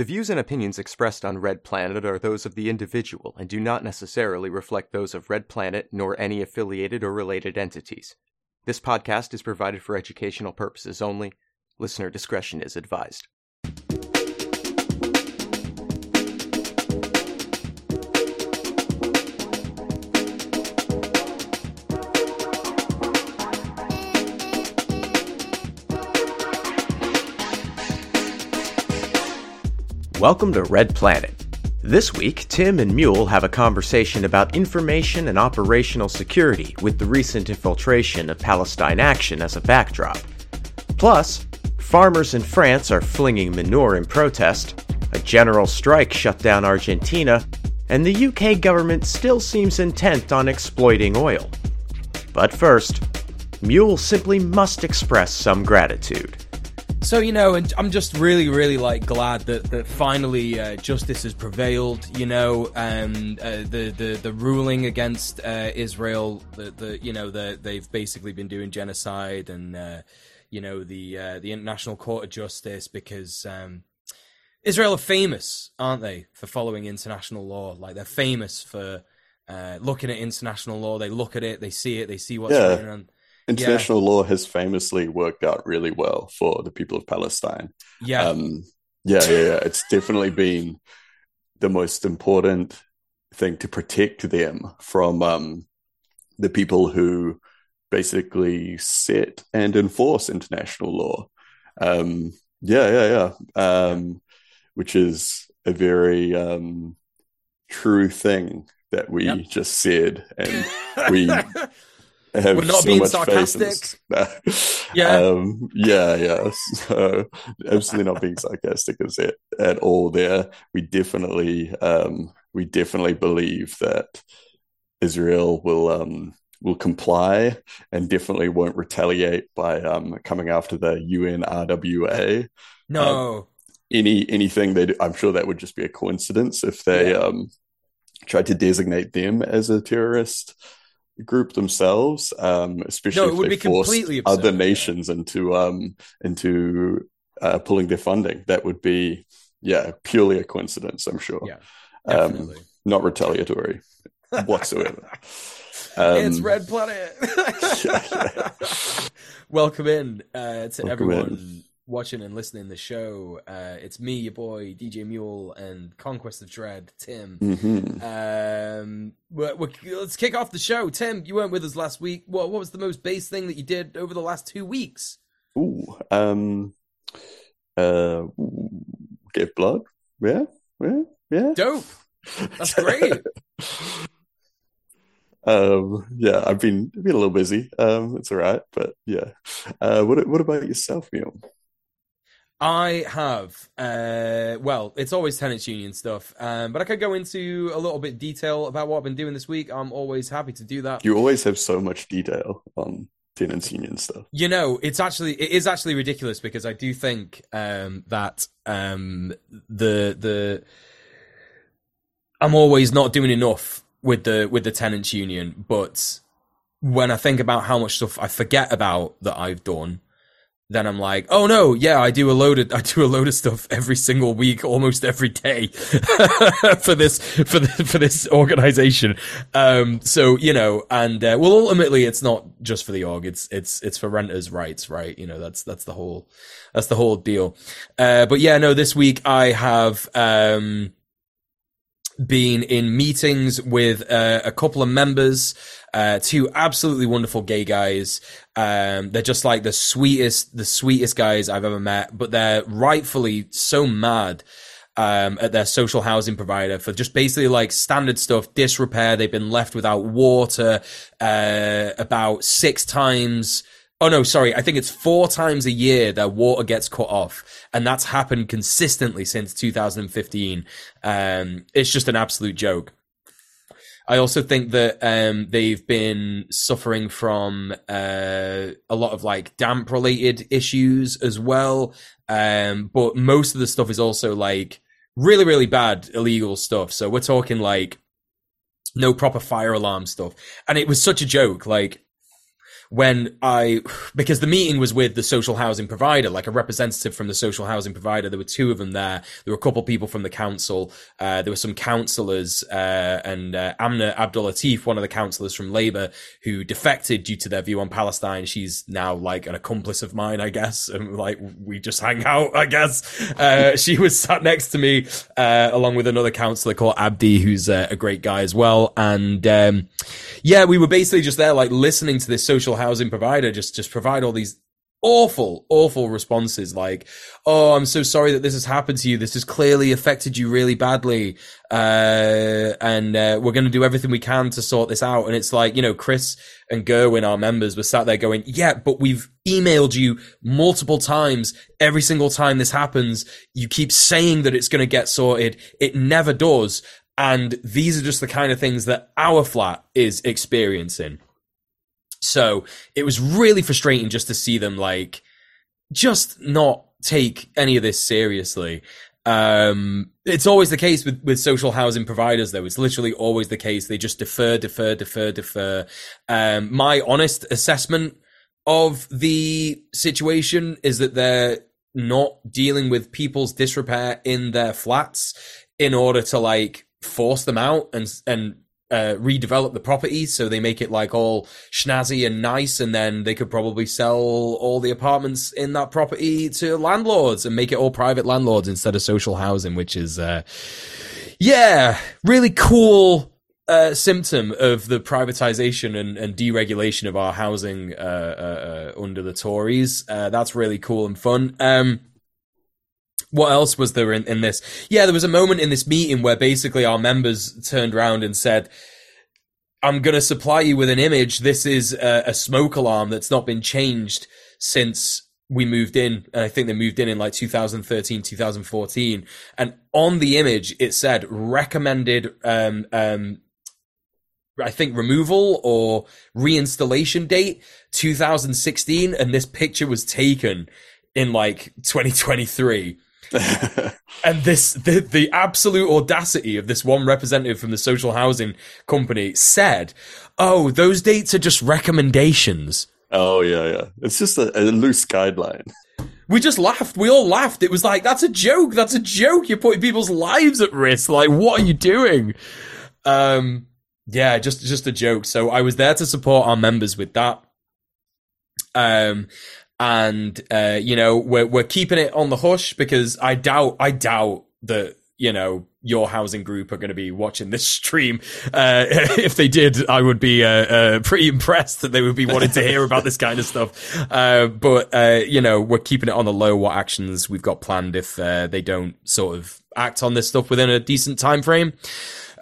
The views and opinions expressed on Red Planet are those of the individual and do not necessarily reflect those of Red Planet nor any affiliated or related entities. This podcast is provided for educational purposes only. Listener discretion is advised. Welcome to Red Planet. This week, Tim and Muel have a conversation about information and operational security with the recent infiltration of Palestine action as a backdrop. Plus, farmers in France are flinging manure in protest, a general strike shut down Argentina, and the UK government still seems intent on exploiting oil. But first, Muel simply must express some gratitude. So you know, and I'm just really, really like glad that that finally uh, justice has prevailed. You know, and uh, the the the ruling against uh, Israel, the the you know the they've basically been doing genocide, and uh, you know the uh, the International Court of Justice because. Um, Israel are famous, aren't they, for following international law? Like they're famous for uh, looking at international law. They look at it, they see it, they see what's Yeah. going on. International law has famously worked out really well for the people of Palestine. Yeah, Um, yeah, yeah, yeah. It's definitely been the most important thing to protect them from um, the people who basically set and enforce international law. Um, yeah, yeah, yeah. Um, which is a very um, true thing that we Yep. just said, and we have We're not so being sarcastic. Yeah. um, yeah, yeah. So absolutely not being sarcastic is it at all. There, we definitely, um, we definitely believe that Israel will um, will comply and definitely won't retaliate by um, coming after the UNRWA. no, Any anything they do, I'm sure that would just be a coincidence if they Yeah. um, tried to designate them as a terrorist group themselves, um, especially No, it if would they be forced completely absurd, other yeah. nations into um, into uh, pulling their funding. That would be yeah, purely a coincidence. I'm sure. Yeah, um, not retaliatory whatsoever. Um, it's Red Planet. yeah. Welcome in uh, to Welcome everyone in. Watching and listening to the show. Uh, it's me, your boy DJ Muel, and Conquest of Dread, Tim. mhm. Um, we're, we're, let's kick off the show. Tim, you weren't with us last week. What, what was the most base thing that you did over the last two weeks? Ooh, um, uh, give blood. Yeah, yeah, yeah. Dope. That's great. Um, yeah, I've been been a little busy. Um, it's all right, but yeah. Uh, what what about yourself, Neil? I have, uh, well, it's always tenants union stuff, um, but I could go into a little bit detail about what I've been doing this week. I'm always happy to do that. You always have so much detail on tenants union stuff. You know, it's actually it is actually ridiculous because I do think um, that um, the the I'm always not doing enough with the with the tenants union, but when I think about how much stuff I forget about that I've done, then I'm like, oh no, yeah, I do a load of I do a load of stuff every single week, almost every day for this for the, for this organization. Um, so you know, and uh, well, ultimately, it's not just for the org; it's it's it's for renters' rights, right? You know, that's that's the whole that's the whole deal. Uh, but yeah, no, this week I have um been in meetings with uh, a couple of members, uh, two absolutely wonderful gay guys. Um, they're just like the sweetest, the sweetest guys I've ever met, but they're rightfully so mad. Um, at their social housing provider for just basically like standard stuff, disrepair. They've been left without water, uh, about six times. Oh no, sorry. I think it's four times a year their water gets cut off, and that's happened consistently since 2015. Um, it's just an absolute joke. I also think that um, they've been suffering from uh, a lot of like damp related issues as well. Um, but most of the stuff is also like really, really bad illegal stuff. So we're talking like no proper fire alarm stuff. And it was such a joke. Like when I, because the meeting was with the social housing provider, like a representative from the social housing provider. There were two of them there. There were a couple of people from the council. Uh, there were some councillors, uh, and uh, Amna Abdullatif, one of the councillors from Labour, who defected due to their view on Palestine. She's now like an accomplice of mine, I guess, and like we just hang out, I guess. Uh, she was sat next to me, uh, along with another councillor called Abdi, who's uh, a great guy as well, and um, yeah, we were basically just there, like listening to this social housing provider just just provide all these awful, awful responses like, "Oh, I'm so sorry that this has happened to you. This has clearly affected you really badly, uh, and uh, we're going to do everything we can to sort this out." And it's like, you know, Chris and Gerwin, our members, were sat there going, "Yeah, but we've emailed you multiple times. Every single time this happens, you keep saying that it's going to get sorted. It never does." And these are just the kind of things that our flat is experiencing. So it was really frustrating just to see them like just not take any of this seriously. Um, it's always the case with, with social housing providers, though. It's literally always the case. They just defer, defer, defer, defer. Um, my honest assessment of the situation is that they're not dealing with people's disrepair in their flats in order to like force them out and and uh, redevelop the property so they make it like all snazzy and nice and then they could probably sell all the apartments in that property to landlords and make it all private landlords instead of social housing which is uh, yeah really cool uh, symptom of the privatization and, and deregulation of our housing uh, uh, uh, under the Tories. that's really cool and fun. Um, what else was there in, in this? Yeah, there was a moment in this meeting where basically our members turned around and said, I'm going to supply you with an image. This is a, a, smoke alarm that's not been changed since we moved in. And I think they moved in in like 2013, 2014. And on the image, it said recommended, um, um, I think removal or reinstallation date 2016. And this picture was taken in like 2023. And this the, the absolute audacity of this one representative from the social housing company said, "Oh, those dates are just recommendations." Oh yeah, yeah. It's just a, a loose guideline. We just laughed. We all laughed. It was like, that's a joke. That's a joke. You're putting people's lives at risk. Like, what are you doing? Um, yeah, just just a joke. So I was there to support our members with that. Um, and uh, you know we're we're keeping it on the hush because I doubt I doubt that you know your housing group are going to be watching this stream. Uh, if they did, I would be uh, uh, pretty impressed that they would be wanting to hear about this kind of stuff. Uh, but uh, you know we're keeping it on the low. What actions we've got planned if uh, they don't sort of act on this stuff within a decent time frame.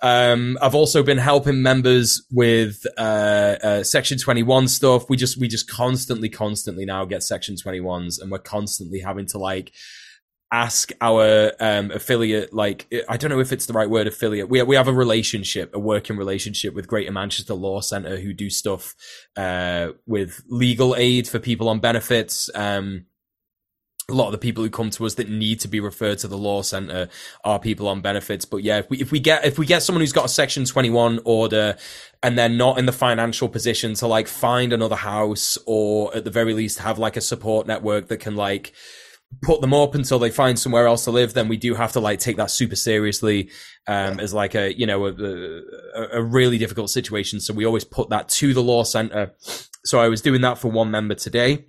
Um, I've also been helping members with uh, uh, Section 21 stuff. We just we just constantly, constantly now get Section 21s, and we're constantly having to like ask our um, affiliate like I don't know if it's the right word affiliate we we have a relationship a working relationship with Greater Manchester Law Centre who do stuff uh, with legal aid for people on benefits um, a lot of the people who come to us that need to be referred to the law center are people on benefits. But yeah, if we, if we get, if we get someone who's got a section 21 order and they're not in the financial position to like find another house or at the very least have like a support network that can like, put them up until they find somewhere else to live, then we do have to like take that super seriously um, as like a you know a, a, a, really difficult situation. So we always put that to the law center. So I was doing that for one member today.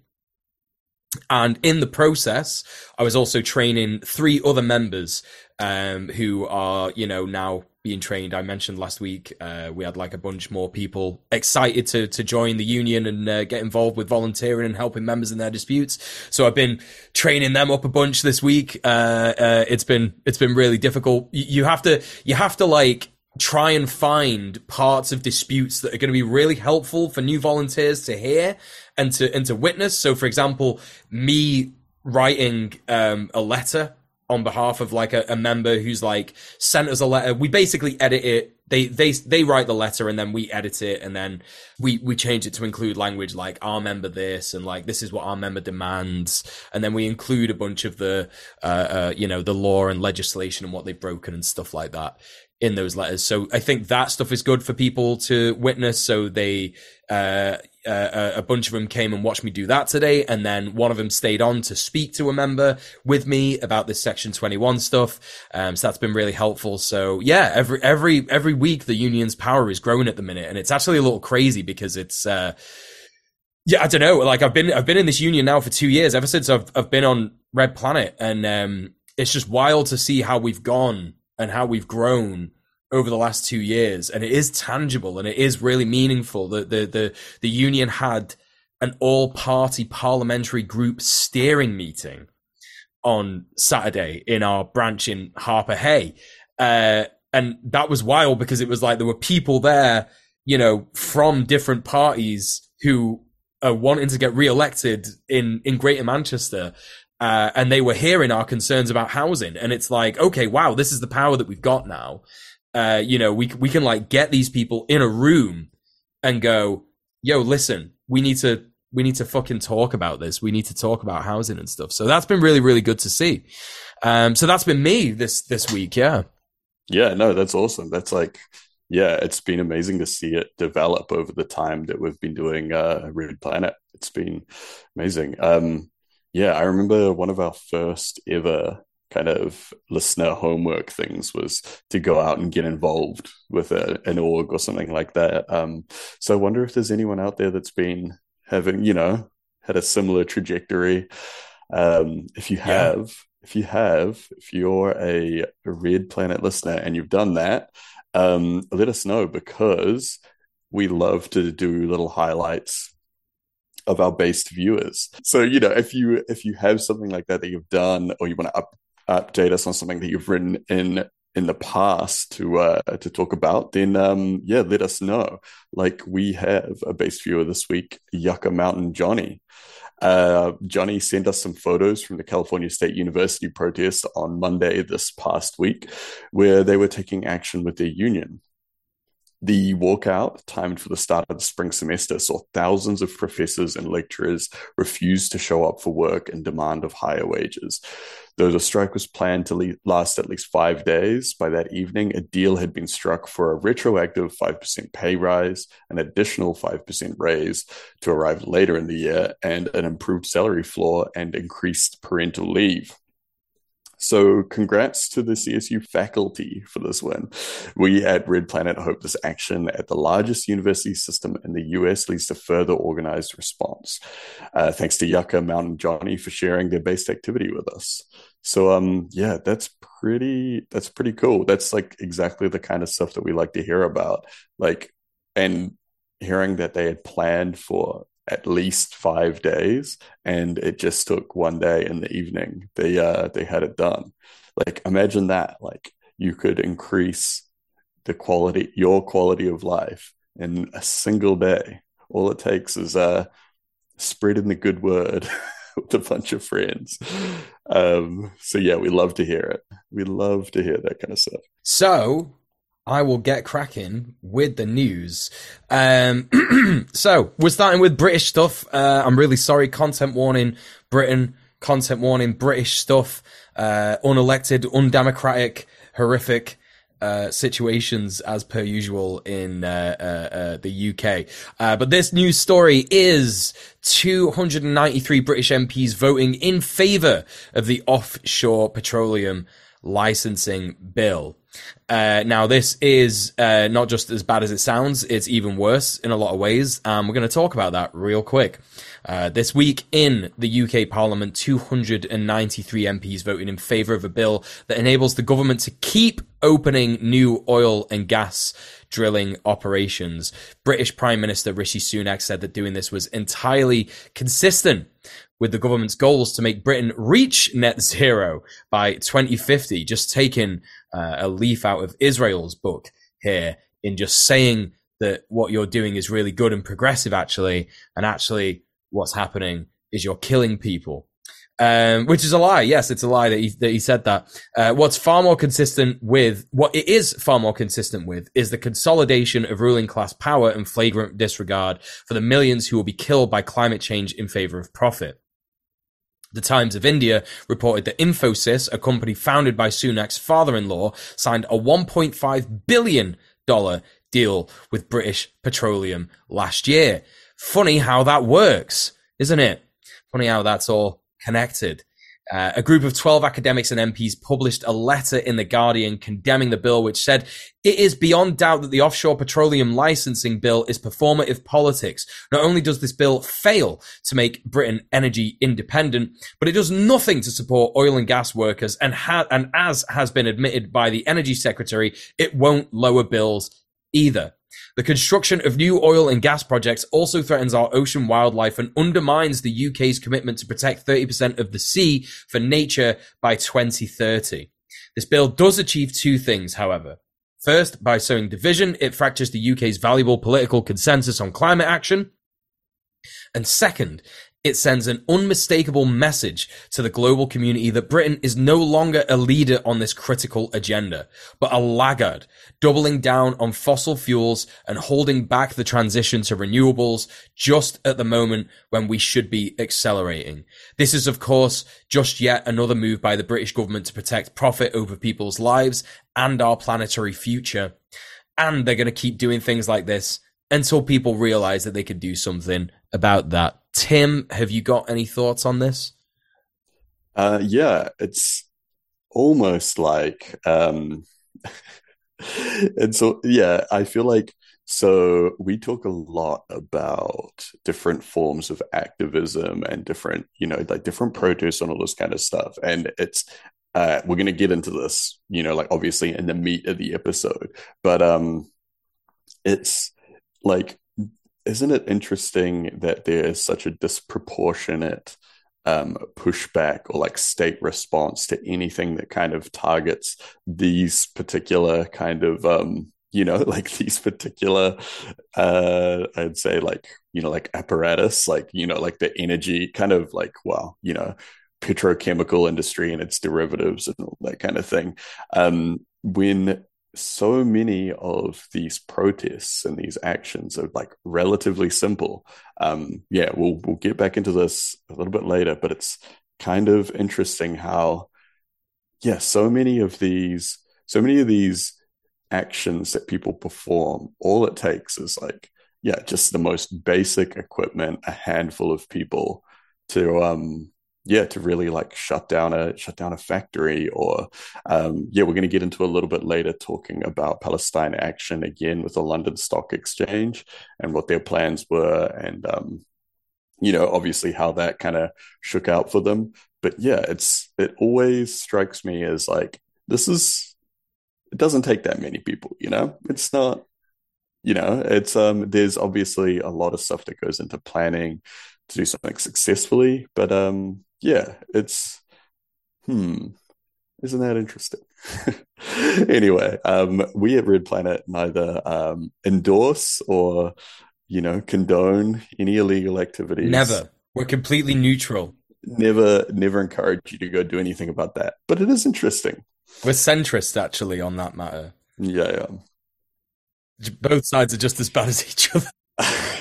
And in the process, I was also training three other members um, who are, you know, now being trained. I mentioned last week uh, we had like a bunch more people excited to to join the union and uh, get involved with volunteering and helping members in their disputes. So I've been training them up a bunch this week. Uh, uh it's been it's been really difficult. You have to you have to like try and find parts of disputes that are going to be really helpful for new volunteers to hear and to and to witness. So, for example, me writing um, a letter on behalf of like a, a, member who's like sent us a letter. We basically edit it. They they they write the letter and then we edit it and then we we change it to include language like our member this and like this is what our member demands and then we include a bunch of the uh, uh you know the law and legislation and what they've broken and stuff like that in those letters. So I think that stuff is good for people to witness. So they, uh, uh, a bunch of them came and watched me do that today. And then one of them stayed on to speak to a member with me about this section 21 stuff. Um, so that's been really helpful. So yeah, every, every, every week the union's power is growing at the minute. And it's actually a little crazy because it's, uh, yeah, I don't know. Like I've been, I've been in this union now for two years, ever since I've, I've been on Red Planet. And, um, it's just wild to see how we've gone and how we've grown over the last two years, and it is tangible and it is really meaningful. The the the, the union had an all party parliamentary group steering meeting on Saturday in our branch in Harpurhey. Uh, and that was wild because it was like there were people there, you know, from different parties who are wanting to get re-elected in, in Greater Manchester uh, and they were hearing our concerns about housing. And it's like, okay, wow, this is the power that we've got now. Uh, you know, we we can like get these people in a room and go, yo, listen, we need to we need to fucking talk about this. We need to talk about housing and stuff. So that's been really really good to see. Um, so that's been me this this week. Yeah. Yeah. No, that's awesome. That's like yeah, it's been amazing to see it develop over the time that we've been doing uh, Red Planet. It's been amazing. Um, yeah, I remember one of our first ever kind of listener homework things was to go out and get involved with a, an org or something like that. Um, so I wonder if there's anyone out there that's been having, you know, had a similar trajectory. Um, if you have, yeah. if you have, if you're a, a Red Planet listener and you've done that, um, let us know because we love to do little highlights of our based viewers. So you know, if you if you have something like that that you've done, or you want to up, update us on something that you've written in in the past to uh, to talk about, then um, yeah, let us know. Like we have a base viewer this week, Yucca Mountain Johnny. Uh, Johnny sent us some photos from the California State University protest on Monday this past week, where they were taking action with their union. The walkout, timed for the start of the spring semester, saw thousands of professors and lecturers refuse to show up for work in demand of higher wages. Though the strike was planned to last at least five days, by that evening, a deal had been struck for a retroactive 5% pay rise, an additional 5% raise to arrive later in the year, and an improved salary floor and increased parental leave. So, congrats to the CSU faculty for this win. We at Red Planet hope this action at the largest university system in the US leads to further organized response. Uh, thanks to Yucca Mountain Johnny for sharing their based activity with us. So, um, yeah, that's pretty. That's pretty cool. That's like exactly the kind of stuff that we like to hear about. Like, and hearing that they had planned for at least five days, and it just took one day in the evening. They uh, they had it done. Like imagine that. Like you could increase the quality, your quality of life in a single day. All it takes is uh, spreading the good word with a bunch of friends. Um, so yeah, we love to hear it. We love to hear that kind of stuff. So I will get cracking with the news. Um, so we're starting with British stuff. Uh, I'm really sorry. Content warning, Britain. Content warning, British stuff. Uh, unelected, undemocratic, horrific. Uh, situations as per usual in uh, uh, uh the UK. Uh, but this news story is 293 British MPs voting in favour of the offshore petroleum licensing bill. Uh, now, this is uh, not just as bad as it sounds, it's even worse in a lot of ways. Um, we're going to talk about that real quick. Uh, this week in the UK Parliament, 293 MPs voted in favour of a bill that enables the government to keep opening new oil and gas drilling operations. British Prime Minister Rishi Sunak said that doing this was entirely consistent with the government's goals to make Britain reach net zero by 2050, just taking uh, a leaf out of Israel's book here in just saying that what you're doing is really good and progressive, actually, and actually what's happening is you're killing people. Um, which is a lie. Yes, it's a lie that he, that he said that. Uh, what's far more consistent with, what it is far more consistent with, is the consolidation of ruling class power and flagrant disregard for the millions who will be killed by climate change in favor of profit. The Times of India reported that Infosys, a company founded by Sunak's father-in-law, signed a $1.5 billion deal with British Petroleum last year. Funny how that works, isn't it? Funny how that's all connected. Uh, a group of 12 academics and MPs published a letter in The Guardian condemning the bill, which said, It is beyond doubt that the offshore petroleum licensing bill is performative politics. Not only does this bill fail to make Britain energy independent, but it does nothing to support oil and gas workers. And, ha- and as has been admitted by the Energy Secretary, it won't lower bills either. The construction of new oil and gas projects also threatens our ocean wildlife and undermines the UK's commitment to protect 30% of the sea for nature by 2030. This bill does achieve two things, however. First, by sowing division, it fractures the UK's valuable political consensus on climate action. And second, it sends an unmistakable message to the global community that Britain is no longer a leader on this critical agenda, but a laggard, doubling down on fossil fuels and holding back the transition to renewables just at the moment when we should be accelerating. This is, of course, just yet another move by the British government to protect profit over people's lives and our planetary future. And they're going to keep doing things like this until people realize that they could do something about that. Tim, have you got any thoughts on this? Uh, yeah, it's almost like um, so yeah. I feel like so we talk a lot about different forms of activism and different, you know, like different protests and all this kind of stuff. And it's uh, we're going to get into this, you know, like obviously in the meat of the episode, but um, it's like isn't it interesting that there is such a disproportionate um, pushback or like state response to anything that kind of targets these particular kind of um, you know like these particular uh i'd say like you know like apparatus like you know like the energy kind of like well you know petrochemical industry and its derivatives and all that kind of thing. Um when so many of these protests and these actions are like relatively simple. Um, yeah, we'll we'll get back into this a little bit later, but it's kind of interesting how, yeah, so many of these, so many of these actions that people perform, all it takes is like, yeah, just the most basic equipment, a handful of people to um yeah to really like shut down a shut down a factory or um, yeah we're going to get into a little bit later talking about palestine action again with the london stock exchange and what their plans were and um, you know obviously how that kind of shook out for them. But yeah it's it always strikes me as like this is it doesn't take that many people you know? It's not you know it's um there's obviously a lot of stuff that goes into planning to do something successfully but um yeah, it's hmm, isn't that interesting? anyway, um, we at Red Planet neither um, endorse or you know condone any illegal activities. Never. We're completely neutral. Never, never encourage you to go do anything about that. But it is interesting. We're centrist, actually, on that matter. Yeah, yeah. Both sides are just as bad as each other.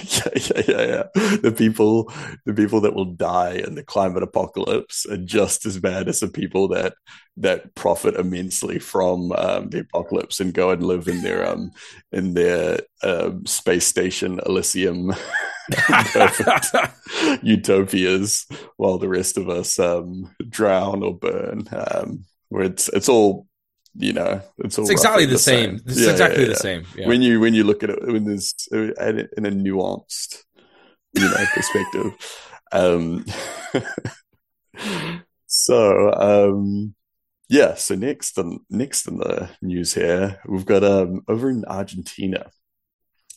yeah, yeah, yeah, yeah. The people, the people that will die in the climate apocalypse are just as bad as the people that that profit immensely from um, the apocalypse and go and live in their um in their um, space station Elysium utopias, while the rest of us um, drown or burn. Um, where it's it's all you know, it's, it's exactly the, the, same. same. It's yeah, exactly yeah, yeah. the same. When you when you look at it when there's in a nuanced, you know, perspective. Um, so um, yeah, so next and next in the news here, we've got um over in Argentina.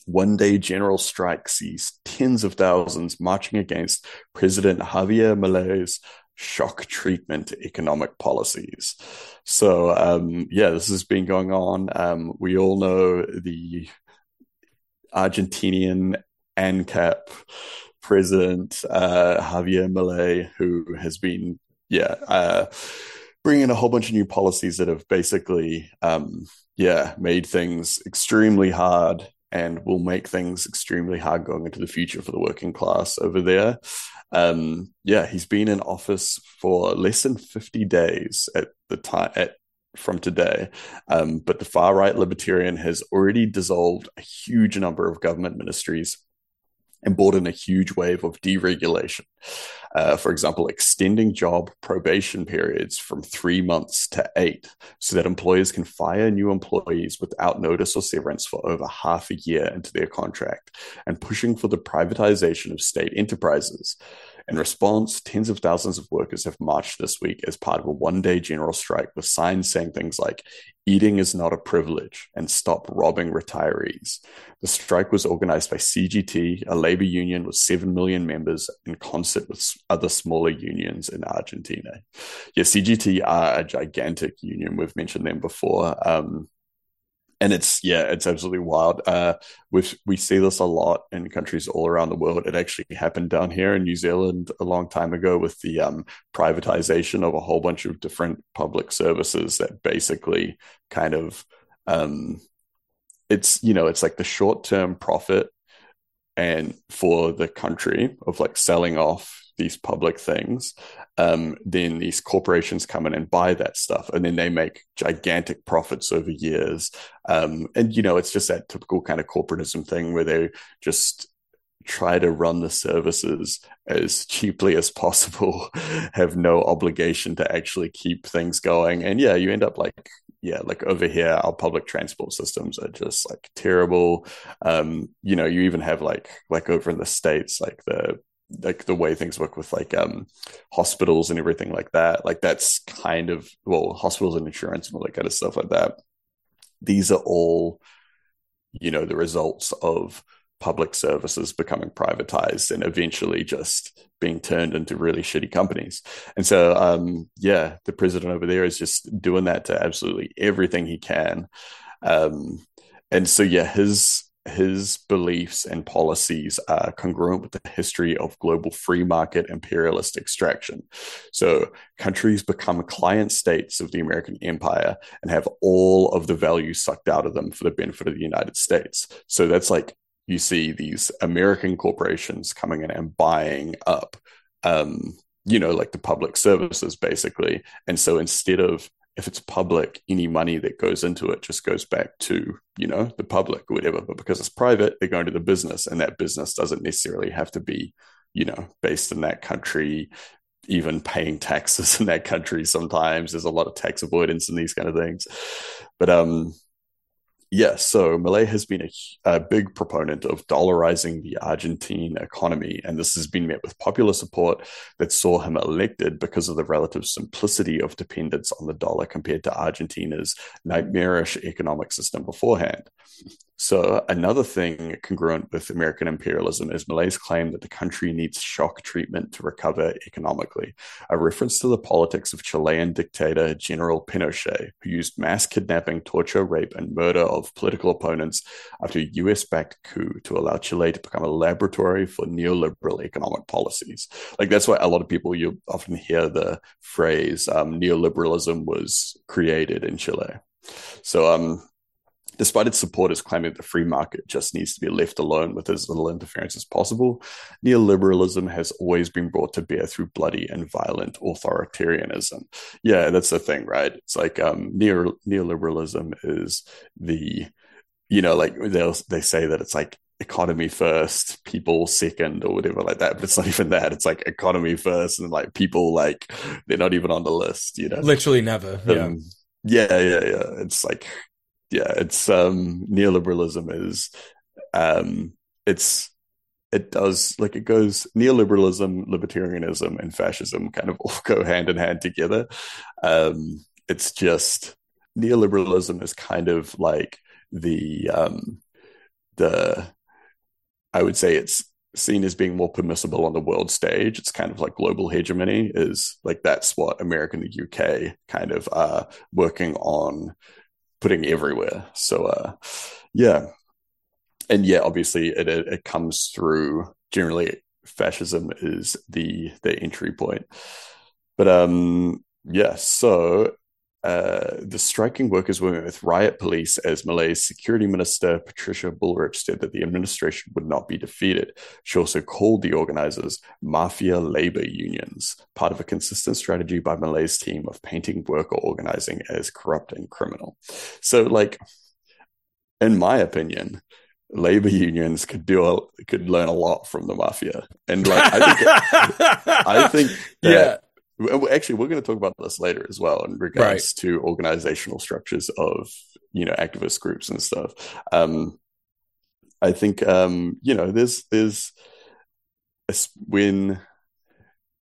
One day general strike sees tens of thousands marching against President Javier Milei's shock treatment economic policies. So, um, yeah, this has been going on. Um, we all know the Argentinian ANCAP president, uh, Javier Milei, who has been, yeah, uh, bringing in a whole bunch of new policies that have basically, um, yeah, made things extremely hard and will make things extremely hard going into the future for the working class over there. Um, yeah, he's been in office for less than 50 days at the time at from today. Um, but the far right libertarian has already dissolved a huge number of government ministries and brought in a huge wave of deregulation. Uh, for example, extending job probation periods from three months to eight so that employers can fire new employees without notice or severance for over half a year into their contract, and pushing for the privatization of state enterprises. In response, tens of thousands of workers have marched this week as part of a one day general strike with signs saying things like, eating is not a privilege and stop robbing retirees. The strike was organized by CGT, a labor union with 7 million members, in concert with other smaller unions in Argentina. Yeah, CGT are a gigantic union. We've mentioned them before. Um, and it's yeah, it's absolutely wild. Uh, we we see this a lot in countries all around the world. It actually happened down here in New Zealand a long time ago with the um, privatization of a whole bunch of different public services that basically kind of um, it's you know it's like the short term profit and for the country of like selling off these public things, um, then these corporations come in and buy that stuff, and then they make gigantic profits over years. Um, and you know, it's just that typical kind of corporatism thing where they just try to run the services as cheaply as possible, have no obligation to actually keep things going. And yeah, you end up like, yeah, like over here, our public transport systems are just like terrible. Um, you know, you even have like, like over in the States, like the like the way things work with like um hospitals and everything like that like that's kind of well hospitals and insurance and all that kind of stuff like that. These are all you know the results of public services becoming privatized and eventually just being turned into really shitty companies. And so um yeah the president over there is just doing that to absolutely everything he can. Um and so yeah his his beliefs and policies are congruent with the history of global free market imperialist extraction. So countries become client states of the American empire and have all of the value sucked out of them for the benefit of the United States. So that's like you see these American corporations coming in and buying up um, you know, like the public services basically. And so instead of if it's public, any money that goes into it just goes back to, you know, the public or whatever. But because it's private, they're going to the business, and that business doesn't necessarily have to be, you know, based in that country, even paying taxes in that country. Sometimes there's a lot of tax avoidance and these kind of things. But um, Yes, so Milei has been a, a, big proponent of dollarizing the Argentine economy, and this has been met with popular support that saw him elected because of the relative simplicity of dependence on the dollar compared to Argentina's nightmarish economic system beforehand. So, another thing congruent with American imperialism is Milei's claim that the country needs shock treatment to recover economically, a reference to the politics of Chilean dictator General Pinochet, who used mass kidnapping, torture, rape, and murder of political opponents after a US backed coup to allow Chile to become a laboratory for neoliberal economic policies. Like, that's why a lot of people, you often hear the phrase um, neoliberalism was created in Chile. So, um, Despite its supporters claiming that the free market just needs to be left alone with as little interference as possible, neoliberalism has always been brought to bear through bloody and violent authoritarianism. Yeah, that's the thing, right? It's like um, neo- neoliberalism is the, you know, like they they say that it's like economy first, people second, or whatever like that. But it's not even that. It's like economy first, and like people like they're not even on the list. You know, literally never. Um, yeah. yeah, yeah, yeah. It's like yeah, it's um neoliberalism is um it's it does like it goes neoliberalism, libertarianism, and fascism kind of all go hand in hand together. Um, it's just neoliberalism is kind of like the um, the I would say it's seen as being more permissible on the world stage. It's kind of like global hegemony is like that's what America and the UK kind of are working on putting everywhere. So uh, yeah, and yeah, obviously it, it, comes through. Generally, fascism is the the entry point. But um, yeah, so uh, the striking workers were met with riot police as Milei's security minister Patricia Bullrich said that the administration would not be defeated. She also called the organizers mafia labor unions, part of a consistent strategy by Milei's team of painting worker organizing as corrupt and criminal. So, like, in my opinion, labor unions could do a, could learn a lot from the mafia, and like I think, I think yeah actually we're going to talk about this later as well in regards right. to organizational structures of you know activist groups and stuff um i think um you know there's there's when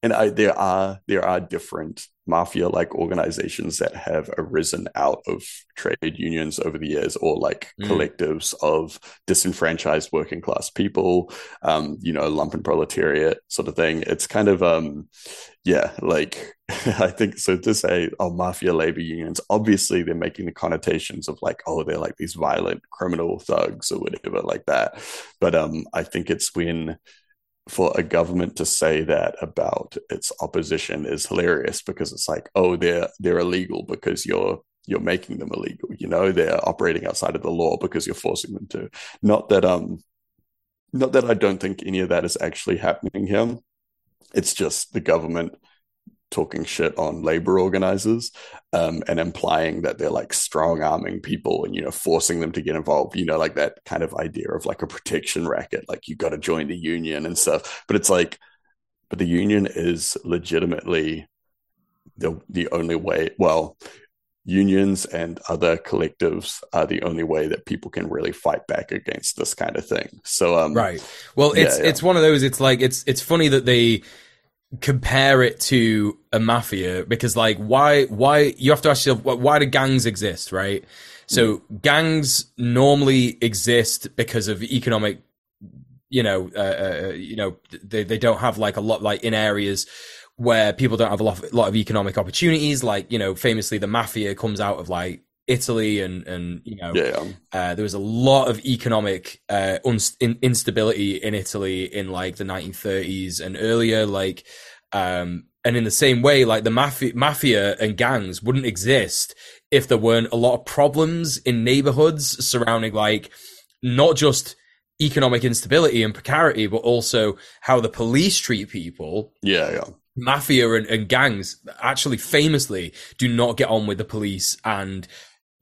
and I, there are there are different mafia like organizations that have arisen out of trade unions over the years or like mm. collectives of disenfranchised working class people um you know lumpen proletariat sort of thing it's kind of um yeah like i think so to say oh mafia labor unions obviously they're making the connotations of like oh they're like these violent criminal thugs or whatever like that but um i think it's when for a government to say that about its opposition is hilarious because it's like, oh, they're they're illegal because you're you're making them illegal. You know, they're operating outside of the law because you're forcing them to. Not that um, not that I don't think any of that is actually happening here. It's just the government talking shit on labor organizers um, and implying that they're like strong arming people and you know forcing them to get involved you know like that kind of idea of like a protection racket like you got to join the union and stuff. But it's like but the union is legitimately the the only way well unions and other collectives are the only way that people can really fight back against this kind of thing. So um right. Well it's yeah, yeah. it's one of those it's like it's it's funny that they compare it to a mafia? Because like why why you have to ask yourself why do gangs exist right? So mm. gangs normally exist because of economic you know uh, uh, you know they, they don't have like a lot like in areas where people don't have a lot, lot of economic opportunities. Like you know famously the mafia comes out of like Italy and and you know yeah. uh, there was a lot of economic uh, unst- in- instability in Italy in like the 1930s and earlier like um, and in the same way like the mafia mafia and gangs wouldn't exist if there weren't a lot of problems in neighborhoods surrounding like not just economic instability and precarity but also how the police treat people yeah yeah mafia and, and, gangs actually famously do not get on with the police and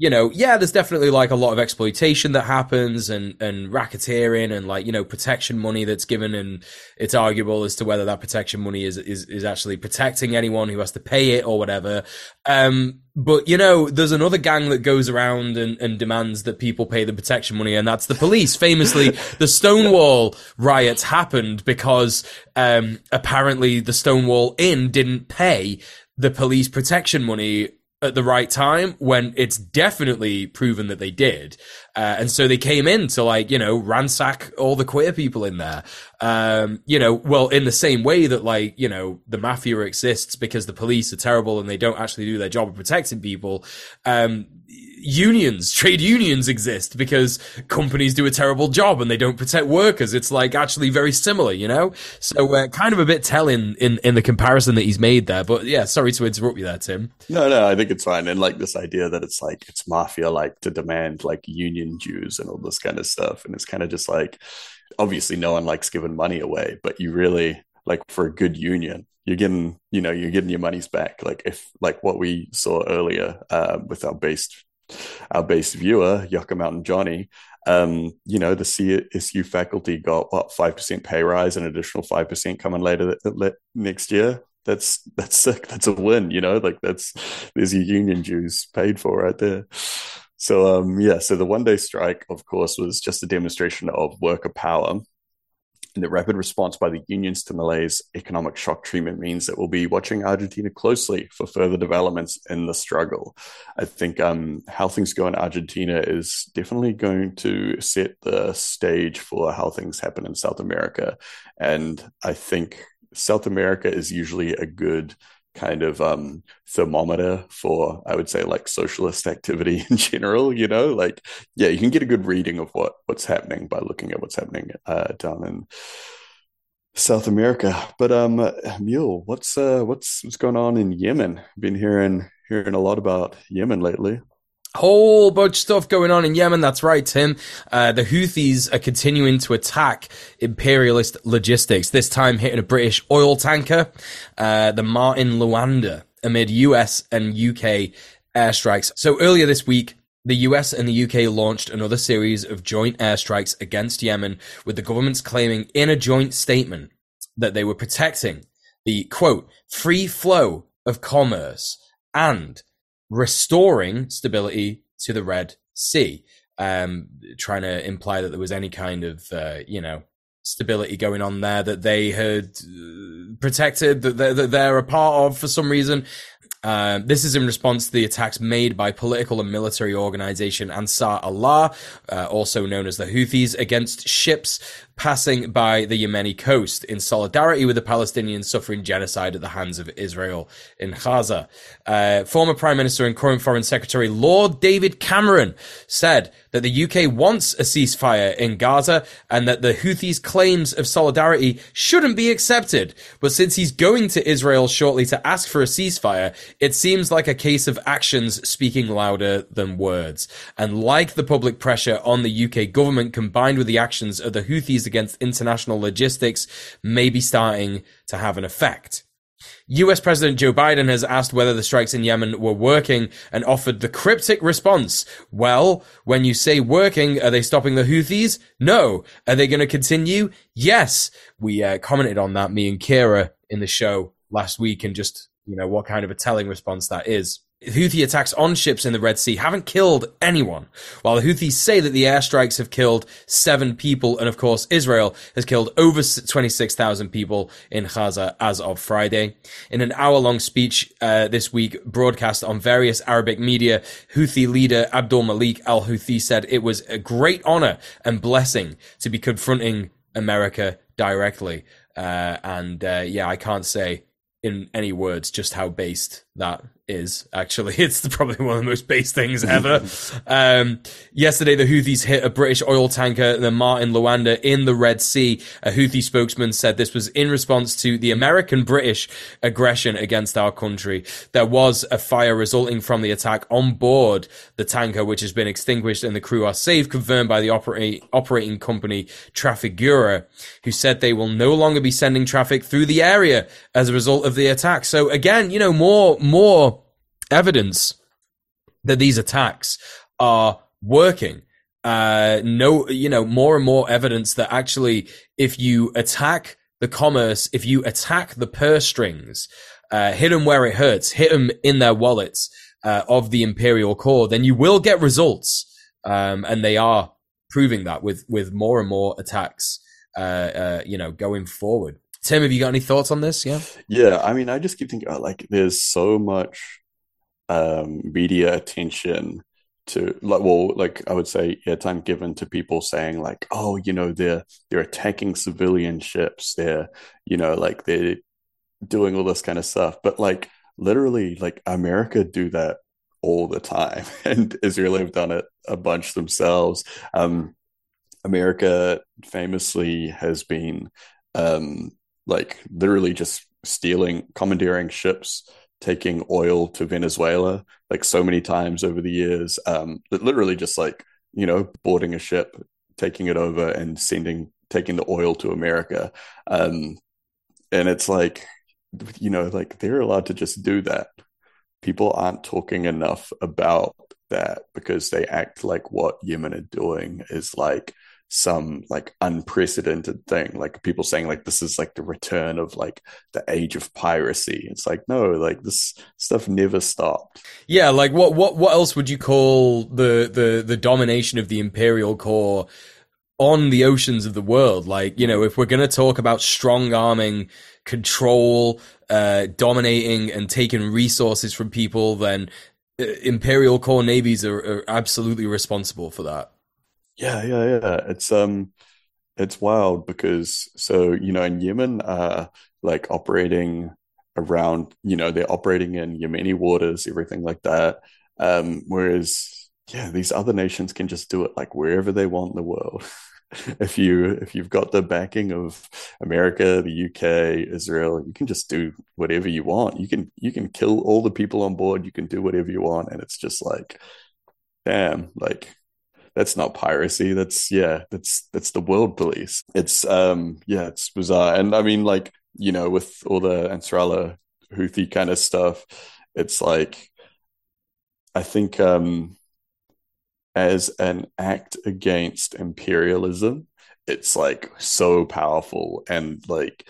you know, yeah, there's definitely like a lot of exploitation that happens and, and racketeering and like, you know, protection money that's given. And it's arguable as to whether that protection money is, is, is actually protecting anyone who has to pay it or whatever. Um, but you know, there's another gang that goes around and, and demands that people pay the protection money, and that's the police. Famously, the Stonewall riots happened because um, apparently the Stonewall Inn didn't pay the police protection money at the right time when it's definitely proven that they did. Uh, and so they came in to like, you know, ransack all the queer people in there. Um, you know, well, in the same way that like, you know, the mafia exists because the police are terrible and they don't actually do their job of protecting people. Um, unions, trade unions exist because companies do a terrible job and they don't protect workers. It's like actually very similar, you know? So uh, kind of a bit telling in, in the comparison that he's made there. But yeah, sorry to interrupt you there, Tim. No, no, I think it's fine. And like this idea that it's like, it's mafia like to demand like union dues and all this kind of stuff. And it's kind of just like, obviously no one likes giving money away, but you really like for a good union, you're getting you know you're getting your money's back like if like what we saw earlier uh, with our based our base viewer, Yucca Mountain Johnny, um, you know, the CSU faculty got what five percent pay rise, an additional five percent coming later next year. That's that's sick. That's a win. You know, like that's there's your union dues paid for right there. So um, yeah, so the one day strike, of course, was just a demonstration of worker power and the rapid response by the unions to Milei's economic shock treatment means that we'll be watching Argentina closely for further developments in the struggle. I think um, how things go in Argentina is definitely going to set the stage for how things happen in South America. And I think South America is usually a good kind of um, thermometer for I would say like socialist activity in general. You know, like yeah, you can get a good reading of what what's happening by looking at what's happening uh, down in South America. But um, Muel, what's uh, what's what's going on in Yemen? Been hearing hearing a lot about Yemen lately. Whole bunch of stuff going on in Yemen. That's right, Tim. Uh, the Houthis are continuing to attack imperialist logistics, this time hitting a British oil tanker, uh, the Marlin Luanda, amid US and UK airstrikes. So earlier this week, the US and the UK launched another series of joint airstrikes against Yemen, with the governments claiming in a joint statement that they were protecting the quote, free flow of commerce and restoring stability to the Red Sea, um, trying to imply that there was any kind of, uh, you know, stability going on there that they had uh, protected, that they're, a part of for some reason. Uh, this is in response to the attacks made by political and military organization Ansar Allah, uh, also known as the Houthis, against ships passing by the Yemeni coast in solidarity with the Palestinians suffering genocide at the hands of Israel in Gaza. Uh, former Prime Minister and current Foreign Secretary Lord David Cameron said that the UK wants a ceasefire in Gaza and that the Houthis' claims of solidarity shouldn't be accepted. But since he's going to Israel shortly to ask for a ceasefire, it seems like a case of actions speaking louder than words. And like the public pressure on the UK government combined with the actions of the Houthis against international logistics may be starting to have an effect. US President Joe Biden has asked whether the strikes in Yemen were working and offered the cryptic response. Well, when you say working, are they stopping the Houthis? No. Are they going to continue? Yes. We uh, commented on that, me and Kira, in the show last week and just, you know, what kind of a telling response that is. Houthi attacks on ships in the Red Sea haven't killed anyone, while the Houthis say that the airstrikes have killed seven people, and of course Israel has killed over 26,000 people in Gaza as of Friday. In an hour-long speech uh, this week, broadcast on various Arabic media, Houthi leader Abdul Malik al-Houthi said it was a great honor and blessing to be confronting America directly. Uh, and uh, yeah, I can't say in any words just how based that is actually it's probably one of the most base things ever. Um, yesterday the houthis hit a british oil tanker the Marlin Luanda in the red sea. A houthi spokesman said this was in response to the american british aggression against our country. There was a fire resulting from the attack on board the tanker which has been extinguished and the crew are safe confirmed by the operate, operating company trafigura who said they will no longer be sending traffic through the area as a result of the attack. So again you know more more evidence that these attacks are working. Uh, no, you know, more and more evidence that actually, if you attack the commerce, if you attack the purse strings, uh, hit them where it hurts, hit them in their wallets uh, of the imperial core, then you will get results. Um, and they are proving that with with more and more attacks, uh, uh, you know, going forward. Tim, have you got any thoughts on this? Yeah. Yeah, I mean, I just keep thinking, like, there's so much um, media attention to like well like i would say airtime given to people saying like oh you know they're they're attacking civilian ships they're you know like they're doing all this kind of stuff but like literally like america do that all the time and israel have done it a bunch themselves um america famously has been um like literally just stealing commandeering ships taking oil to Venezuela like so many times over the years. Um, literally just like you know boarding a ship, taking it over, and sending taking the oil to America. Um, and it's like you know like they're allowed to just do that. People aren't talking enough about that because they act like what Yemen are doing is like some like unprecedented thing like people saying like this is like the return of like the age of piracy. It's like no like this stuff never stopped. Yeah like what what what else would you call the the the domination of the imperial core on the oceans of the world? Like you know if we're going to talk about strong arming control uh dominating and taking resources from people then uh, imperial core navies are, are absolutely responsible for that yeah, yeah, yeah. It's um it's wild because so, you know, in Yemen uh like operating around, you know, they're operating in Yemeni waters, everything like that. Um, whereas yeah, these other nations can just do it like wherever they want in the world. if you if you've got the backing of America, the UK, Israel, you can just do whatever you want. You can you can kill all the people on board. You can do whatever you want, and it's just like, damn, like that's not piracy. That's yeah, that's that's the world police. It's um yeah, it's bizarre. And I mean, like you know, with all the Ansarallah Houthi kind of stuff, it's like I think um as an act against imperialism, it's like so powerful and like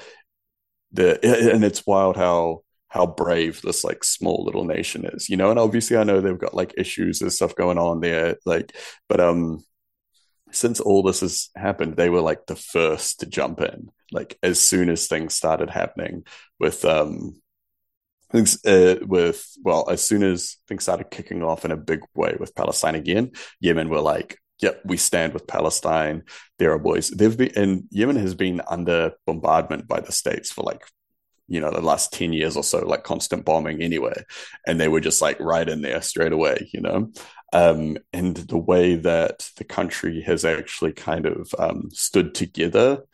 the and it's wild how how brave this like small little nation is, you know. And obviously, I know they've got like issues and stuff going on there, like, but um, since all this has happened, they were like the first to jump in, like as soon as things started happening with um things uh, with well, as soon as things started kicking off in a big way with Palestine again, Yemen were like, "Yep, we stand with Palestine. They're our boys." They've been and Yemen has been under bombardment by the states for like you know the last 10 years or so like constant bombing anyway and they were just like right in there straight away you know? Um, and the way that the country has actually kind of um, stood together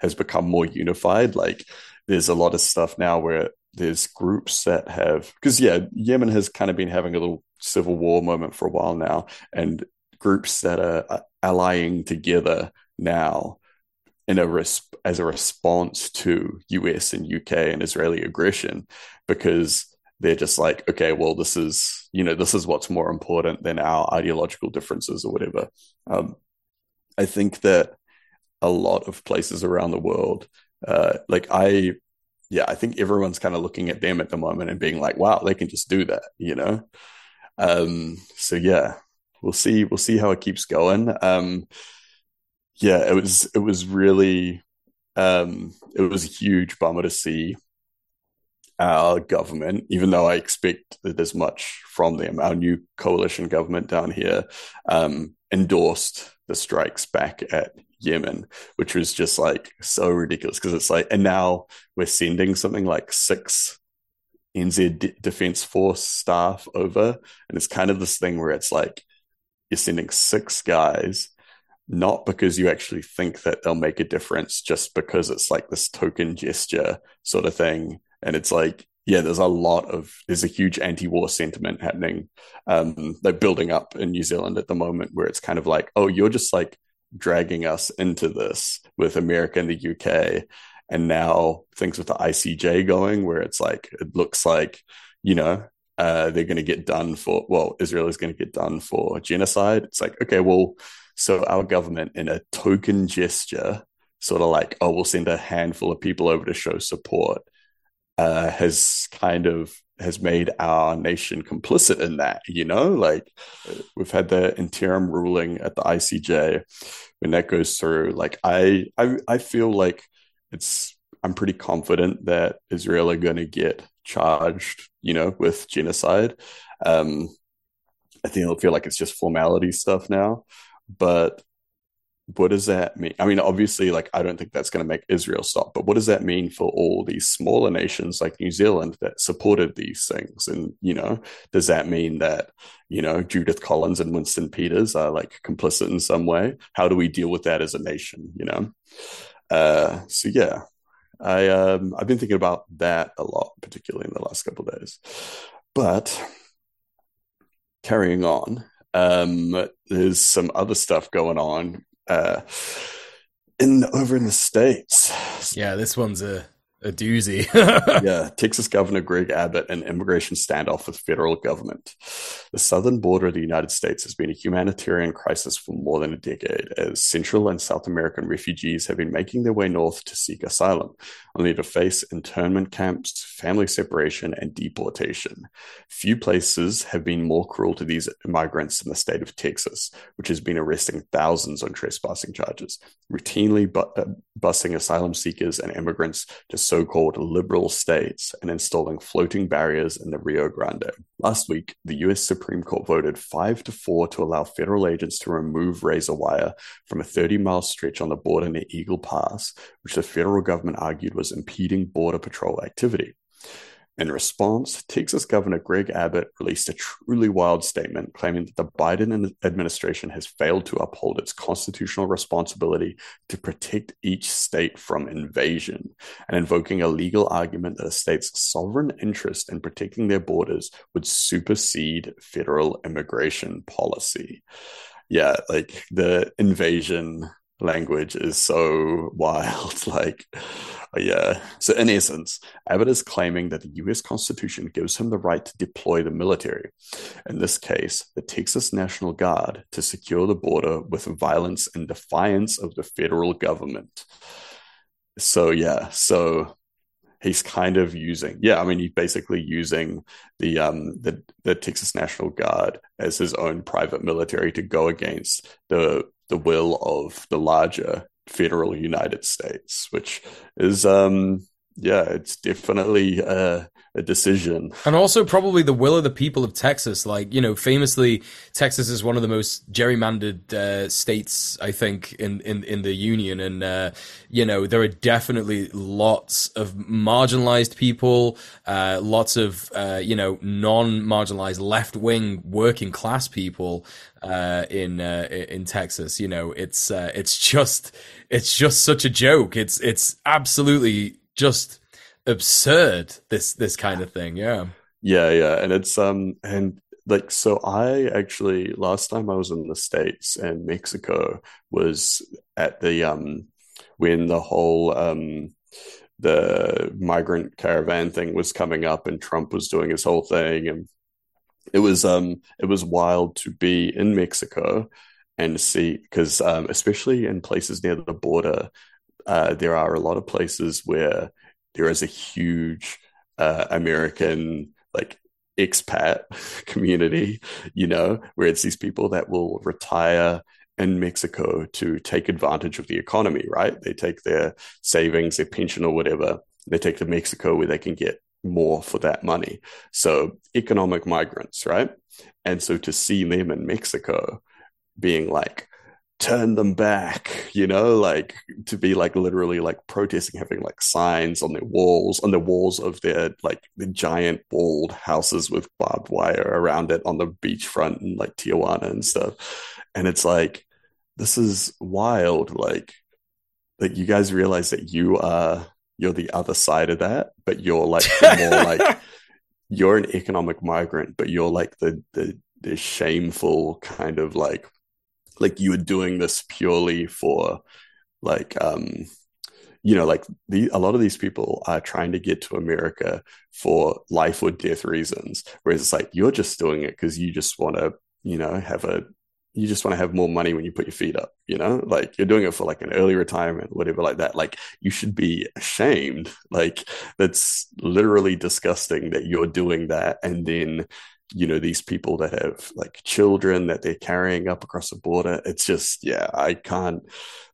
has become more unified. Like there's a lot of stuff now where there's groups that have because yeah yemen has kind of been having a little civil war moment for a while now and groups that are allying together now in a as a response to US and UK and Israeli aggression because they're just like okay well this is you know this is what's more important than our ideological differences or whatever. Um, I think that a lot of places around the world uh, like I yeah I think everyone's kind of looking at them at the moment and being like wow they can just do that you know? Um, so yeah we'll see we'll see how it keeps going. Um, yeah, it was it was really um, it was a huge bummer to see our government, even though I expect there's much from them. Our new coalition government down here um, endorsed the strikes back at Yemen, which was just like so ridiculous because it's like, and now we're sending something like six NZ D- Defense Force staff over, and it's kind of this thing where it's like you're sending six guys not because you actually think that they'll make a difference, just because it's like this token gesture sort of thing. And it's like, yeah, there's a lot of there's a huge anti-war sentiment happening, um, like building up in New Zealand at the moment, where it's kind of like, oh, you're just like dragging us into this with America and the UK, and now things with the ICJ going, where it's like it looks like, you know, uh, they're going to get done for well, Israel is going to get done for genocide. It's like, okay, well so our government, in a token gesture, sort of like, oh, we'll send a handful of people over to show support, uh, has kind of has made our nation complicit in that. You know, like we've had the interim ruling at the ICJ. When that goes through, like I, I, I feel like it's. I'm pretty confident that Israel are going to get charged, you know, with genocide. Um, I think it'll feel like it's just formality stuff now. But what does that mean? I mean, obviously, like, I don't think that's going to make Israel stop, but what does that mean for all these smaller nations like New Zealand that supported these things? And, you know, does that mean that, you know, Judith Collins and Winston Peters are like complicit in some way? How do we deal with that as a nation, you know? Uh, so, yeah, I, um, I've been thinking about that a lot, particularly in the last couple days. But carrying on, um, there's some other stuff going on uh, in over in the states. Yeah, this one's a a doozy. yeah, Texas Governor Greg Abbott and immigration standoff with federal government. The southern border of the United States has been a humanitarian crisis for more than a decade, as Central and South American refugees have been making their way north to seek asylum, only to face internment camps, family separation, and deportation. Few places have been more cruel to these migrants than the state of Texas, which has been arresting thousands on trespassing charges, routinely bu- uh, busing asylum seekers and immigrants to so called liberal states and installing floating barriers in the Rio Grande. Last week, the US Supreme Court voted 5 to 4 to allow federal agents to remove razor wire from a 30 mile stretch on the border near Eagle Pass, which the federal government argued was impeding Border Patrol activity. In response, Texas Governor Greg Abbott released a truly wild statement claiming that the Biden administration has failed to uphold its constitutional responsibility to protect each state from invasion and invoking a legal argument that a state's sovereign interest in protecting their borders would supersede federal immigration policy. Yeah, like the invasion language is so wild. Like, yeah. So, in essence, Abbott is claiming that the US Constitution gives him the right to deploy the military, in this case, the Texas National Guard, to secure the border with violence in defiance of the federal government. So, yeah. So, he's kind of using yeah i mean he's basically using the um the, the texas national guard as his own private military to go against the the will of the larger federal United States, which is um yeah, it's definitely a, a, decision. And also probably the will of the people of Texas. Like, you know, famously, Texas is one of the most gerrymandered uh, states, I think, in, in, in the union. And, uh, you know, there are definitely lots of marginalized people, uh, lots of, uh, you know, non marginalized left wing working class people uh, in uh, in Texas. You know, it's uh, it's just it's just such a joke. It's it's absolutely just absurd this this kind of thing yeah. Yeah yeah and it's um and like so i actually last time i was in the states and mexico was at the um when the whole um the migrant caravan thing was coming up and trump was doing his whole thing and it was um it was wild to be in mexico and see because um, especially in places near the border uh, there are a lot of places where there is a huge uh, American like expat community, you know, where it's these people that will retire in Mexico to take advantage of the economy, right? They take their savings, their pension, or whatever, they take to Mexico where they can get more for that money. So, economic migrants, right? And so to see them in Mexico being like, turn them back you know like to be like literally like protesting having like signs on their walls on the walls of their like the giant walled houses with barbed wire around it on the beachfront and like tijuana and stuff. And it's like this is wild like like you guys realize that you are you're the other side of that but you're like more like you're an economic migrant but you're like the the the shameful kind of like like you were doing this purely for like um you know like the a lot of these people are trying to get to america for life or death reasons whereas it's like you're just doing it because you just want to you know have a you just want to have more money when you put your feet up you know? Like you're doing it for like an early retirement whatever like that. Like you should be ashamed. Like that's literally disgusting that you're doing that and then you know these people that have like children that they're carrying up across the border it's just yeah i can't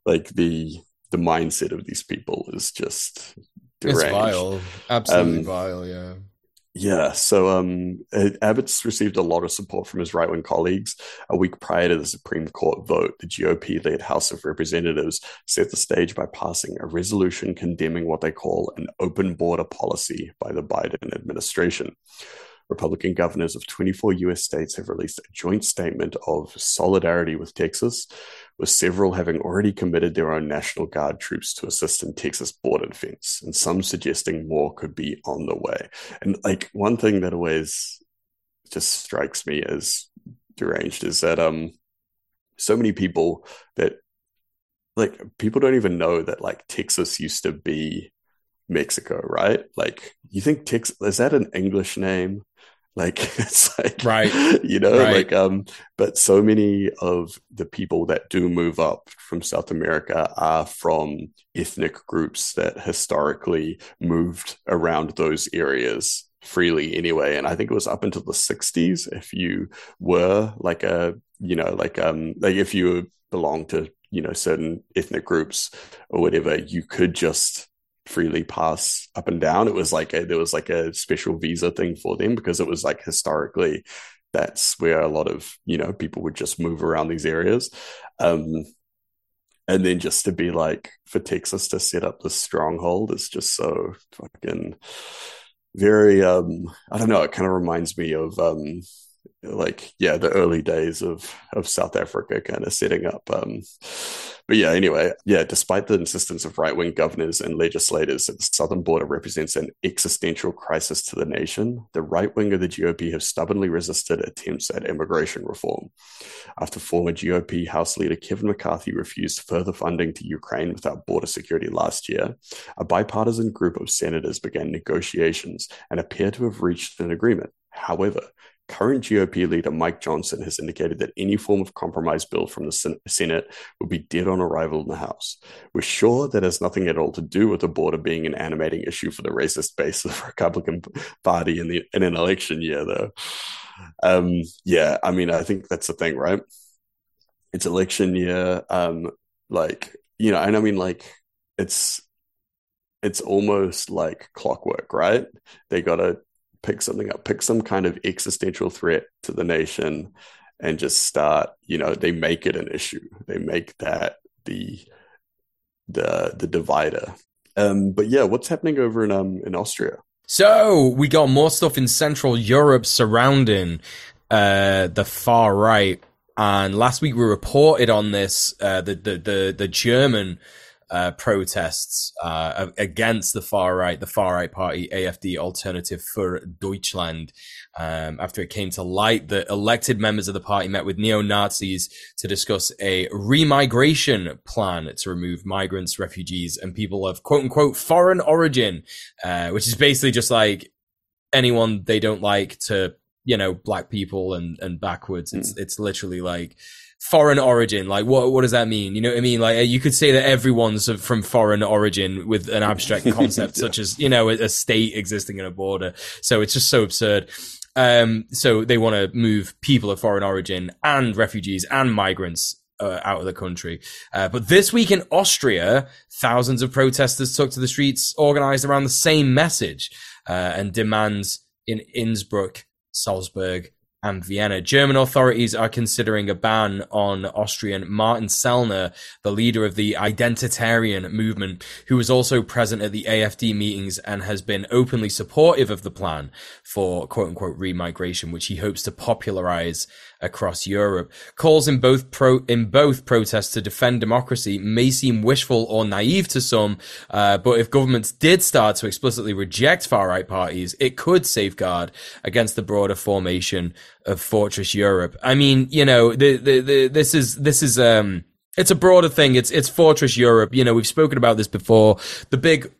like the the mindset of these people is just deranged. it's vile absolutely um, vile yeah yeah, so um, Abbott's received a lot of support from his right wing colleagues. A week prior to the Supreme Court vote, the GOP led House of Representatives set the stage by passing a resolution condemning what they call an open border policy by the Biden administration. Republican governors of 24 US states have released a joint statement of solidarity with Texas, with several having already committed their own National Guard troops to assist in Texas border defense, and some suggesting more could be on the way. And like one thing that always just strikes me as deranged is that um so many people that like people don't even know that like Texas used to be Mexico, right? Like you think Texas is that an English name? Like it's like right you know right. like um but so many of the people that do move up from south america are from ethnic groups that historically moved around those areas freely anyway and i think it was up until the 60s if you were like a you know like um like if you belong to you know certain ethnic groups or whatever you could just freely pass up and down. It was like a, there was like a special visa thing for them because it was like historically that's where a lot of you know people would just move around these areas. Um, and then just to be like for Texas to set up this stronghold is just so fucking very um I don't know, it kind of reminds me of um like yeah the early days of of south africa kind of setting up um but yeah anyway yeah despite the insistence of right-wing governors and legislators that the southern border represents an existential crisis to the nation. The right wing of the gop have stubbornly resisted attempts at immigration reform. After former gop house leader kevin mccarthy refused further funding to ukraine without border security last year a bipartisan group of senators began negotiations and appear to have reached an agreement. However, Current GOP leader Mike Johnson has indicated that any form of compromise bill from the Senate would be dead on arrival in the House. We're sure that has nothing at all to do with the border being an animating issue for the racist base of the Republican Party in the in an election year, though. Um, yeah, I mean, I think that's the thing, right? It's election year, um, like you know, and I mean, like it's it's almost like clockwork, right? They got to pick something up, pick some kind of existential threat to the nation, and just start. You know, they make it an issue. They make that the the the divider. Um, but yeah, what's happening over in um in Austria? So we got more stuff in Central Europe surrounding uh, the far right, and last week we reported on this. Uh, the the the the German uh, protests uh, against the far right, the far right party AFD Alternative für Deutschland. Um, after it came to light, the elected members of the party met with neo Nazis to discuss a remigration plan to remove migrants, refugees, and people of quote unquote foreign origin, uh, which is basically just like anyone they don't like to, you know, black people and, and backwards. It's, mm. it's literally like, foreign origin. Like, what what does that mean? You know what I mean? Like, you could say that everyone's from foreign origin with an abstract concept yeah. such as you know a, a, state existing in a border. So it's just so absurd. Um, so they want to move people of foreign origin and refugees and migrants. Uh, out of the country. Uh, but this week in Austria, thousands of protesters took to the streets organized around the same message uh, and demands in Innsbruck, Salzburg, and Vienna. German authorities are considering a ban on Austrian Martin Sellner, the leader of the identitarian movement, who was also present at the AFD meetings and has been openly supportive of the plan for quote unquote remigration, which he hopes to popularize across Europe. Calls in both pro in both protests to defend democracy may seem wishful or naive to some, uh, but if governments did start to explicitly reject far right parties, it could safeguard against the broader formation of fortress Europe. I mean, you know, the, the, the this is this is um it's a broader thing. It's it's fortress Europe. You know, we've spoken about this before. The big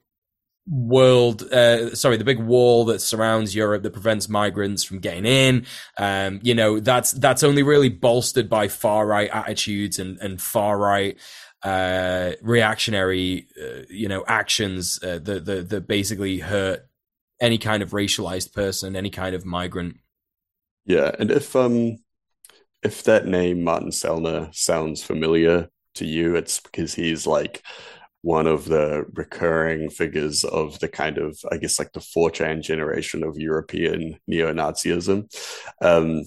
world uh, sorry the big wall that surrounds europe that prevents migrants from getting in. Um you know that's that's only really bolstered by far right attitudes and and far right uh reactionary uh, you know actions uh, that, that that basically hurt any kind of racialized person any kind of migrant. Yeah and if um if that name Martin Sellner sounds familiar to you it's because he's like one of the recurring figures of the kind of, I guess, like the 4chan generation of European neo Nazism. Um,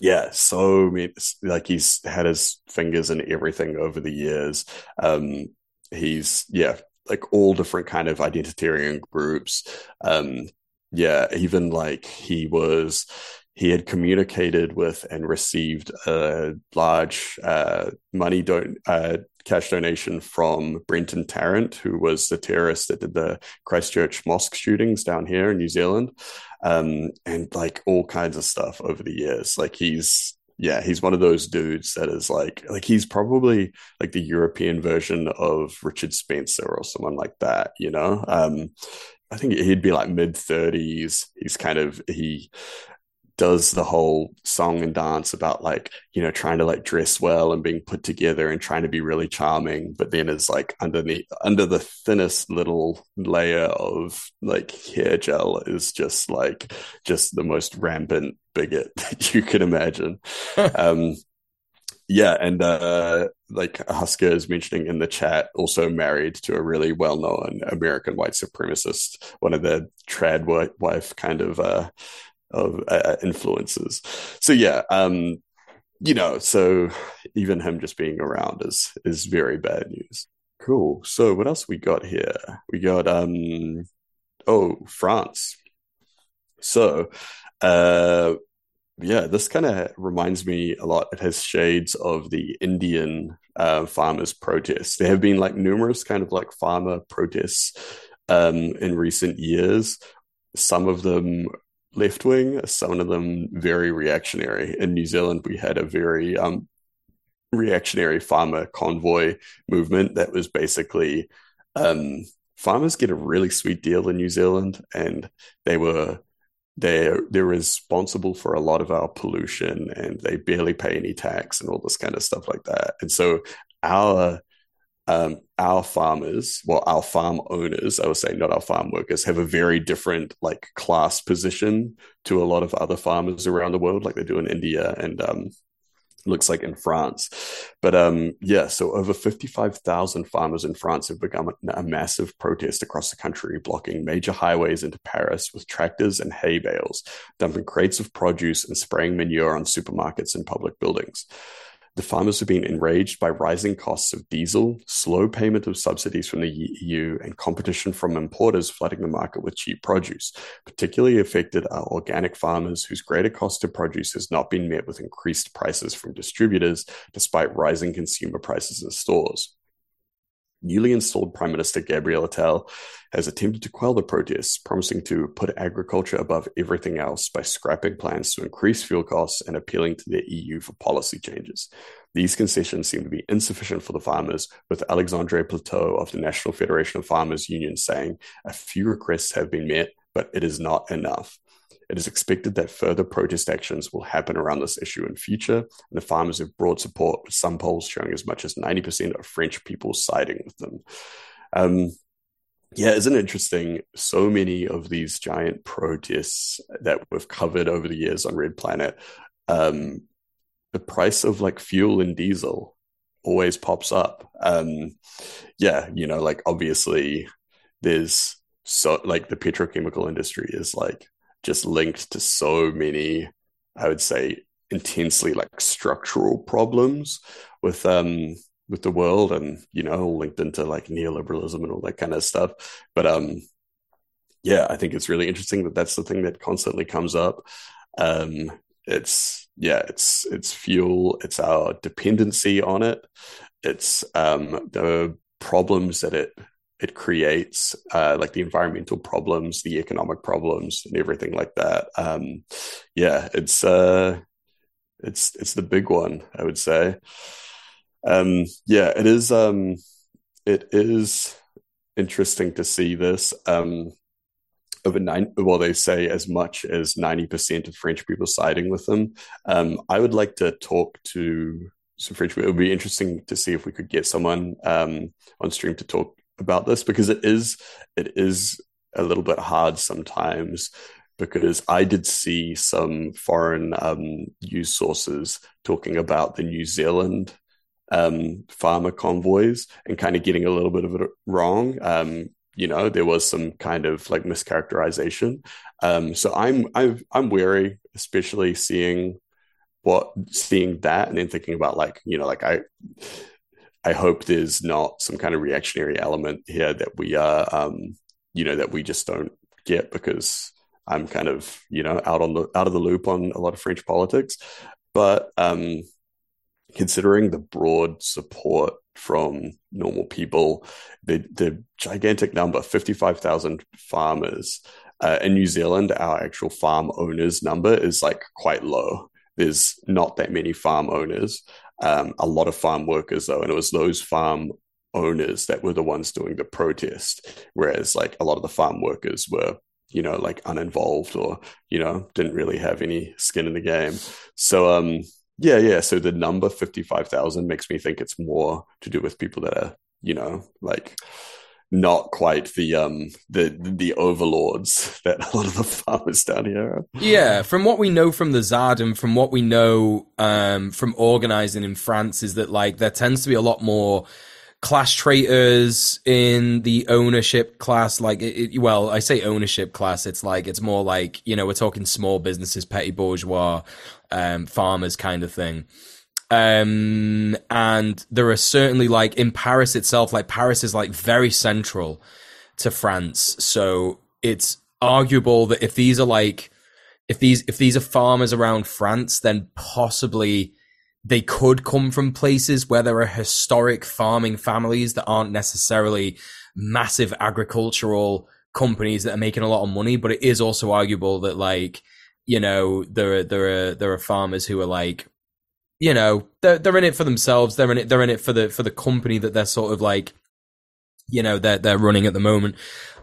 yeah, so like he's had his fingers in everything over the years. Um, he's, yeah, like all different kind of identitarian groups. Um, yeah, even like he was he had communicated with and received a large uh, money don- uh, cash donation from Brenton Tarrant, who was the terrorist that did the Christchurch mosque shootings down here in New Zealand, um, and like all kinds of stuff over the years. Like he's yeah, he's one of those dudes that is like like he's probably like the European version of Richard Spencer or someone like that, you know. Um, I think he'd be like mid 30s. He's kind of he does the whole song and dance about like you know trying to like dress well and being put together and trying to be really charming but then is like underneath under the thinnest little layer of like hair gel is just like just the most rampant bigot that you can imagine. Um yeah and uh like husker is mentioning in the chat also married to a really well-known american white supremacist one of the trad wife kind of uh of uh, influences. So yeah, um, you know, so even him just being around is is very bad news. Cool. So what else we got here? We got um oh France. So, uh, yeah, this kind of reminds me a lot. It has shades of the Indian uh, farmers' protests. There have been like numerous kind of like farmer protests um, in recent years. Some of them left wing, some of them very reactionary. In New Zealand, we had a very um, reactionary farmer convoy movement that was basically um, farmers get a really sweet deal in New Zealand, and they were they're they're responsible for a lot of our pollution, and they barely pay any tax and all this kind of stuff like that. And so our um, our farmers, well, our farm owners, I would say, not our farm workers, have a very different like class position to a lot of other farmers around the world, like they do in India and um, looks like in France. But um, yeah, so over 55,000 farmers in France have begun a massive protest across the country, blocking major highways into Paris with tractors and hay bales, dumping crates of produce and spraying manure on supermarkets and public buildings. The farmers have been enraged by rising costs of diesel, slow payment of subsidies from the EU, and competition from importers flooding the market with cheap produce. Particularly affected are organic farmers whose greater cost of produce has not been met with increased prices from distributors, despite rising consumer prices in stores. Newly installed Prime Minister Gabriel Attal has attempted to quell the protests, promising to put agriculture above everything else by scrapping plans to increase fuel costs and appealing to the EU for policy changes. These concessions seem to be insufficient for the farmers, with Alexandre Plateau of the National Federation of Farmers Union saying a few requests have been met, but it is not enough. It is expected that further protest actions will happen around this issue in future, and the farmers have broad support, with some polls showing as much as 90% of French people siding with them. Um, yeah, isn't it interesting? So many of these giant protests that we've covered over the years on Red Planet, um, the price of like fuel and diesel always pops up. Um, yeah, you know, like obviously there's so like the petrochemical industry is like just linked to so many, I would say, intensely like structural problems with um with the world and you know linked into like neoliberalism and all that kind of stuff. But um yeah i think it's really interesting that that's the thing that constantly comes up. Um it's yeah it's it's fuel it's our dependency on it. It's um the problems that it it creates, uh, like the environmental problems, the economic problems, and everything like that. Um, yeah, it's uh, it's it's the big one, I would say. Um, yeah, it is. Um, it is interesting to see this. Um, over nine, well, they say as much as ninety percent of French people siding with them. Um, I would like to talk to some French. It would be interesting to see if we could get someone um, on stream to talk about this because it is it is a little bit hard sometimes because I did see some foreign um, news sources talking about the New Zealand um, farmer convoys and kind of getting a little bit of it wrong. Um, you know, there was some kind of like mischaracterization. Um, so I'm I'm I'm wary, especially seeing what seeing that and then thinking about like you know like I I hope there's not some kind of reactionary element here that we are, um, you know, that we just don't get because I'm kind of, you know, out on the out of the loop on a lot of French politics. But um, considering the broad support from normal people, the the gigantic number, fifty five thousand farmers uh, in New Zealand, our actual farm owners number is like quite low. There's not that many farm owners um, a lot of farm workers though, and it was those farm owners that were the ones doing the protest, whereas like a lot of the farm workers were you know like uninvolved or you know didn't really have any skin in the game. So um yeah yeah, so the number fifty five thousand makes me think it's more to do with people that are you know like not quite the um the the overlords that a lot of the farmers down here are. Yeah, from what we know from the ZAD and from what we know um from organizing in France is that like there tends to be a lot more class traitors in the ownership class like it, it, well i say ownership class it's like it's more like you know we're talking small businesses petty bourgeois um farmers kind of thing um, and there are certainly like in Paris itself, like Paris is like very central to France. So it's arguable that if these are like if these if these are farmers around France, then possibly they could come from places where there are historic farming families that aren't necessarily massive agricultural companies that are making a lot of money. But it is also arguable that like you know there are there are there are farmers who are like you know they're they're in it for themselves. They're in it they're in it for the for the company that they're sort of like you know they're they're running at the moment.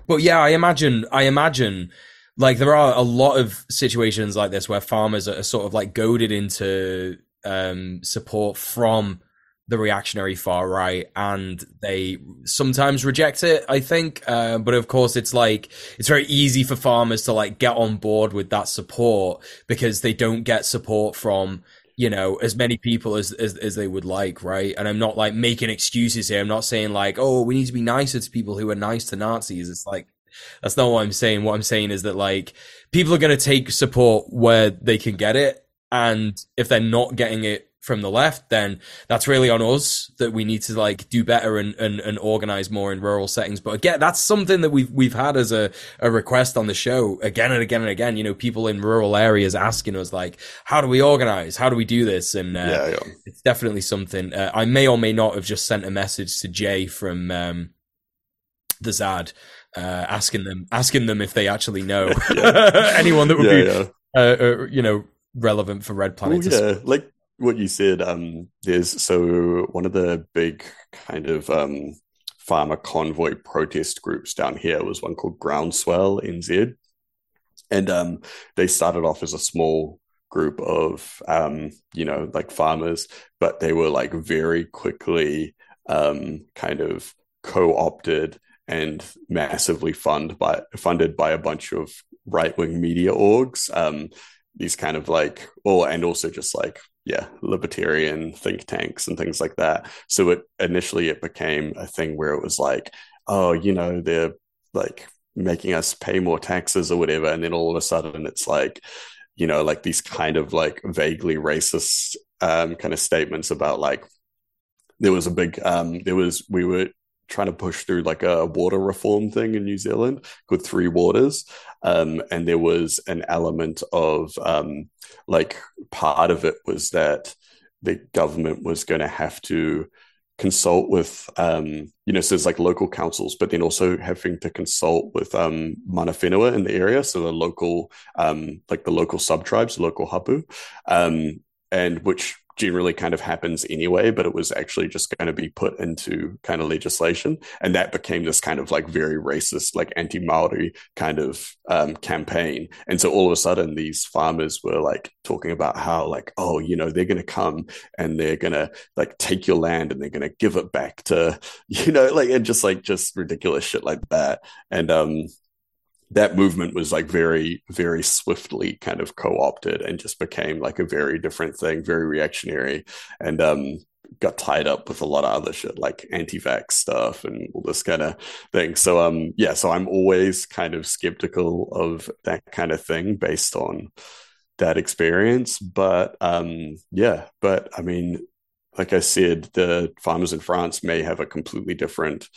But yeah, I imagine I imagine like there are a lot of situations like this where farmers are sort of like goaded into um, support from the reactionary far right and they sometimes reject it i think uh, but of course it's like it's very easy for farmers to like get on board with that support because they don't get support from you know as many people as, as as they would like right? And i'm not like making excuses here. I'm not saying like oh we need to be nicer to people who are nice to nazis. It's like that's not what i'm saying. What i'm saying is that like people are going to take support where they can get it and if they're not getting it from the left, then that's really on us that we need to like do better and, and, and organize more in rural settings. But again, that's something that we've we've had as a, a request on the show again and again and again. You know, people in rural areas asking us like, how do we organize? How do we do this? And uh, yeah, yeah. it's definitely something. Uh, I may or may not have just sent a message to Jay from um, the Zad, uh, asking them asking them if they actually know anyone that would be, uh, uh, you know, relevant for Red Planet. yeah, like what you said, um, there's so one of the big kind of um, farmer convoy protest groups down here was one called Groundswell NZ, and um, they started off as a small group of um, you know like farmers, but they were like very quickly um, kind of co-opted and massively funded by funded by a bunch of right wing media orgs. Um, these kind of like, or and also just like yeah libertarian think tanks and things like that so it initially it became a thing where it was like oh you know they're like making us pay more taxes or whatever and then all of a sudden it's like you know like these kind of like vaguely racist um kind of statements about like there was a big um there was we were trying to push through like a water reform thing in New Zealand called Three Waters. Um, and there was an element of um, like part of it was that the government was going to have to consult with um, you know so there's like local councils but then also having to consult with um mana whenua in the area so the local um like the local sub tribes local hapu um and which generally kind of happens anyway, but it was actually just going to be put into kind of legislation. And that became this kind of like very racist, like anti Maori kind of um, campaign. And so all of a sudden, these farmers were like talking about how, like, oh, you know, they're going to come and they're going to like take your land and they're going to give it back to, you know, like, and just like, just ridiculous shit like that. And, um, that movement was like very very swiftly kind of co-opted and just became like a very different thing very reactionary and um got tied up with a lot of other shit like anti-vax stuff and all this kind of thing. So um yeah so i'm always kind of skeptical of that kind of thing based on that experience but um yeah but i mean like i said the farmers in france may have a completely different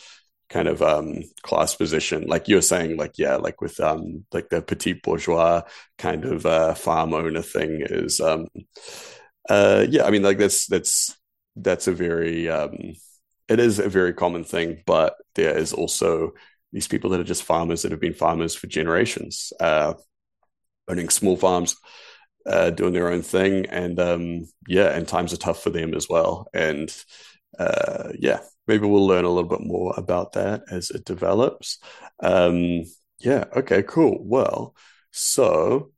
kind of um, class position. Like you're saying, like yeah, like with um, like the petit bourgeois kind of uh, farm owner thing is, um, uh, yeah. I mean, like that's that's that's a very um, it is a very common thing, but there is also these people that are just farmers that have been farmers for generations, uh, owning small farms. Uh, doing their own thing, and um, yeah, and times are tough for them as well. And uh, yeah, maybe we'll learn a little bit more about that as it develops. Um, yeah, okay, cool. Well, so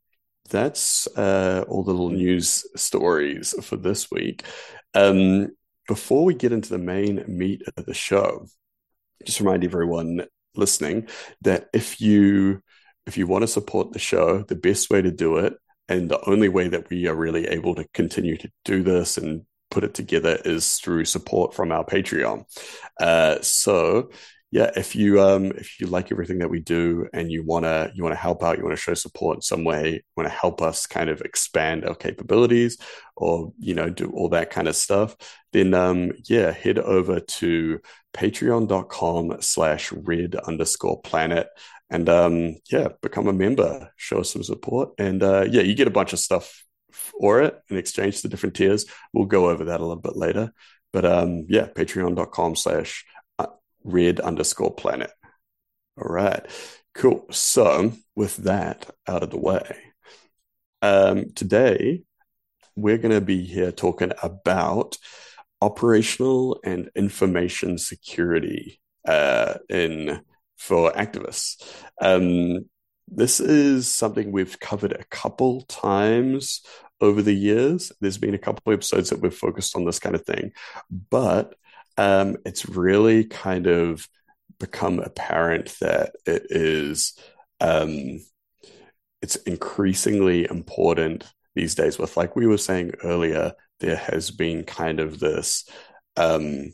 that's uh, all the little news stories for this week. Um, before we get into the main meat of the show, just remind everyone listening that if you if you want to support the show, the best way to do it and the only way that we are really able to continue to do this and put it together is through support from our Patreon. Uh, so yeah, if you um if you like everything that we do and you wanna you wanna help out, you wanna show support in some way, wanna help us kind of expand our capabilities, or you know do all that kind of stuff, then um yeah, head over to patreon.com slash red underscore planet and um yeah, become a member, show us some support, and uh yeah, you get a bunch of stuff for it in exchange to different tiers. We'll go over that a little bit later. But um, yeah, patreon.com slash red underscore planet. All right, cool. So, with that out of the way, um, today we're going to be here talking about operational and information security uh, in for activists. Um, this is something we've covered a couple times over the years. There's been a couple episodes that we've focused on this kind of thing, but um, it's really kind of become apparent that it is um, it's increasingly important these days with like we were saying earlier there has been kind of this um,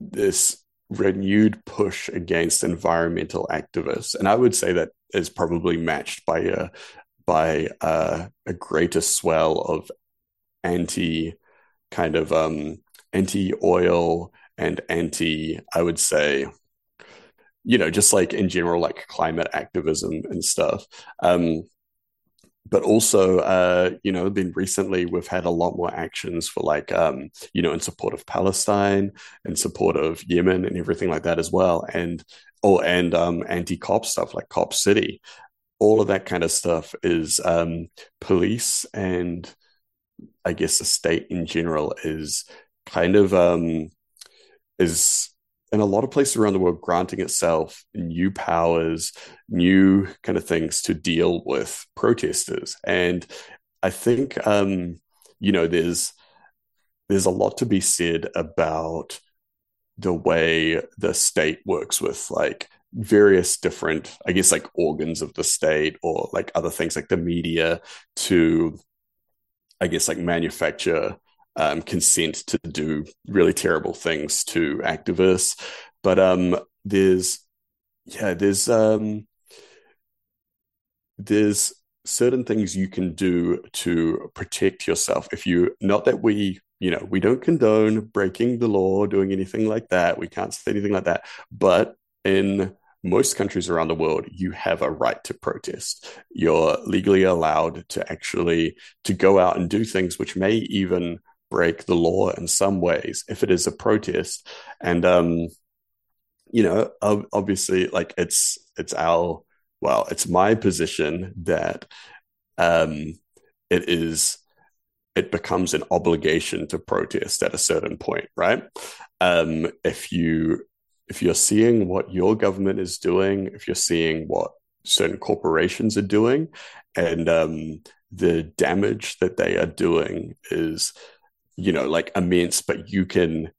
this renewed push against environmental activists and i would say that is probably matched by a by a, a greater swell of anti kind of um, anti oil and anti, I would say, you know, just like in general, like climate activism and stuff. Um, but also, uh, you know, then recently we've had a lot more actions for like, um, you know, in support of Palestine, in support of Yemen, and everything like that as well, and oh, and um, anti-cop stuff like Cop City, all of that kind of stuff is um, police and I guess the state in general is kind of um, is in a lot of places around the world granting itself new powers, new kind of things to deal with protesters. And I think um, you know there's there's a lot to be said about the way the state works with like various different i guess like organs of the state or like other things like the media to i guess like manufacture um, consent to do really terrible things to activists. But um, there's, yeah, there's um, there's certain things you can do to protect yourself. If you, not that we, you know, we don't condone breaking the law, doing anything like that. We can't say anything like that. But in most countries around the world you have a right to protest. You're legally allowed to actually to go out and do things which may even break the law in some ways if it is a protest. And um you know obviously like it's it's our well it's my position that um it is it becomes an obligation to protest at a certain point right? Um if you if you're seeing what your government is doing if you're seeing what certain corporations are doing and um the damage that they are doing is you know like immense but you can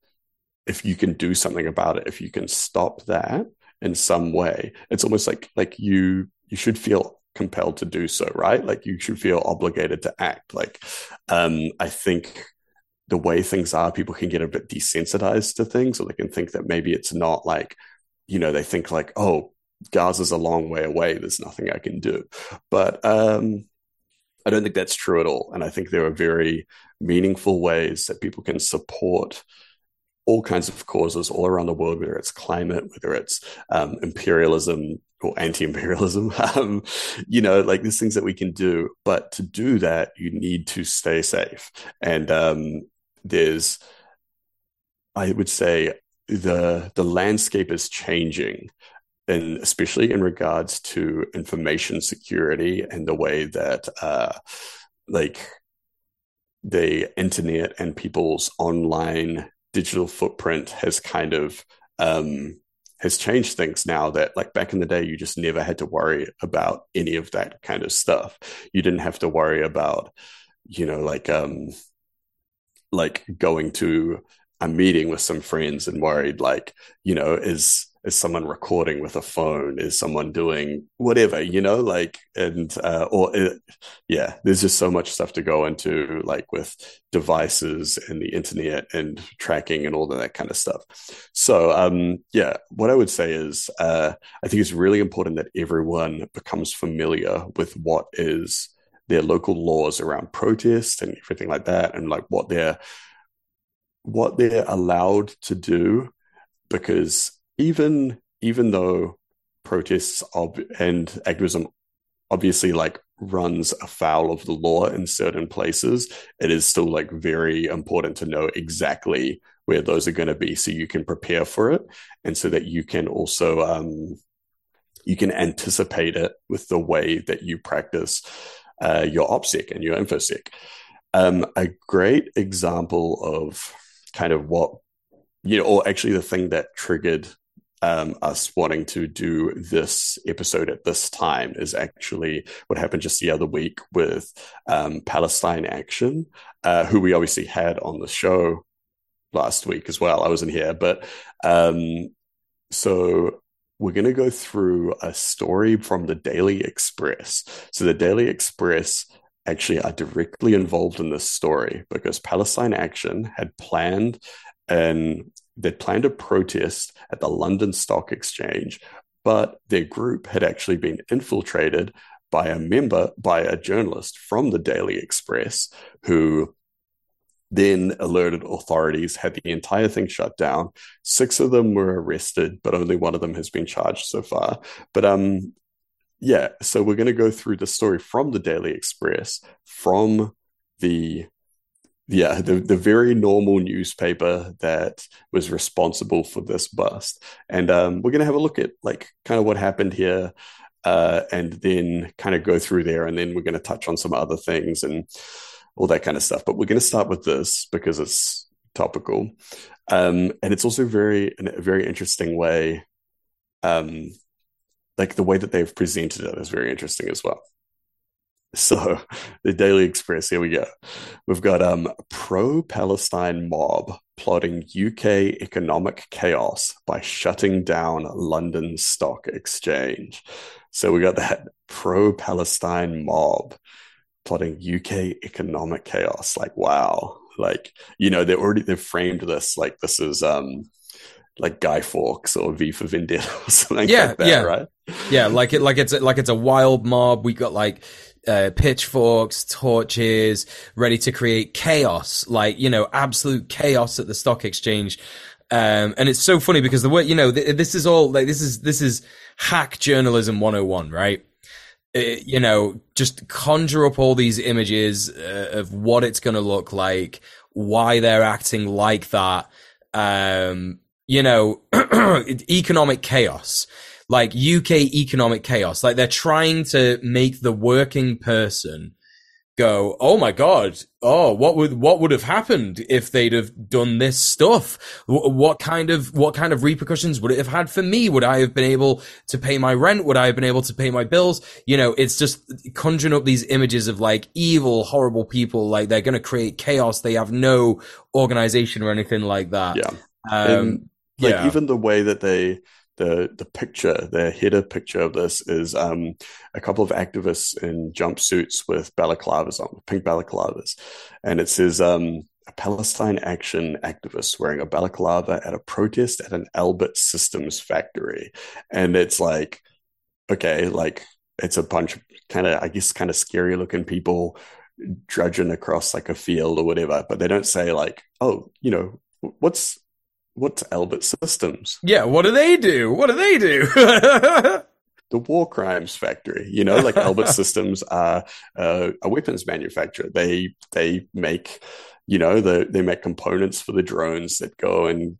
if you can do something about it if you can stop that in some way it's almost like like you you should feel compelled to do so right? Like you should feel obligated to act. Like um i think the way things are people can get a bit desensitized to things or they can think that maybe it's not like you know they think like oh gaza's a long way away there's nothing i can do but um I don't think that's true at all. And I think there are very meaningful ways that people can support all kinds of causes all around the world, whether it's climate, whether it's um, imperialism or anti-imperialism. Um, you know, like there's things that we can do, but to do that, you need to stay safe. And um, there's, I would say, the the landscape is changing and especially in regards to information security and the way that uh, like the internet and people's online digital footprint has kind of um, has changed things now that like back in the day you just never had to worry about any of that kind of stuff. You didn't have to worry about you know like um like going to a meeting with some friends and worried like you know is is someone recording with a phone? Is someone doing whatever you know like and uh, or uh, yeah there's just so much stuff to go into like with devices and the internet and tracking and all of that kind of stuff. So um yeah what i would say is uh i think it's really important that everyone becomes familiar with what is their local laws around protest and everything like that and like what they're what they're allowed to do because even even though protests ob- and activism obviously like runs afoul of the law in certain places it is still like very important to know exactly where those are going to be so you can prepare for it and so that you can also um, you can anticipate it with the way that you practice uh, your opsec and your infosec um, a great example of kind of what you know or actually the thing that triggered um, us wanting to do this episode at this time is actually what happened just the other week with um, Palestine Action, uh, who we obviously had on the show last week as well. I wasn't here, but um, so we're going to go through a story from the Daily Express. So the Daily Express actually are directly involved in this story because Palestine Action had planned and they'd planned a protest at the London Stock Exchange, but their group had actually been infiltrated by a member, by a journalist from the Daily Express, who then alerted authorities, had the entire thing shut down. Six of them were arrested, but only one of them has been charged so far. But um, yeah, so we're going to go through the story from the Daily Express, from the yeah, the, the very normal newspaper that was responsible for this bust. And um, we're going to have a look at like kind of what happened here uh, and then kind of go through there. And then we're going to touch on some other things and all that kind of stuff. But we're going to start with this because it's topical. Um, and it's also very, a very interesting way. Um, like the way that they've presented it is very interesting as well. So, the Daily Express, here we go. We've got um pro-Palestine mob plotting UK economic chaos by shutting down London Stock Exchange. So we got that pro-Palestine mob plotting UK economic chaos. Like, wow. Like, you know, they already they've framed this like this is um like Guy Fawkes or V for Vendetta or something yeah, like that, yeah. right? Yeah, like it, like it's like it's a wild mob. We got like uh, pitchforks, torches, ready to create chaos, like, you know, absolute chaos at the stock exchange. Um, and it's so funny because the way, you know, th- this is all like, this is, this is hack journalism 101, right? Uh, you know, just conjure up all these images uh, of what it's going to look like, why they're acting like that. Um, you know, economic chaos like UK economic chaos. Like they're trying to make the working person go, "Oh my god, oh what would what would have happened if they'd have done this stuff? What kind of what kind of repercussions would it have had for me? Would I have been able to pay my rent? Would I have been able to pay my bills? You know, it's just conjuring up these images of like evil, horrible people. Like they're going to create chaos. They have no organization or anything like that. Yeah. Um, like yeah. even the way that they the the picture, the header picture of this is um, a couple of activists in jumpsuits with balaclavas on, pink balaclavas, and it says um, a Palestine Action activist wearing a balaclava at a protest at an Elbit Systems factory, and it's like, okay, like it's a bunch of kind of I guess kind of scary looking people drudging across like a field or whatever, but they don't say like, oh, you know, what's what's Elbit Systems? Yeah, what do they do? What do they do? the war crimes factory. You know, like Elbit Systems are uh, a weapons manufacturer. They they make, you know, the, they make components for the drones that go and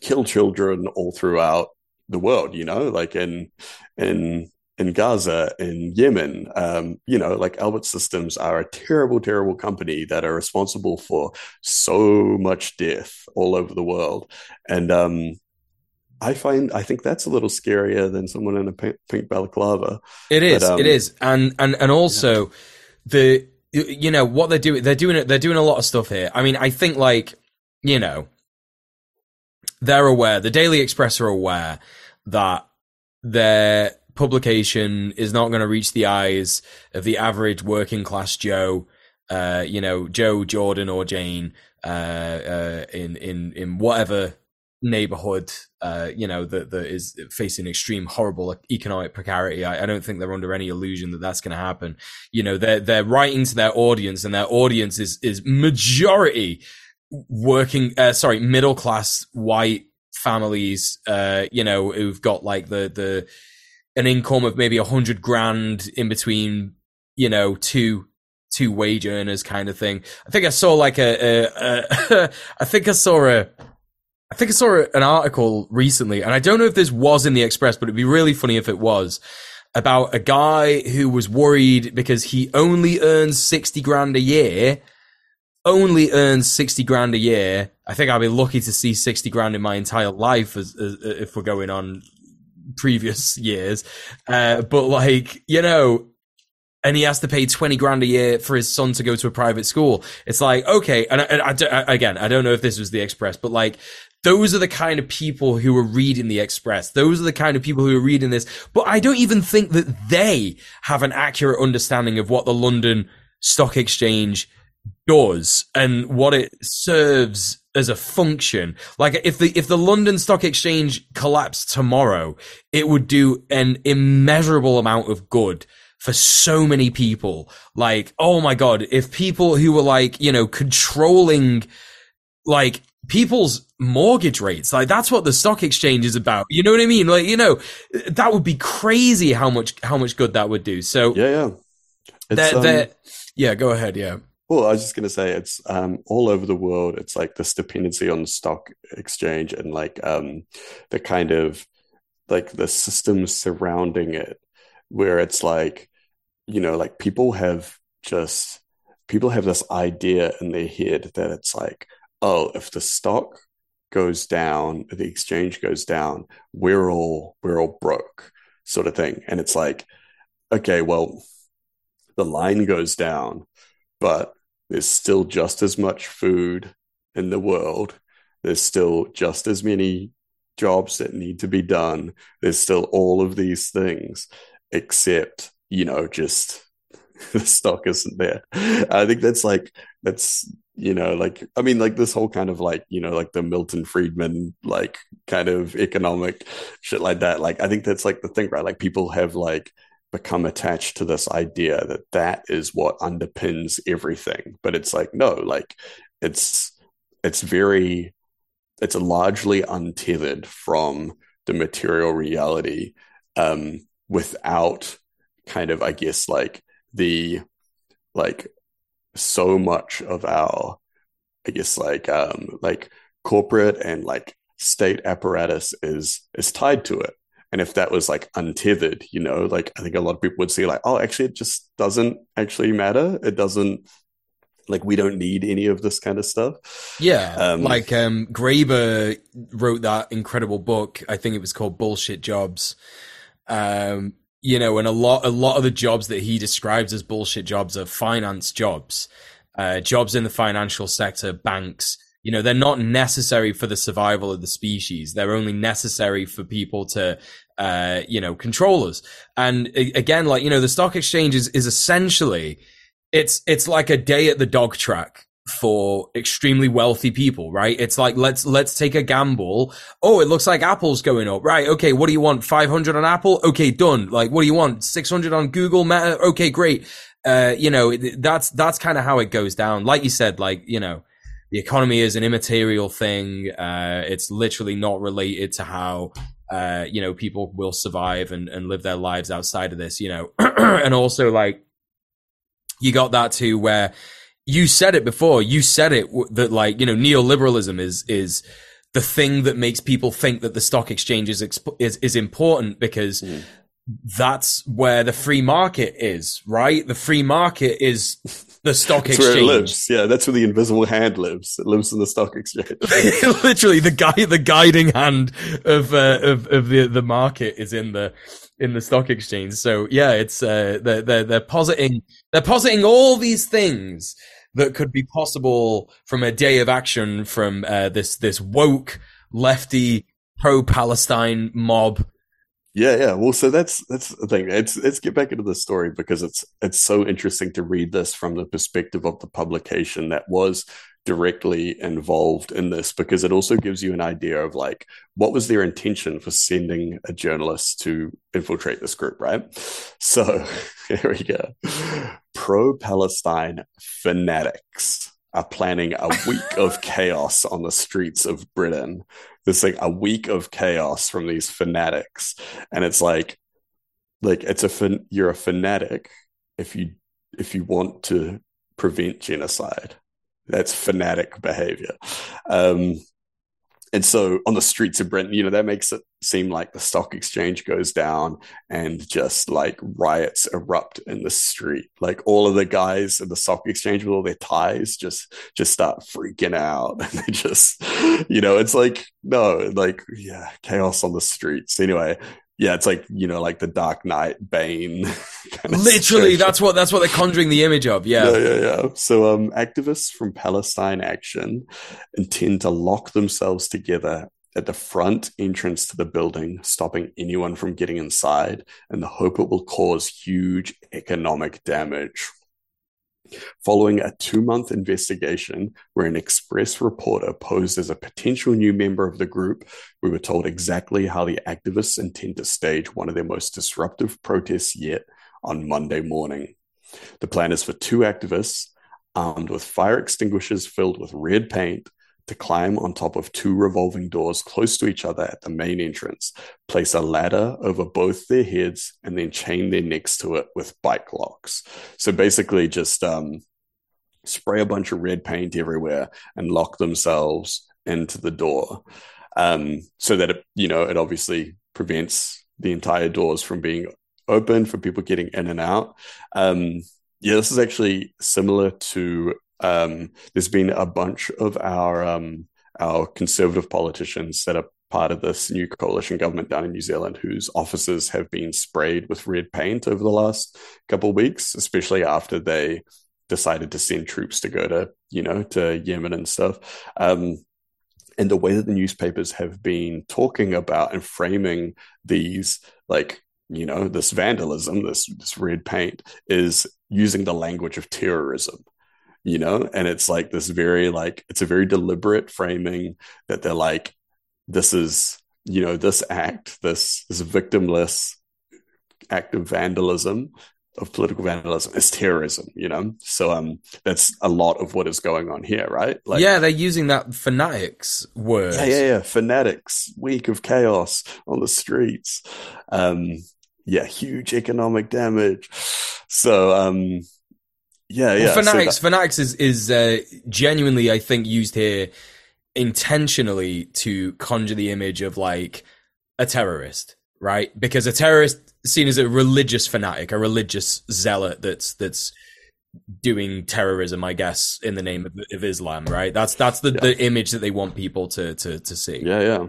kill children all throughout the world. You know, like in in in Gaza, in Yemen, um, you know, like Elbit Systems are a terrible, terrible company that are responsible for so much death all over the world. And um, I find, I think that's a little scarier than someone in a pink, pink balaclava. It is, but, um, it is. And, and, and also yeah. the, you know, what they're doing, they're doing, they're doing a lot of stuff here. I mean, I think like, you know, they're aware. The Daily Express are aware that their publication is not going to reach the eyes of the average working class Joe. Uh, you know, Joe, Jordan, or Jane, uh, uh, in in in whatever neighborhood, uh, you know, that that is facing extreme, horrible economic precarity. I, I don't think they're under any illusion that that's going to happen. You know, they're they're writing to their audience, and their audience is is majority working, uh, sorry, middle class white families. Uh, you know, who've got like the the an income of maybe a hundred grand in between, you know, two two wage earners kind of thing. I think I saw like a, a, a I think I saw a I think I saw an article recently, and I don't know if this was in the Express, but it'd be really funny if it was about a guy who was worried because he only earns 60 grand a year, only earns 60 grand a year. I think I'll be lucky to see 60 grand in my entire life as, as if we're going on previous years. Uh, but like, you know, and he has to pay 20 grand a year for his son to go to a private school. It's like, okay. And, I, I, I, again, I don't know if this was the Express, but like, those are the kind of people who are reading the Express. Those are the kind of people who are reading this. But I don't even think that they have an accurate understanding of what the London Stock Exchange does and what it serves as a function. Like if the if the London Stock Exchange collapsed tomorrow, it would do an immeasurable amount of good for so many people. Like, oh my god, if people who were like, you know, controlling like people's mortgage rates. Like that's what the stock exchange is about. You know what I mean? Like, you know, that would be crazy how much how much good that would do. So Yeah, yeah. They're, um, they're, yeah, go ahead, yeah. Well, I was just going to say it's um, all over the world. It's like this dependency on the stock exchange and like um, the kind of like the systems surrounding it, where it's like, you know, like people have just people have this idea in their head that it's like, oh, if the stock goes down, the exchange goes down, we're all we're all broke, sort of thing. And it's like, okay, well, the line goes down, but there's still just as much food in the world. There's still just as many jobs that need to be done. There's still all of these things, except, you know, just the stock isn't there. I think that's like, that's you know like i mean like this whole kind of like you know like the milton friedman like kind of economic shit like that like i think that's like the thing right like people have like become attached to this idea that that is what underpins everything. But it's like no like it's it's very it's largely untethered from the material reality um without kind of i guess like the like so much of our i guess like um like corporate and like state apparatus is is tied to it and if that was like untethered you know like i think a lot of people would see like oh actually it just doesn't actually matter it doesn't like we don't need any of this kind of stuff yeah um, like um graeber wrote that incredible book i think it was called bullshit jobs um you know, and a lot a lot of the jobs that he describes as bullshit jobs are finance jobs, uh, jobs in the financial sector, banks. You know, they're not necessary for the survival of the species. They're only necessary for people to, uh, you know, controllers. And again, like you know, the stock exchange is is essentially it's it's like a day at the dog track for extremely wealthy people, right? It's like let's let's take a gamble. Oh, it looks like Apple's going up, right? Okay, what do you want? Five hundred on Apple? Okay, done. Like, what do you want? Six hundred on Google? Meta? Okay, great. Uh, you know, that's that's kind of how it goes down. Like you said, like you know, the economy is an immaterial thing. Uh, it's literally not related to how uh, you know people will survive and and live their lives outside of this. You know, and also like you got that too where you said it before. You said it that like you know neoliberalism is is the thing that makes people think that the stock exchange is is, is important because mm. that's where the free market is, right? The free market is the stock exchange. where it lives. Yeah, that's where the invisible hand lives. It lives in the stock exchange. Literally, the guy, the guiding hand of uh, of of the the market is in the in the stock exchange. So yeah, it's uh, they're, they're they're positing they're positing all these things that could be possible from a day of action from uh, this this woke lefty pro Palestine mob. Yeah, yeah. Well, so that's that's the thing. Let's let's get back into the story because it's it's so interesting to read this from the perspective of the publication that was directly involved in this because it also gives you an idea of like what was their intention for sending a journalist to infiltrate this group, right? So here we go. Pro Palestine fanatics are planning a week of chaos on the streets of Britain. There's like a week of chaos from these fanatics, and it's like, like it's a fan, you're a fanatic if you if you want to prevent genocide. That's fanatic behavior. Um, and so on the streets of Britain, you know, that makes it seem like the stock exchange goes down and just like riots erupt in the street. Like all of the guys in the stock exchange with all their ties just just start freaking out. And they just, you know, it's like, no, like, yeah, chaos on the streets. Anyway, yeah, it's like you know, like the Dark Knight, Bane. Literally, situation. that's what that's what they're conjuring the image of. Yeah, yeah, yeah. yeah. So, um, activists from Palestine Action intend to lock themselves together at the front entrance to the building, stopping anyone from getting inside, in the hope it will cause huge economic damage. Following a two month investigation where an Express reporter posed as a potential new member of the group, we were told exactly how the activists intend to stage one of their most disruptive protests yet on Monday morning. The plan is for two activists armed with fire extinguishers filled with red paint to climb on top of two revolving doors close to each other at the main entrance, place a ladder over both their heads, and then chain their necks to it with bike locks. So basically, just um, spray a bunch of red paint everywhere and lock themselves into the door, um, so that it, you know it obviously prevents the entire doors from being open for people getting in and out. Um, yeah, this is actually similar to um, there's been a bunch of our um, our conservative politicians that are part of this new coalition government down in New Zealand whose offices have been sprayed with red paint over the last couple of weeks, especially after they decided to send troops to go to you know to Yemen and stuff. Um, and the way that the newspapers have been talking about and framing these like you know this vandalism this this red paint is using the language of terrorism you know and it's like this very like it's a very deliberate framing that they're like this is you know this act this this victimless act of vandalism of political vandalism is terrorism you know? So um that's a lot of what is going on here right? Like yeah they're using that fanatics word. Yeah yeah yeah. Fanatics week of chaos on the streets. Um yeah huge economic damage. So um yeah, yeah. Fanatics, so that- fanatics is is uh, genuinely, I think, used here intentionally to conjure the image of like a terrorist, right? Because a terrorist seen as a religious fanatic, a religious zealot that's that's doing terrorism, I guess, in the name of, of Islam, right? That's that's the, yeah. the image that they want people to to to see. Yeah, yeah.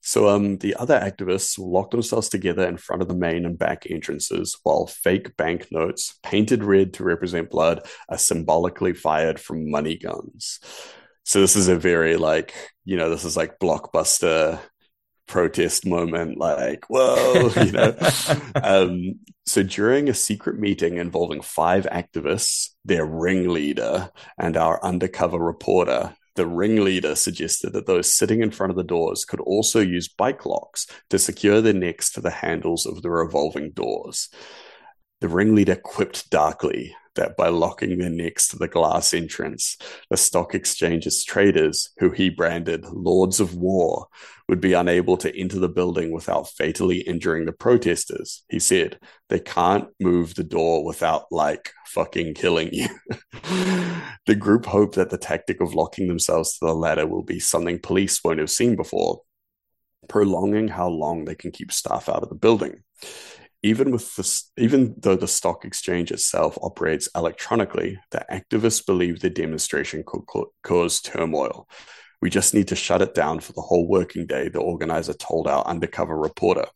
So um, the other activists locked themselves together in front of the main and back entrances while fake banknotes, painted red to represent blood, are symbolically fired from money guns. So this is a very like, you know, this is like blockbuster protest moment, like, whoa, you know. um, so during a secret meeting involving five activists, their ringleader, and our undercover reporter, the ringleader suggested that those sitting in front of the doors could also use bike locks to secure their necks to the handles of the revolving doors. The ringleader quipped darkly that by locking their necks to the glass entrance, the stock exchange's traders, who he branded Lords of War, would be unable to enter the building without fatally injuring the protesters. He said, They can't move the door without, like, fucking killing you. the group hope that the tactic of locking themselves to the ladder will be something police won't have seen before, prolonging how long they can keep staff out of the building even with this, even though the stock exchange itself operates electronically, the activists believe the demonstration could cause turmoil. We just need to shut it down for the whole working day, the organizer told our undercover reporter.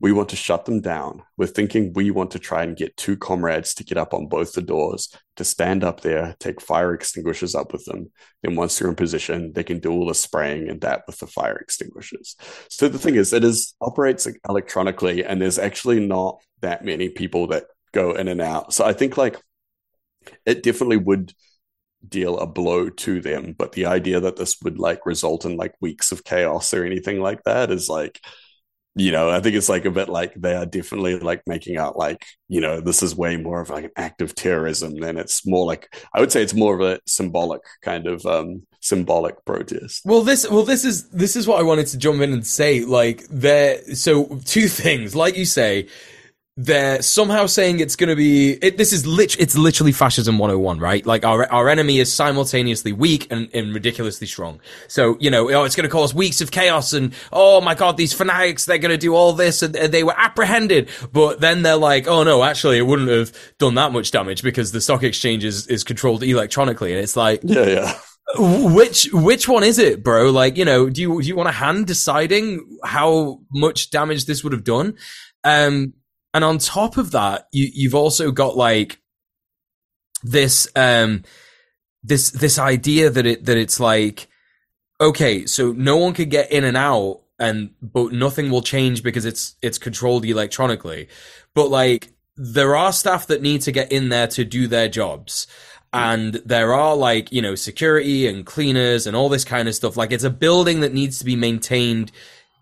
we want to shut them down. We're thinking we want to try and get two comrades to get up on both the doors, to stand up there, take fire extinguishers up with them. Then once they're in position, they can do all the spraying and that with the fire extinguishers. So the thing is, it is operates electronically, and there's actually not that many people that go in and out. So I think like it definitely would deal a blow to them but the idea that this would like result in like weeks of chaos or anything like that is like you know i think it's like a bit like they are definitely like making out like you know this is way more of like an act of terrorism than it's more like i would say it's more of a symbolic kind of um symbolic protest. Well this well this is this is what i wanted to jump in and say like there so two things. Like you say they're somehow saying it's going to be it, this is lit it's literally fascism 101 right? Like our our enemy is simultaneously weak and, and ridiculously strong. So you know oh, it's going to cause weeks of chaos and oh my god these fanatics they're going to do all this and, and they were apprehended. But then they're like oh no actually it wouldn't have done that much damage because the stock exchange is, is controlled electronically. And it's like yeah yeah. which which one is it, bro? Like, you know, do you do you want a hand deciding how much damage this would have done? Um, and on top of that, you you've also got like this um this this idea that it that it's like okay, so no one could get in and out and but nothing will change because it's it's controlled electronically. But like there are staff that need to get in there to do their jobs. And there are like, you know, security and cleaners and all this kind of stuff. Like it's a building that needs to be maintained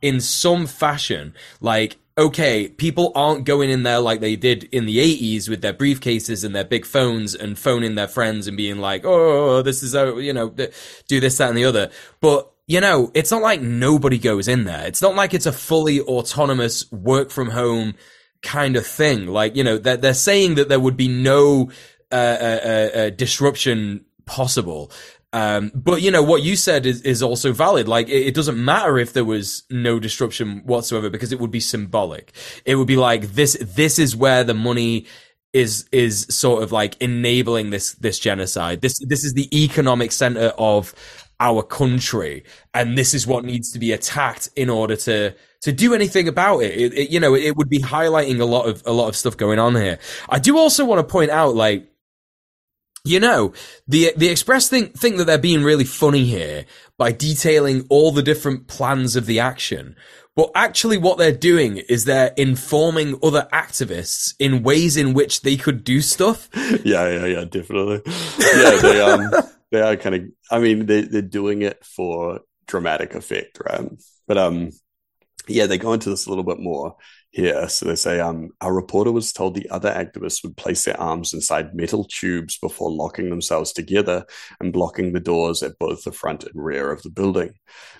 in some fashion. Like okay, people aren't going in there like they did in the 80s with their briefcases and their big phones and phoning their friends and being like, oh, this is, a, you know, do this, that, and the other. But, you know, it's not like nobody goes in there. It's not like it's a fully autonomous work from home kind of thing. Like, you know, they're, they're saying that there would be no uh, uh, uh, uh disruption possible. Um, but you know what you said is, is also valid. Like it, it, doesn't matter if there was no disruption whatsoever because it would be symbolic. It would be like this. This is where the money is is sort of like enabling this this genocide. This this is the economic center of our country, and this is what needs to be attacked in order to to do anything about it. it, it you know, it would be highlighting a lot of a lot of stuff going on here. I do also want to point out like you know, the the Express think think that they're being really funny here by detailing all the different plans of the action. But actually what they're doing is they're informing other activists in ways in which they could do stuff. Yeah, yeah, yeah, definitely. Yeah, they um they are kind of I mean they they're doing it for dramatic effect, right? But um yeah, they go into this a little bit more here. So they say, um, our reporter was told the other activists would place their arms inside metal tubes before locking themselves together and blocking the doors at both the front and rear of the building.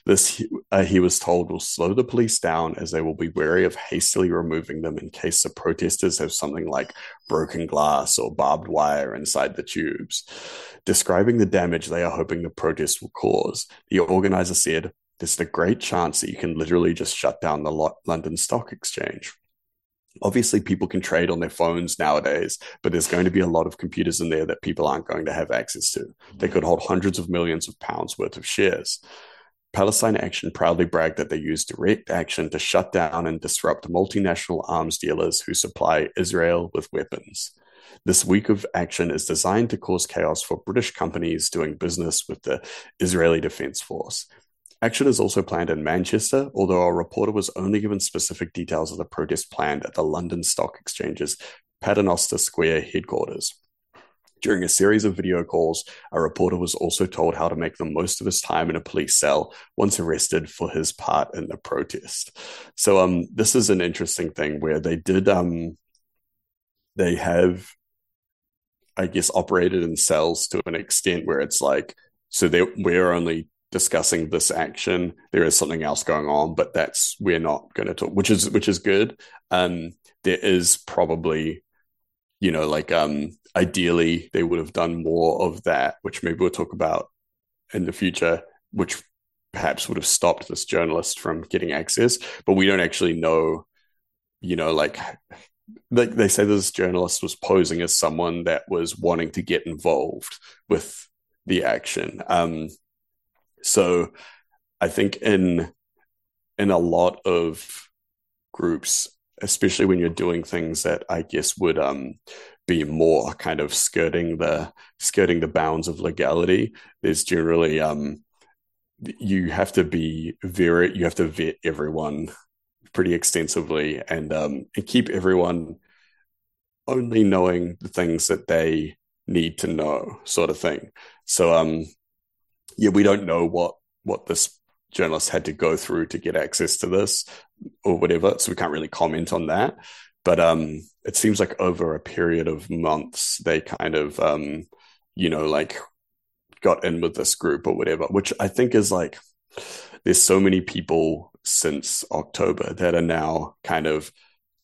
This, uh, he was told, will slow the police down as they will be wary of hastily removing them in case the protesters have something like broken glass or barbed wire inside the tubes. Describing the damage they are hoping the protest will cause, the organizer said, there's a great chance that you can literally just shut down the London Stock Exchange. Obviously, people can trade on their phones nowadays, but there's going to be a lot of computers in there that people aren't going to have access to. They could hold hundreds of millions of pounds worth of shares. Palestine Action proudly bragged that they used direct action to shut down and disrupt multinational arms dealers who supply Israel with weapons. This week of action is designed to cause chaos for British companies doing business with the Israeli Defense Force. Action is also planned in Manchester, although our reporter was only given specific details of the protest planned at the London Stock Exchange's Paternoster Square headquarters. During a series of video calls, a reporter was also told how to make the most of his time in a police cell once arrested for his part in the protest. So, um, this is an interesting thing where they did, um, they have, I guess, operated in cells to an extent where it's like, so they we're only discussing this action. There is something else going on, but that's we're not going to talk, which is which is good. Um, there is probably, you know, like um, ideally they would have done more of that, which maybe we'll talk about in the future, which perhaps would have stopped this journalist from getting access. But we don't actually know, you know, like they, they say this journalist was posing as someone that was wanting to get involved with the action. Um, so I think in in a lot of groups, especially when you're doing things that I guess would um, be more kind of skirting the skirting the bounds of legality. There's generally um, you have to be very you have to vet everyone pretty extensively and um, and keep everyone only knowing the things that they need to know, sort of thing. So um, yeah, we don't know what what this journalist had to go through to get access to this or whatever, so we can't really comment on that. But um, it seems like over a period of months, they kind of um, you know, like got in with this group or whatever, which I think is like there's so many people since October that are now kind of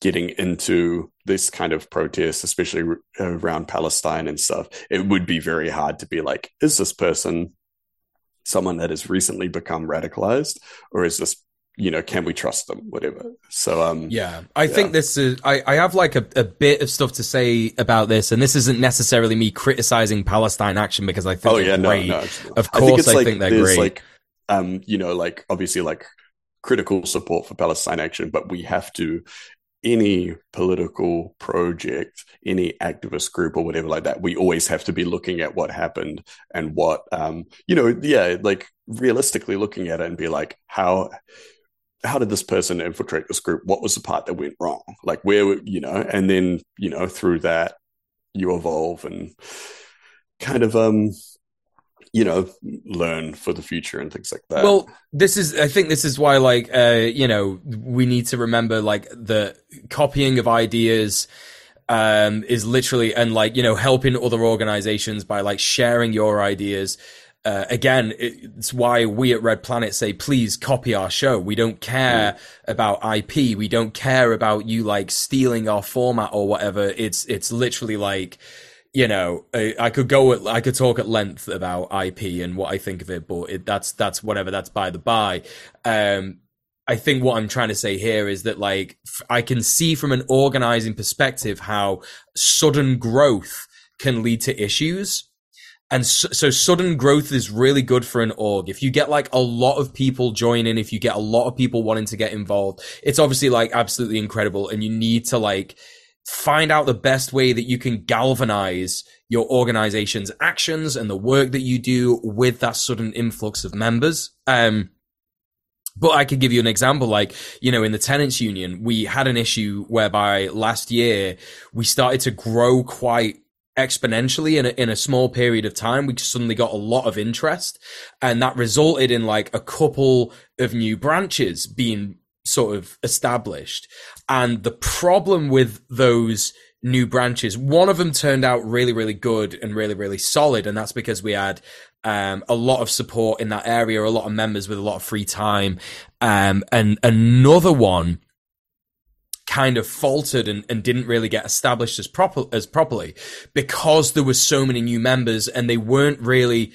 getting into this kind of protest, especially around Palestine and stuff. It would be very hard to be like, is this person someone that has recently become radicalized, or is this you know, can we trust them? Whatever. So, um, yeah, I yeah. think this is, I, I have like a, a bit of stuff to say about this, and this isn't necessarily me criticizing Palestine action because I think, oh, yeah, great. No, no, of course, I think, I think they're great. Like, um, you know, like obviously like critical support for Palestine action, but we have to, any political project, any activist group or whatever like that, we always have to be looking at what happened and what, um, you know, yeah, like realistically looking at it and be like, how, how did this person infiltrate this group? What was the part that went wrong? Like where, you know, and then, you know, through that you evolve and kind of, um, you know, learn for the future and things like that. Well, this is, I think this is why, like, uh, you know, we need to remember, like, the copying of ideas, um, is literally, and like, you know, helping other organizations by like sharing your ideas uh, again, it's why we at Red Planet say, please copy our show. We don't care mm. about IP. We don't care about you like stealing our format or whatever. It's, it's literally like, you know, I, I could go, at, I could talk at length about IP and what I think of it, but it, that's, that's whatever, that's by the by. Um, I think what I'm trying to say here is that like, I can see from an organizing perspective how sudden growth can lead to issues and so, so, sudden growth is really good for an org. If you get like a lot of people joining, if you get a lot of people wanting to get involved, it's obviously like absolutely incredible. And you need to like find out the best way that you can galvanize your organization's actions and the work that you do with that sudden influx of members. Um, but I could give you an example, like, you know, in the tenants union, we had an issue whereby last year we started to grow quite exponentially in a, in a small period of time. We suddenly got a lot of interest and that resulted in like a couple of new branches being sort of established. And the problem with those new branches, one of them turned out really, really good and really, really solid. And that's because we had um, a lot of support in that area, a lot of members with a lot of free time. Um, and another one kind of faltered and, and didn't really get established as proper as properly because there were so many new members and they weren't really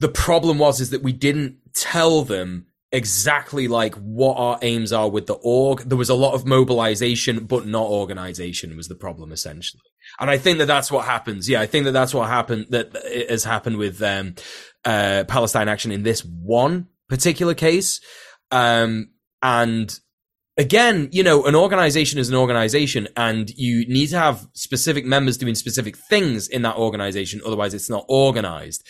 the problem was is that we didn't tell them exactly like what our aims are with the org there was a lot of mobilization but not organization was the problem essentially and i think that that's what happens yeah i think that that's what happened that has happened with um, uh, palestine action in this one particular case um, and again, you know, an organization is an organization and you need to have specific members doing specific things in that organization. Otherwise it's not organized.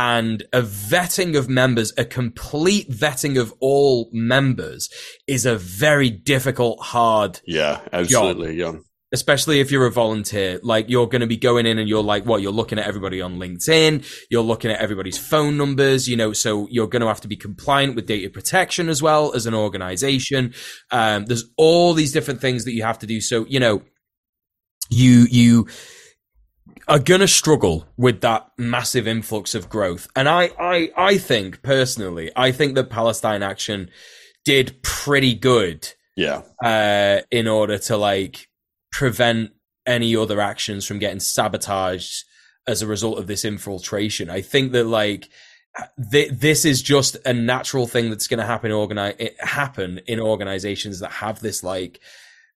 And a vetting of members, a complete vetting of all members is a very difficult, hard. Yeah, absolutely. Job. Yeah especially if you're a volunteer, like you're going to be going in and you're like, what, you're looking at everybody on LinkedIn, you're looking at everybody's phone numbers, you know, so you're going to have to be compliant with data protection as well as an organization. Um, there's all these different things that you have to do. So, you know, you, you, are going to struggle with that massive influx of growth. And I, I, I think personally, I think that Palestine Action did pretty good. Yeah. Uh, in order to like prevent any other actions from getting sabotaged as a result of this infiltration. I think that like th- this is just a natural thing that's going to happen organize it happen in organizations that have this like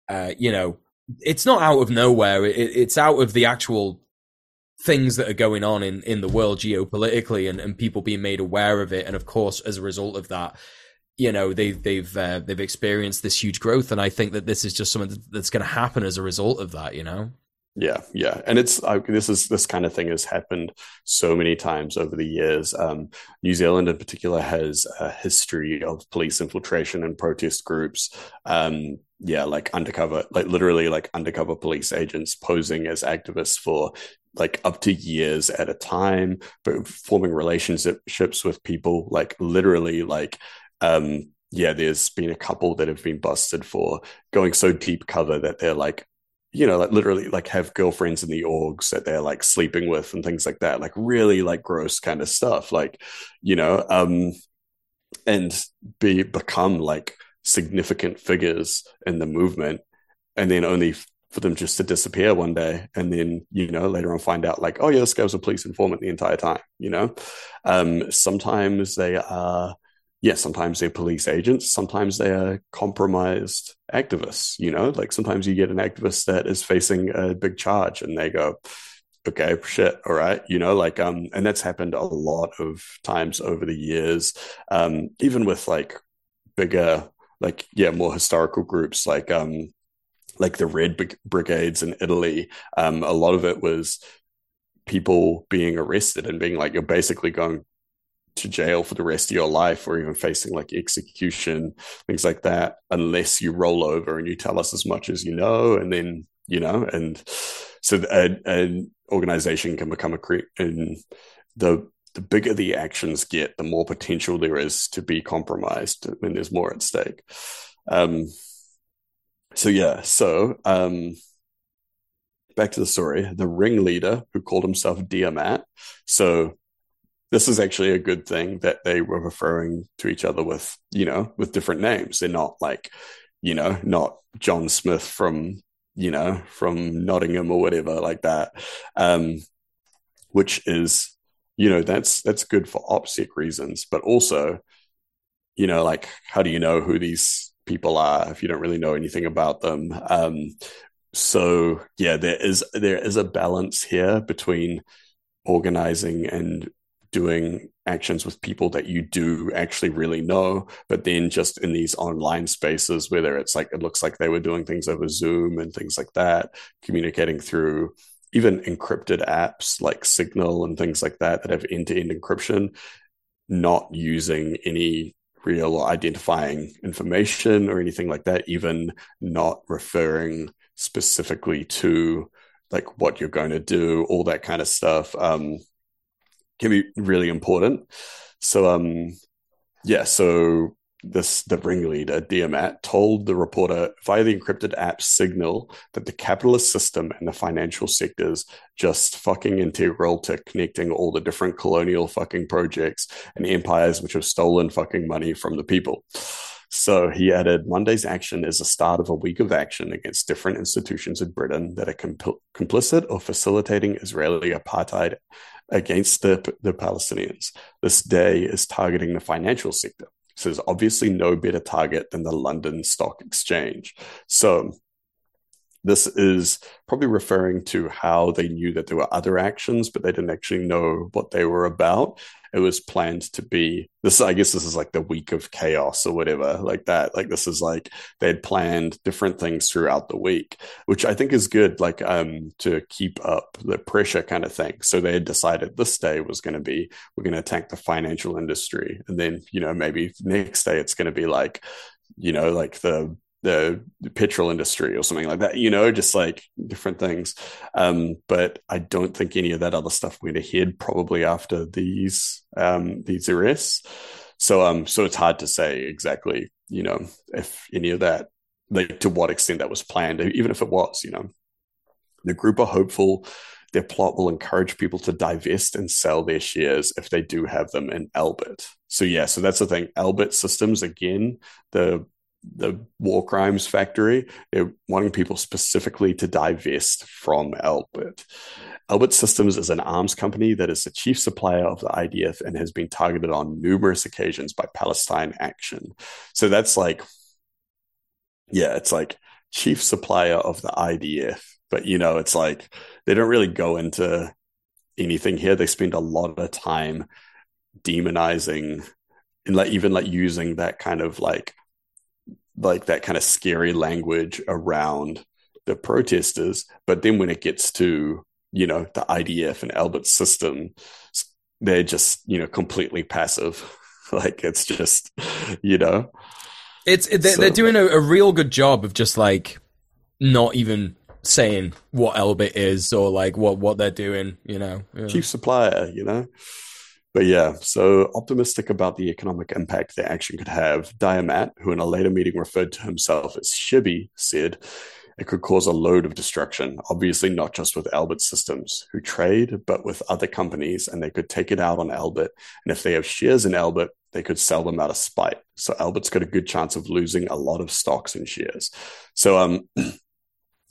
uh, you know it's not out of nowhere it, it's out of the actual things that are going on in in the world geopolitically and, and people being made aware of it and of course as a result of that you know they they've uh, they've experienced this huge growth, and I think that this is just something that's going to happen as a result of that. You know. Yeah, yeah, and it's uh, this is this kind of thing has happened so many times over the years. Um, New Zealand, in particular, has a history of police infiltration and protest groups. Um, yeah, like undercover, like literally, like undercover police agents posing as activists for like up to years at a time, but forming relationships with people, like literally, like um, yeah, there's been a couple that have been busted for going so deep cover that they're like, you know, like literally like have girlfriends in the orgs that they're like sleeping with and things like that, like really like gross kind of stuff, like, you know, um, and be become like significant figures in the movement, and then only for them just to disappear one day and then you know later on find out like oh yeah this guy was a police informant the entire time you know? Um sometimes they are yeah, sometimes they're police agents, sometimes they are compromised activists. You know, like sometimes you get an activist that is facing a big charge and they go, okay, shit, all right, you know, like, um, and that's happened a lot of times over the years, um, even with like bigger, like, yeah, more historical groups like, um, like the Red Brigades in Italy. Um, a lot of it was people being arrested and being like, you're basically going to jail for the rest of your life or even facing like execution, things like that, unless you roll over and you tell us as much as you know. And then, you know, and so an organization can become a cre- and the the bigger the actions get, the more potential there is to be compromised when there's more at stake. Um, so yeah, so um, back to the story. The ringleader who called himself Diamat. So this is actually a good thing that they were referring to each other with, you know, with different names. They're not like, you know, not John Smith from, you know, from Nottingham or whatever like that. Um, which is, you know, that's that's good for OPSEC reasons, but also, you know, like how do you know who these people are if you don't really know anything about them? Um, so yeah, there is there is a balance here between organizing and doing actions with people that you do actually really know but then just in these online spaces whether it's like it looks like they were doing things over zoom and things like that communicating through even encrypted apps like signal and things like that that have end-to-end encryption not using any real identifying information or anything like that even not referring specifically to like what you're going to do all that kind of stuff um, can be really important. So, um, yeah, so this the ringleader Diamat told the reporter via the encrypted app Signal that the capitalist system and the financial sectors just fucking integral to connecting all the different colonial fucking projects and empires which have stolen fucking money from the people. So he added Monday's action is the start of a week of action against different institutions in Britain that are compl- complicit or facilitating Israeli apartheid against the, the Palestinians. This day is targeting the financial sector. So there's obviously no better target than the London Stock Exchange. So this is probably referring to how they knew that there were other actions, but they didn't actually know what they were about. It was planned to be this. I guess this is like the week of chaos or whatever, like that. Like this is like they had planned different things throughout the week, which I think is good, like um to keep up the pressure kind of thing. So they had decided this day was going to be we're going to attack the financial industry, and then you know maybe next day it's going to be like you know like the the, petrol industry or something like that, you know, just like different things. Um, but I don't think any of that other stuff went ahead probably after these um, these arrests. So um, so it's hard to say exactly, you know, if any of that, like to what extent that was planned, even if it was, you know. The group are hopeful their plot will encourage people to divest and sell their shares if they do have them in Elbit. So yeah, so that's the thing. Elbit Systems again, the the war crimes factory. Wanting people specifically to divest from Elbit. Elbit Systems is an arms company that is the chief supplier of the IDF and has been targeted on numerous occasions by Palestine Action. So that's like, yeah, it's like chief supplier of the IDF. But, you know, it's like they don't really go into anything here. They spend a lot of time demonizing and like even like using that kind of like like that kind of scary language around the protesters. But then when it gets to you know the IDF and Elbit's system, they're just you know completely passive. like it's just you know, it's they're, so, they're doing a, a real good job of just like not even saying what Elbit is or like what what they're doing. You know, yeah. chief supplier. You know. But yeah, so optimistic about the economic impact the action could have. Diamat, who in a later meeting referred to himself as Shibby, said it could cause a load of destruction, obviously not just with Elbit Systems, who trade, but with other companies, and they could take it out on Elbit. And if they have shares in Elbit, they could sell them out of spite. So Elbit's got a good chance of losing a lot of stocks and shares. So um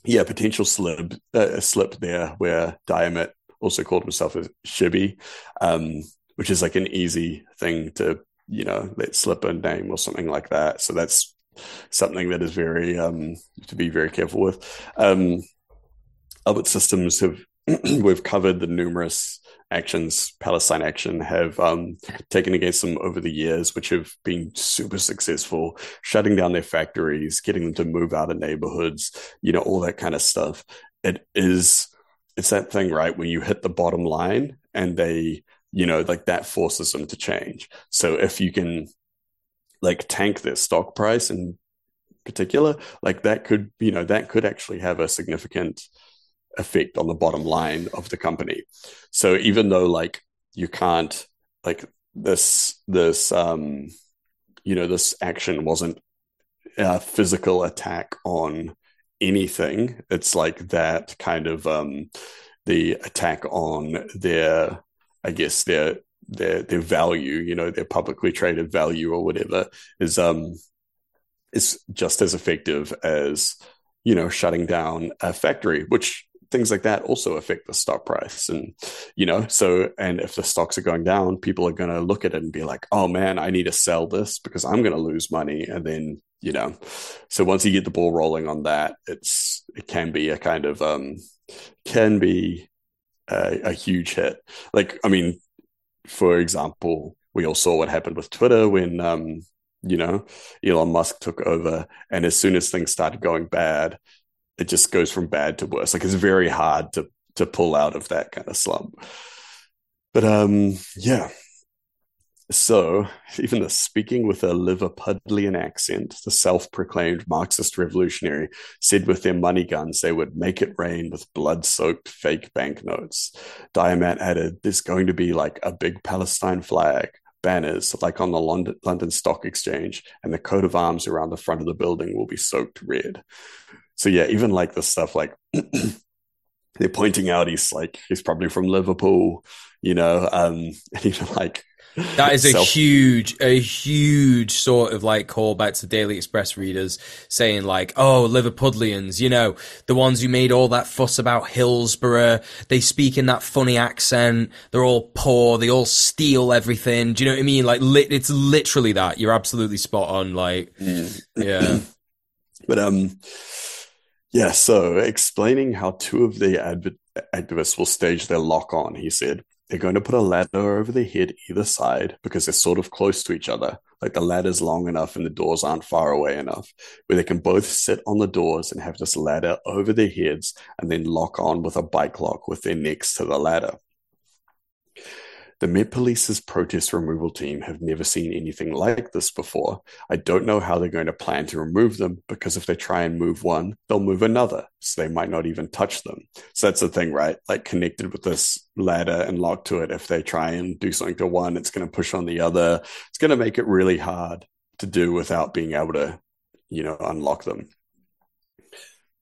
yeah, potential slip uh, slip there where Diamat also called himself a Shibby, um, which is like an easy thing to you know let slip a name or something like that. So that's something that is very um, to be very careful with. Um, Elbit Systems have we've covered the numerous actions Palestine Action have um, taken against them over the years, which have been super successful, shutting down their factories, getting them to move out of neighborhoods, you know, all that kind of stuff. It is it's that thing, right? When you hit the bottom line and they, you know, like that forces them to change. So if you can like tank their stock price in particular, like that could, you know, that could actually have a significant effect on the bottom line of the company. So even though like you can't like this this um you know this action wasn't a physical attack on anything, it's like that kind of um the attack on their I guess their their their value, you know, their publicly traded value or whatever, is um is just as effective as you know shutting down a factory, which things like that also affect the stock price. And you know so and if the stocks are going down people are going to look at it and be like oh man i need to sell this because i'm going to lose money. And then you know so once you get the ball rolling on that it's it can be a kind of um can be a, huge hit like i mean for example, we all saw what happened with Twitter when um, you know Elon Musk took over, and as soon as things started going bad, it just goes from bad to worse. Like it's very hard to to pull out of that kind of slump. But um, yeah, so, even the speaking with a Liverpudlian accent, the self proclaimed Marxist revolutionary said with their money guns they would make it rain with blood soaked fake banknotes. Diamat added, There's going to be like a big Palestine flag, banners like on the London, London Stock Exchange, and the coat of arms around the front of the building will be soaked red. So, yeah, even like the stuff like they're pointing out he's like, he's probably from Liverpool, you know, um, and even like, that is a Self- huge, a huge sort of like callback to Daily Express readers saying like, "Oh, Liverpudlians, you know, the ones who made all that fuss about Hillsborough. They speak in that funny accent. They're all poor. They all steal everything. Do you know what I mean? Like, li- it's literally that. You're absolutely spot on. Like, mm. yeah. but um, yeah. So explaining how two of the adv- activists will stage their lock on, he said. They're going to put a ladder over their head either side because they're sort of close to each other. Like the ladder's long enough and the doors aren't far away enough, where they can both sit on the doors and have this ladder over their heads and then lock on with a bike lock with their necks to the ladder. The Met Police's protest removal team have never seen anything like this before. I don't know how they're going to plan to remove them because if they try and move one, they'll move another. So they might not even touch them. So that's the thing, right? Like connected with this ladder and locked to it. If they try and do something to one, it's going to push on the other. It's going to make it really hard to do without being able to, you know, unlock them.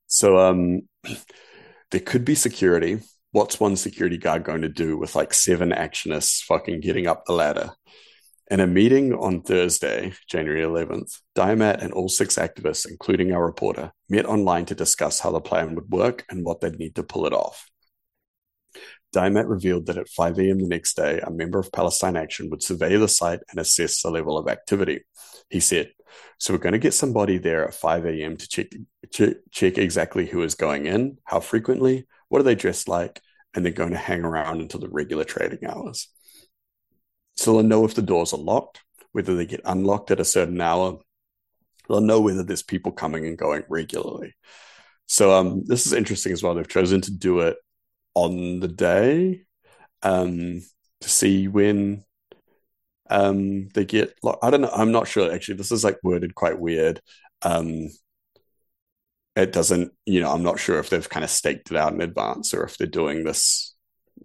So um there could be security what's one security guard going to do with like seven actionists fucking getting up the ladder? In a meeting on Thursday, January 11th, Diamat and all six activists, including our reporter, met online to discuss how the plan would work and what they'd need to pull it off. Diamat revealed that at 5 a.m. the next day, a member of Palestine Action would survey the site and assess the level of activity. He said, So we're going to get somebody there at 5 a.m. to check, check, check exactly who is going in, how frequently, what are they dressed like, and they're going to hang around until the regular trading hours. So they'll know if the doors are locked, whether they get unlocked at a certain hour. They'll know whether there's people coming and going regularly. So um, this is interesting as well. They've chosen to do it on the day um, to see when um, they get. I don't know. I'm not sure actually. This is like worded quite weird. Um, it doesn't. You know, I'm not sure if they've kind of staked it out in advance or if they're doing this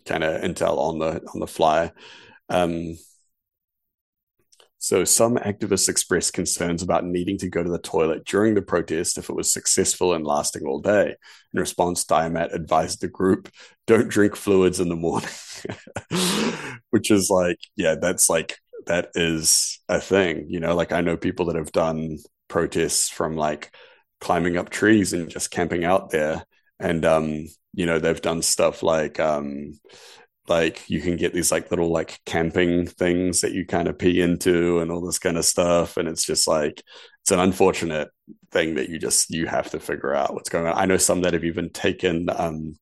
kind of intel on the on the fly. Um, so some activists expressed concerns about needing to go to the toilet during the protest if it was successful and lasting all day. In response, Diamat advised the group, don't drink fluids in the morning. Which is like, yeah, that's like that is a thing. You know, like I know people that have done protests from like climbing up trees and just camping out there. And um, you know, they've done stuff like um like you can get these like little like camping things that you kind of pee into and all this kind of stuff. And it's just like it's an unfortunate thing that you just you have to figure out what's going on. I know some that have even taken um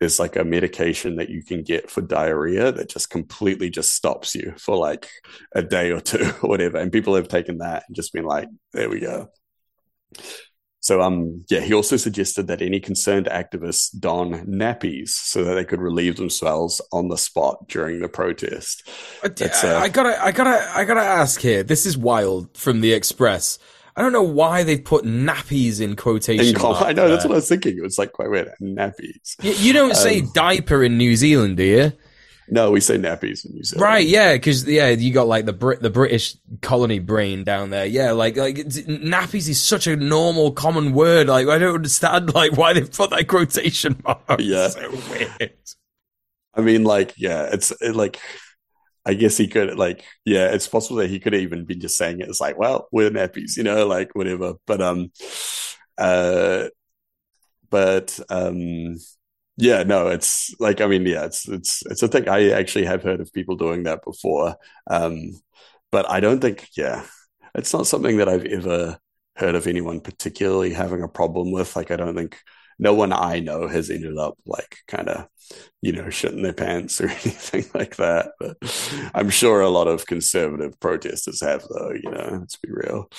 there's like a medication that you can get for diarrhea that just completely just stops you for like a day or two or whatever. And people have taken that and just been like there we go so, um, yeah, he also suggested that any concerned activists don nappies so that they could relieve themselves on the spot during the protest. Uh, uh, I gotta, I gotta, I gotta ask here. This is wild from the Express. I don't know why they put nappies in quotation. In I know that's what I was thinking. It was like quite weird. Nappies. You, you don't um, say diaper in New Zealand, do you? No, we say nappies in New Zealand. Right? Yeah, because yeah, you got like the Brit, the British colony brain down there. Yeah, like like nappies is such a normal, common word. Like I don't understand like why they put that quotation mark. Yeah, so weird. I mean, like, yeah, it's it, like. I guess he could like, yeah, it's possible that he could even be just saying it. It's like, well, we're nappies, you know, like whatever. But um, uh, but um, yeah, no, it's like I mean, yeah, it's it's it's a thing. I actually have heard of people doing that before, um, but I don't think, yeah, it's not something that I've ever heard of anyone particularly having a problem with. Like, I don't think no one I know has ended up like kind of, you know, shitting their pants or anything like that. But I'm sure a lot of conservative protesters have, though. You know, let's be real.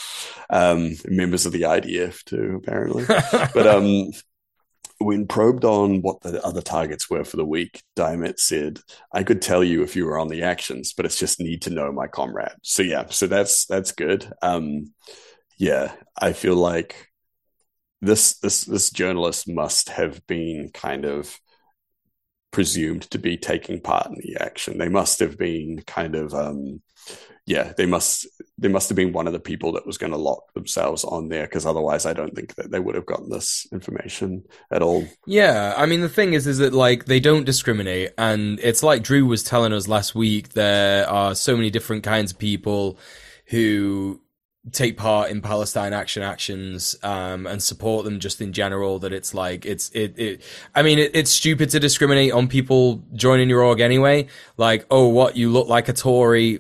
Um, members of the IDF too, apparently. but um, when probed on what the other targets were for the week, Diamat said, "I could tell you if you were on the actions, but it's just need to know my comrade." So yeah, so that's that's good. Um, yeah, I feel like this this this journalist must have been kind of presumed to be taking part in the action. They must have been kind of um, yeah, they must they must have been one of the people that was going to lock themselves on there because otherwise I don't think that they would have gotten this information at all. Yeah, I mean the thing is is that like they don't discriminate and it's like Drew was telling us last week there are so many different kinds of people who take part in Palestine action actions um, and support them just in general that it's like it's it, it I mean it, it's stupid to discriminate on people joining your org anyway like oh what you look like a Tory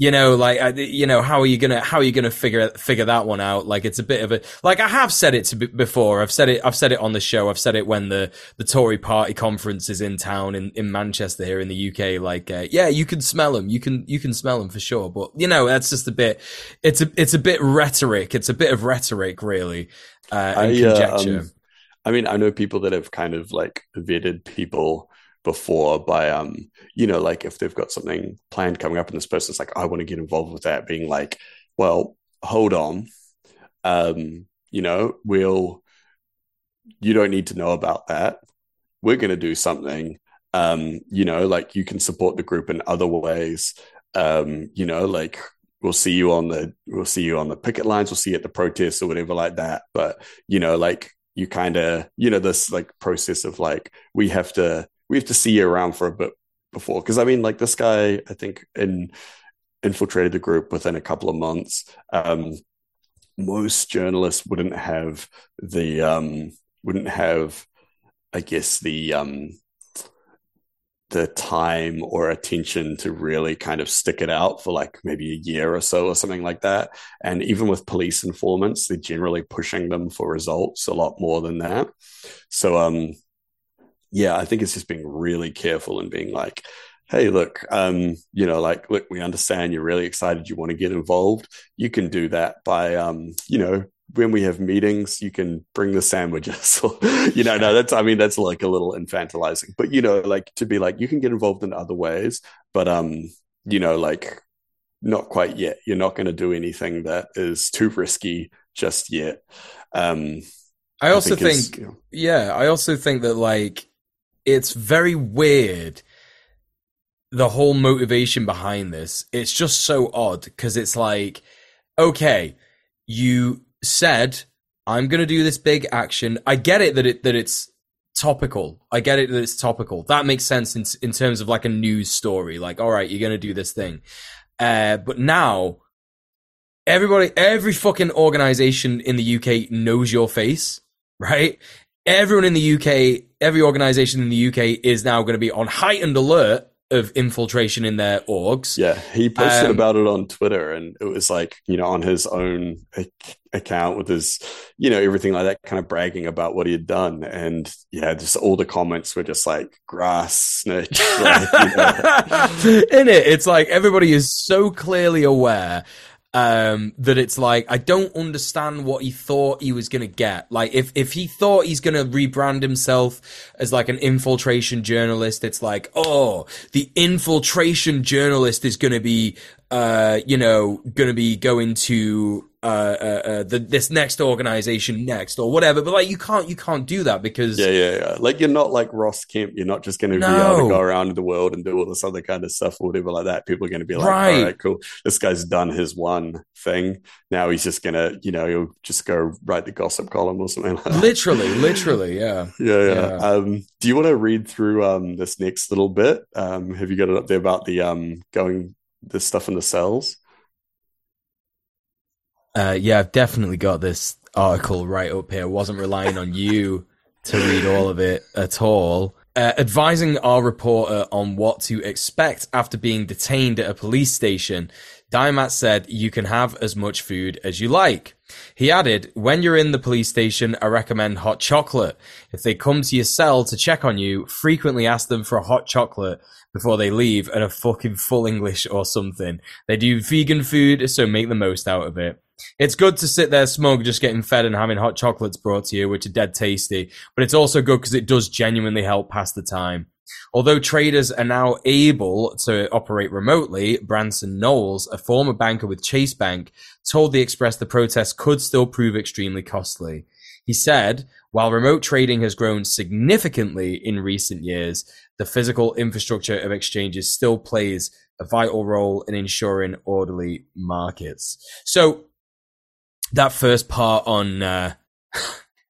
you know like you know how are you gonna how are you gonna figure figure that one out? Like it's a bit of a like i have said it to before. I've said it i've said it on the show. I've said it when the the tory party conference is in town in in manchester here in the uk like uh, yeah you can smell them you can you can smell them for sure. But you know that's just a bit it's a it's a bit rhetoric. It's a bit of rhetoric really uh, and I, conjecture. uh, um, i mean i know people that have kind of like vetted people before by um you know like if they've got something planned coming up and this person's like i want to get involved with that being like well hold on. Um you know we'll you don't need to know about that. We're going to do something. Um you know like you can support the group in other ways. Um you know like we'll see you on the we'll see you on the picket lines. We'll see you at the protests or whatever like that. But you know like you kind of you know this like process of like we have to we have to see you around for a bit before. Because I mean, like this guy, I think in infiltrated the group within a couple of months. Um, most journalists wouldn't have the um, wouldn't have, I guess the um, the time or attention to really kind of stick it out for like maybe a year or so or something like that. And even with police informants, they're generally pushing them for results a lot more than that. So um yeah, I think it's just being really careful and being like, hey, look, um, you know, like, look, we understand you're really excited, you want to get involved. You can do that by, um, you know, when we have meetings, you can bring the sandwiches. you know, no, that's I mean, that's like a little infantilizing. But you know, like to be like, you can get involved in other ways, but um, you know, like not quite yet. You're not going to do anything that is too risky just yet. Um, I also I think, think you know, yeah, I also think that like it's very weird the whole motivation behind this. It's just so odd because it's like, okay, you said I'm to do this big action. I get it that it that it's topical. I get it that it's topical. That makes sense in in terms of like a news story. Like, all right, you're to do this thing. Uh, but now everybody, every fucking organization in the UK knows your face, right? Everyone in the UK, every organization in the UK is now going to be on heightened alert of infiltration in their orgs. Yeah, he posted um, about it on Twitter, and it was like you know on his own account with his you know everything like that, kind of bragging about what he had done, and yeah, just all the comments were just like grass snitch. Like, you know. in it, it's like everybody is so clearly aware um, that it's like I don't understand what he thought he was gonna get. Like if if he thought he's gonna rebrand himself as like an infiltration journalist, it's like oh the infiltration journalist is gonna be uh you know gonna be going to uh, uh, uh, the, this next organization next or whatever. But like, you can't, you can't do that because yeah, yeah, yeah. Like, you're not like Ross Kemp. You're not just going to no. be able to go around the world and do all this other kind of stuff or whatever like that. People are going to be like, right. all right, cool. This guy's done his one thing. Now he's just gonna, you know, he'll just go write the gossip column or something like that. Literally, literally, yeah. yeah, yeah. yeah. Um, do you want to read through um this next little bit? Um, have you got it up there about the um going the stuff in the cells? Uh, yeah, I've definitely got this article right up here. Wasn't relying on you to read all of it at all. Uh, advising our reporter on what to expect after being detained at a police station, Diamat said you can have as much food as you like. He added, when you're in the police station, I recommend hot chocolate. If they come to your cell to check on you, frequently ask them for a hot chocolate before they leave and a fucking full English or something. They do vegan food, so make the most out of it. It's good to sit there smug, just getting fed and having hot chocolates brought to you, which are dead tasty. But it's also good because it does genuinely help pass the time. Although traders are now able to operate remotely, Branson Knowles, a former banker with Chase Bank, told the Express the protest could still prove extremely costly. He said, while remote trading has grown significantly in recent years, the physical infrastructure of exchanges still plays a vital role in ensuring orderly markets. So that first part on uh,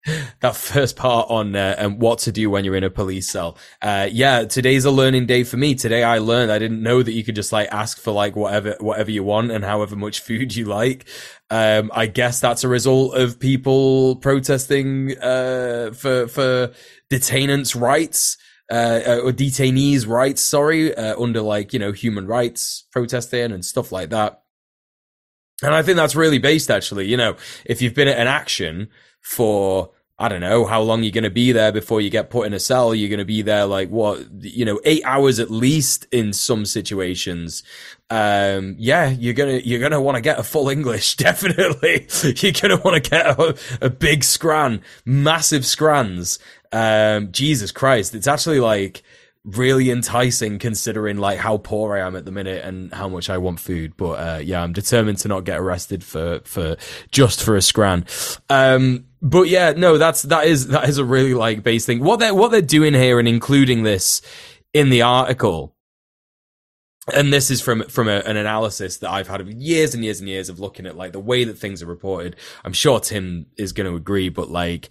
that first part on uh, and what to do when you're in a police cell. Uh, yeah, today's a learning day for me. Today I learned I didn't know that you could just like ask for like whatever whatever you want and however much food you like. Um, I guess that's a result of people protesting uh, for for detainants' rights. Uh, uh, or detainees' rights, sorry, uh, under like, you know, human rights protesting and stuff like that. And I think that's really based, actually. You know, if you've been at an action for, I don't know, how long you're going to be there before you get put in a cell, you're going to be there like what, you know, eight hours at least in some situations. Um, yeah, you're going to, you're going to want to get a full English, definitely. you're going to want to get a, a big scran, massive scrans. Um, Jesus Christ. It's actually like, really enticing considering like how poor I am at the minute and how much I want food. But uh, yeah, I'm determined to not get arrested for for just for a scran. Um, but yeah, no, that's that is that is a really like base thing. What they're what they're doing here and including this in the article. And this is from from a, an analysis that I've had of years and years and years of looking at like the way that things are reported. I'm sure Tim is going to agree, but like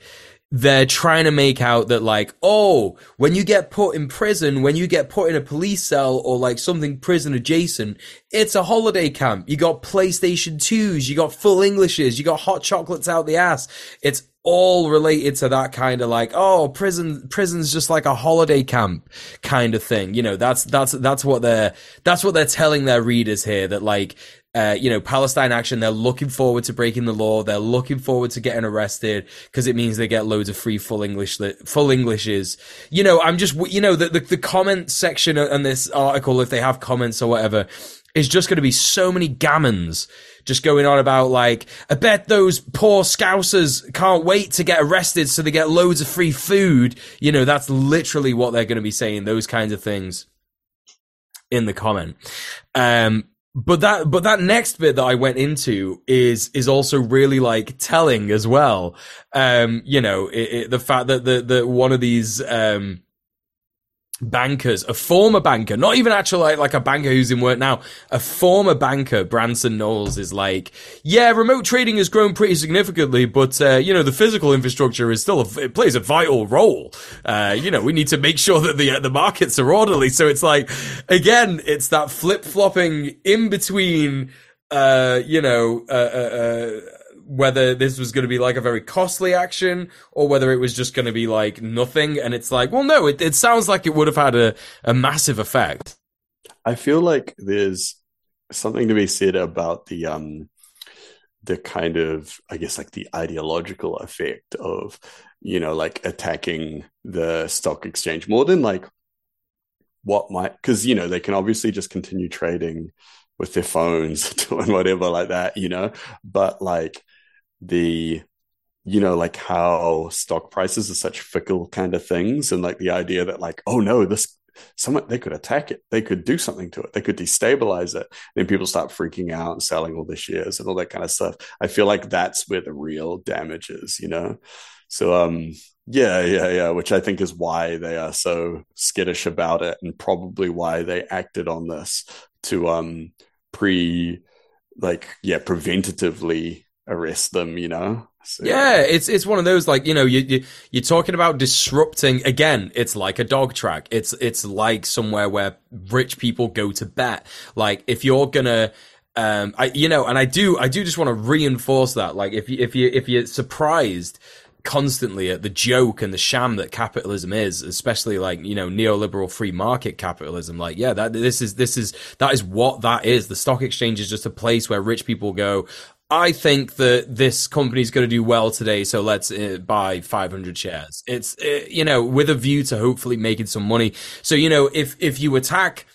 they're trying to make out that like, oh, when you get put in prison, when you get put in a police cell or like something prison adjacent, it's a holiday camp. You got PlayStation 2s, you got full Englishes, you got hot chocolates out the ass. It's all related to that kind of like, oh, prison, prison's just like a holiday camp kind of thing. You know, that's, that's, that's what they're, that's what they're telling their readers here that like, uh, you know, Palestine Action, they're looking forward to breaking the law. They're looking forward to getting arrested because it means they get loads of free full English, full Englishes. You know, I'm just, you know, the, the, the comment section on this article, if they have comments or whatever, is just going to be so many gammons just going on about like, I bet those poor scousers can't wait to get arrested so they get loads of free food. You know, that's literally what they're going to be saying, those kinds of things in the comment. Um, but that, but that next bit that I went into is, is also really like telling as well. Um, you know, it, it, the fact that the, the, one of these, um, bankers, a former banker, not even actually like, like a banker who's in work now, a former banker, Branson Knowles, is like, yeah, remote trading has grown pretty significantly, but, uh, you know, the physical infrastructure is still, a, it plays a vital role. Uh, you know, we need to make sure that the, uh, the markets are orderly. So it's like, again, it's that flip flopping in between, uh, you know, uh, uh, whether this was going to be like a very costly action or whether it was just going to be like nothing. And it's like, well, no, it, it sounds like it would have had a, a massive effect. I feel like there's something to be said about the, um, the kind of, I guess, like the ideological effect of, you know, like attacking the stock exchange more than like what might, because, you know, they can obviously just continue trading with their phones doing whatever like that, you know, but like the you know like how stock prices are such fickle kind of things and like the idea that like oh no this someone they could attack it. They could do something to it. They could destabilize it. Then people start freaking out and selling all the shares and all that kind of stuff. I feel like that's where the real damage is you know? So um yeah yeah yeah which i think is why they are so skittish about it and probably why they acted on this to um pre like yeah preventatively arrest them, you know? So, yeah, it's it's one of those like you know you, you you're talking about disrupting again. It's like a dog track. It's it's like somewhere where rich people go to bet. Like if you're gonna um, I, you know, and I do, I do just want to reinforce that. Like, if you, if you, if you're surprised constantly at the joke and the sham that capitalism is, especially like, you know, neoliberal free market capitalism, like, yeah, that, this is, this is, that is what that is. The stock exchange is just a place where rich people go, I think that this company is going to do well today, so let's uh, buy 500 shares. It's uh, you know with a view to hopefully making some money. So you know if if you attack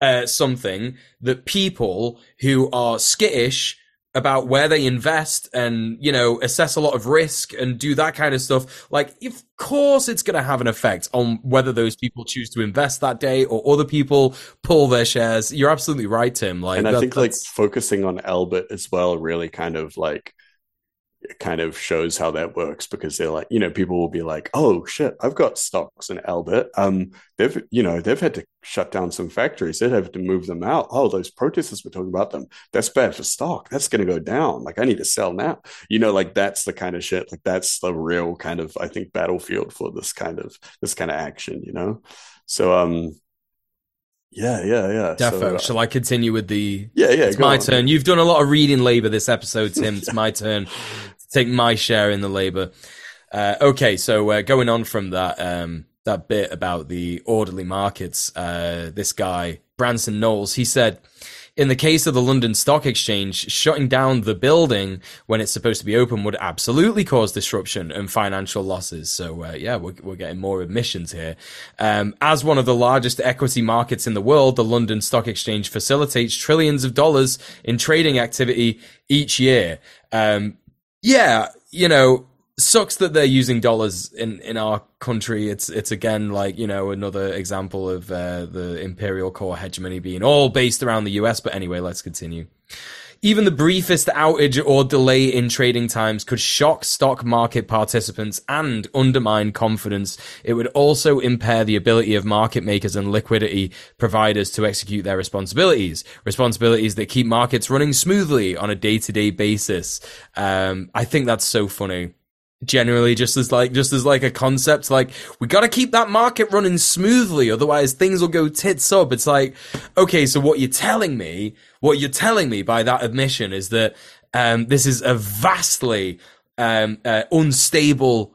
uh, something that people who are skittish about where they invest and, you know, assess a lot of risk and do that kind of stuff. Like, of course it's going to have an effect on whether those people choose to invest that day or other people pull their shares. You're absolutely right, Tim. Like, and I that, think like focusing on Elbit as well really kind of like it kind of shows how that works because they're like, you know, people will be like, "Oh shit, I've got stocks in Elbit. Um, they've, you know, they've had to shut down some factories. They'd have to move them out. Oh, those protesters were talking about them. That's bad for stock. That's going to go down. Like, I need to sell now. You know, like that's the kind of shit. Like that's the real kind of, I think, battlefield for this kind of this kind of action. You know, so um, yeah, yeah, yeah. Defo. So, uh, Shall I continue with the? Yeah, yeah. It's my on. turn. You've done a lot of reading labor this episode, Tim. It's my turn take my share in the labor. Uh, okay, so uh, going on from that um, that bit about the orderly markets, uh, this guy Branson Knowles, he said in the case of the London Stock Exchange, shutting down the building when it's supposed to be open would absolutely cause disruption and financial losses. So, uh, yeah, we're, we're getting more admissions here. Um, as one of the largest equity markets in the world, the London Stock Exchange facilitates trillions of dollars in trading activity each year. Um, yeah, you know, sucks that they're using dollars in in our country. It's it's again like you know another example of uh, the imperial core hegemony being all based around the US. But anyway, let's continue. Even the briefest outage or delay in trading times could shock stock market participants and undermine confidence. It would also impair the ability of market makers and liquidity providers to execute their responsibilities, responsibilities that keep markets running smoothly on a day to day basis. Um, I think that's so funny generally just as like just as like a concept like we got to keep that market running smoothly otherwise things will go tits up it's like okay so what you're telling me what you're telling me by that admission is that um, this is a vastly um, uh, unstable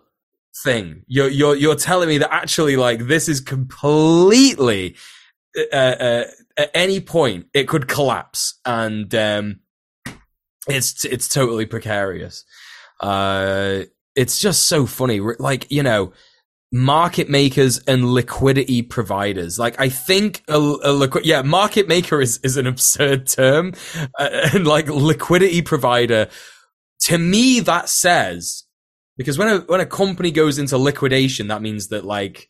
thing you're you're you're telling me that actually like this is completely uh, uh, at any point it could collapse, and um, it's it's totally precarious. Uh, it's just so funny. Like you know, market makers and liquidity providers. Like I think a, a liquid, yeah, market maker is, is an absurd term. Uh, and like liquidity provider, to me, that says, because when a, when a company goes into liquidation, that means that like,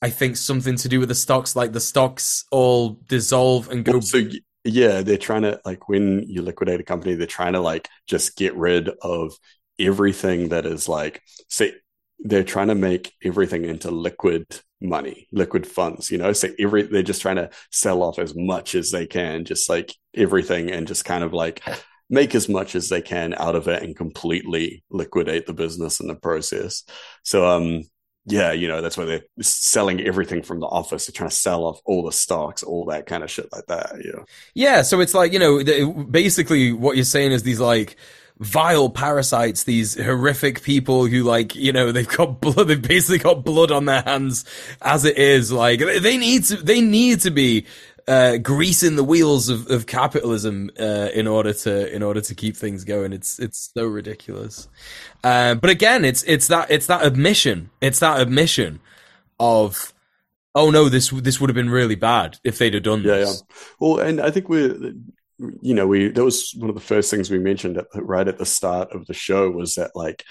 I think something to do with the stocks, like the stocks all dissolve and go. So, yeah, they're trying to like when you liquidate a company, they're trying to like just get rid of everything that is like say they're trying to make everything into liquid money, liquid funds, you know, so every, they're just trying to sell off as much as they can, just like everything and just kind of like make as much as they can out of it and completely liquidate the business in the process. So, um, yeah, you know, that's why they're selling everything from the office. They're trying to sell off all the stocks, all that kind of shit like that. Yeah. Yeah. So it's like, you know, basically what you're saying is these like, vile parasites, these horrific people who like, you know, they've got blood, they've basically got blood on their hands as it is. Like they need to, they need to be, uh, greasing the wheels of, of capitalism, uh, in order to, in order to keep things going. It's, it's so ridiculous. Uh, but again, it's, it's that, it's that admission. It's that admission of, oh no, this this would have been really bad if they'd have done yeah, this. Yeah, well, and I think we're you know, we that was one of the first things we mentioned at, right at the start of the show was that like,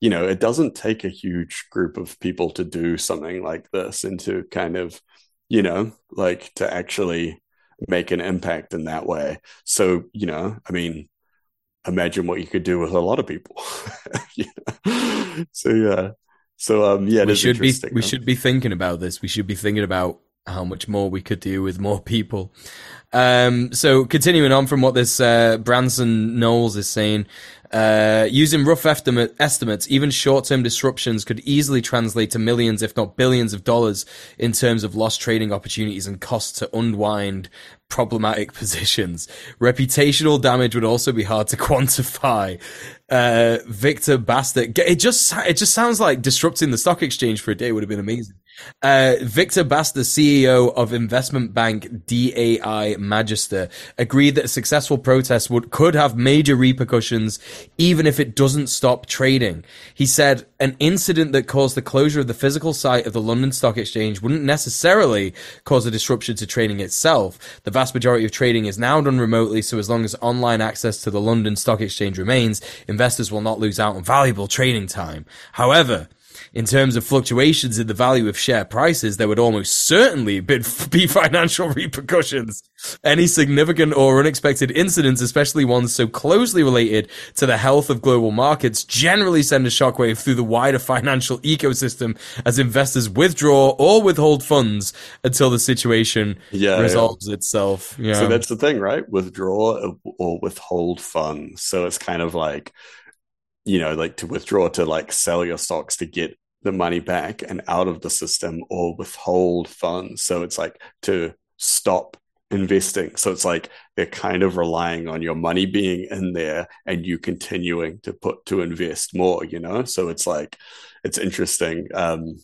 you know, it doesn't take a huge group of people to do something like this and to kind of, you know, like to actually make an impact in that way. So, you know, I mean, imagine what you could do with a lot of people. So yeah. So um yeah, we should be we should be thinking about this. We should be thinking about how much more we could do with more people. Um, so continuing on from what this uh, Branson Knowles is saying, uh, using rough estimate, estimates, even short-term disruptions could easily translate to millions, if not billions, of dollars in terms of lost trading opportunities and costs to unwind problematic positions. Reputational damage would also be hard to quantify. Uh, Victor Bastard, it just it just sounds like disrupting the stock exchange for a day would have been amazing. Uh, Victor Basta, CEO of investment bank DAI Magister, agreed that a successful protest would could have major repercussions, even if it doesn't stop trading. He said an incident that caused the closure of the physical site of the London Stock Exchange wouldn't necessarily cause a disruption to trading itself. The vast majority of trading is now done remotely, so as long as online access to the London Stock Exchange remains, investors will not lose out on valuable trading time. However, in terms of fluctuations in the value of share prices, there would almost certainly be financial repercussions. Any significant or unexpected incidents, especially ones so closely related to the health of global markets, generally send a shockwave through the wider financial ecosystem as investors withdraw or withhold funds until the situation yeah, resolves yeah. itself. Yeah. So that's the thing, right? Withdraw or withhold funds. So it's kind of like, you know, like to withdraw to like sell your stocks to get the money back and out of the system or withhold funds. So it's like to stop investing. So it's like they're kind of relying on your money being in there and you continuing to put to invest more, you know? So it's like it's interesting um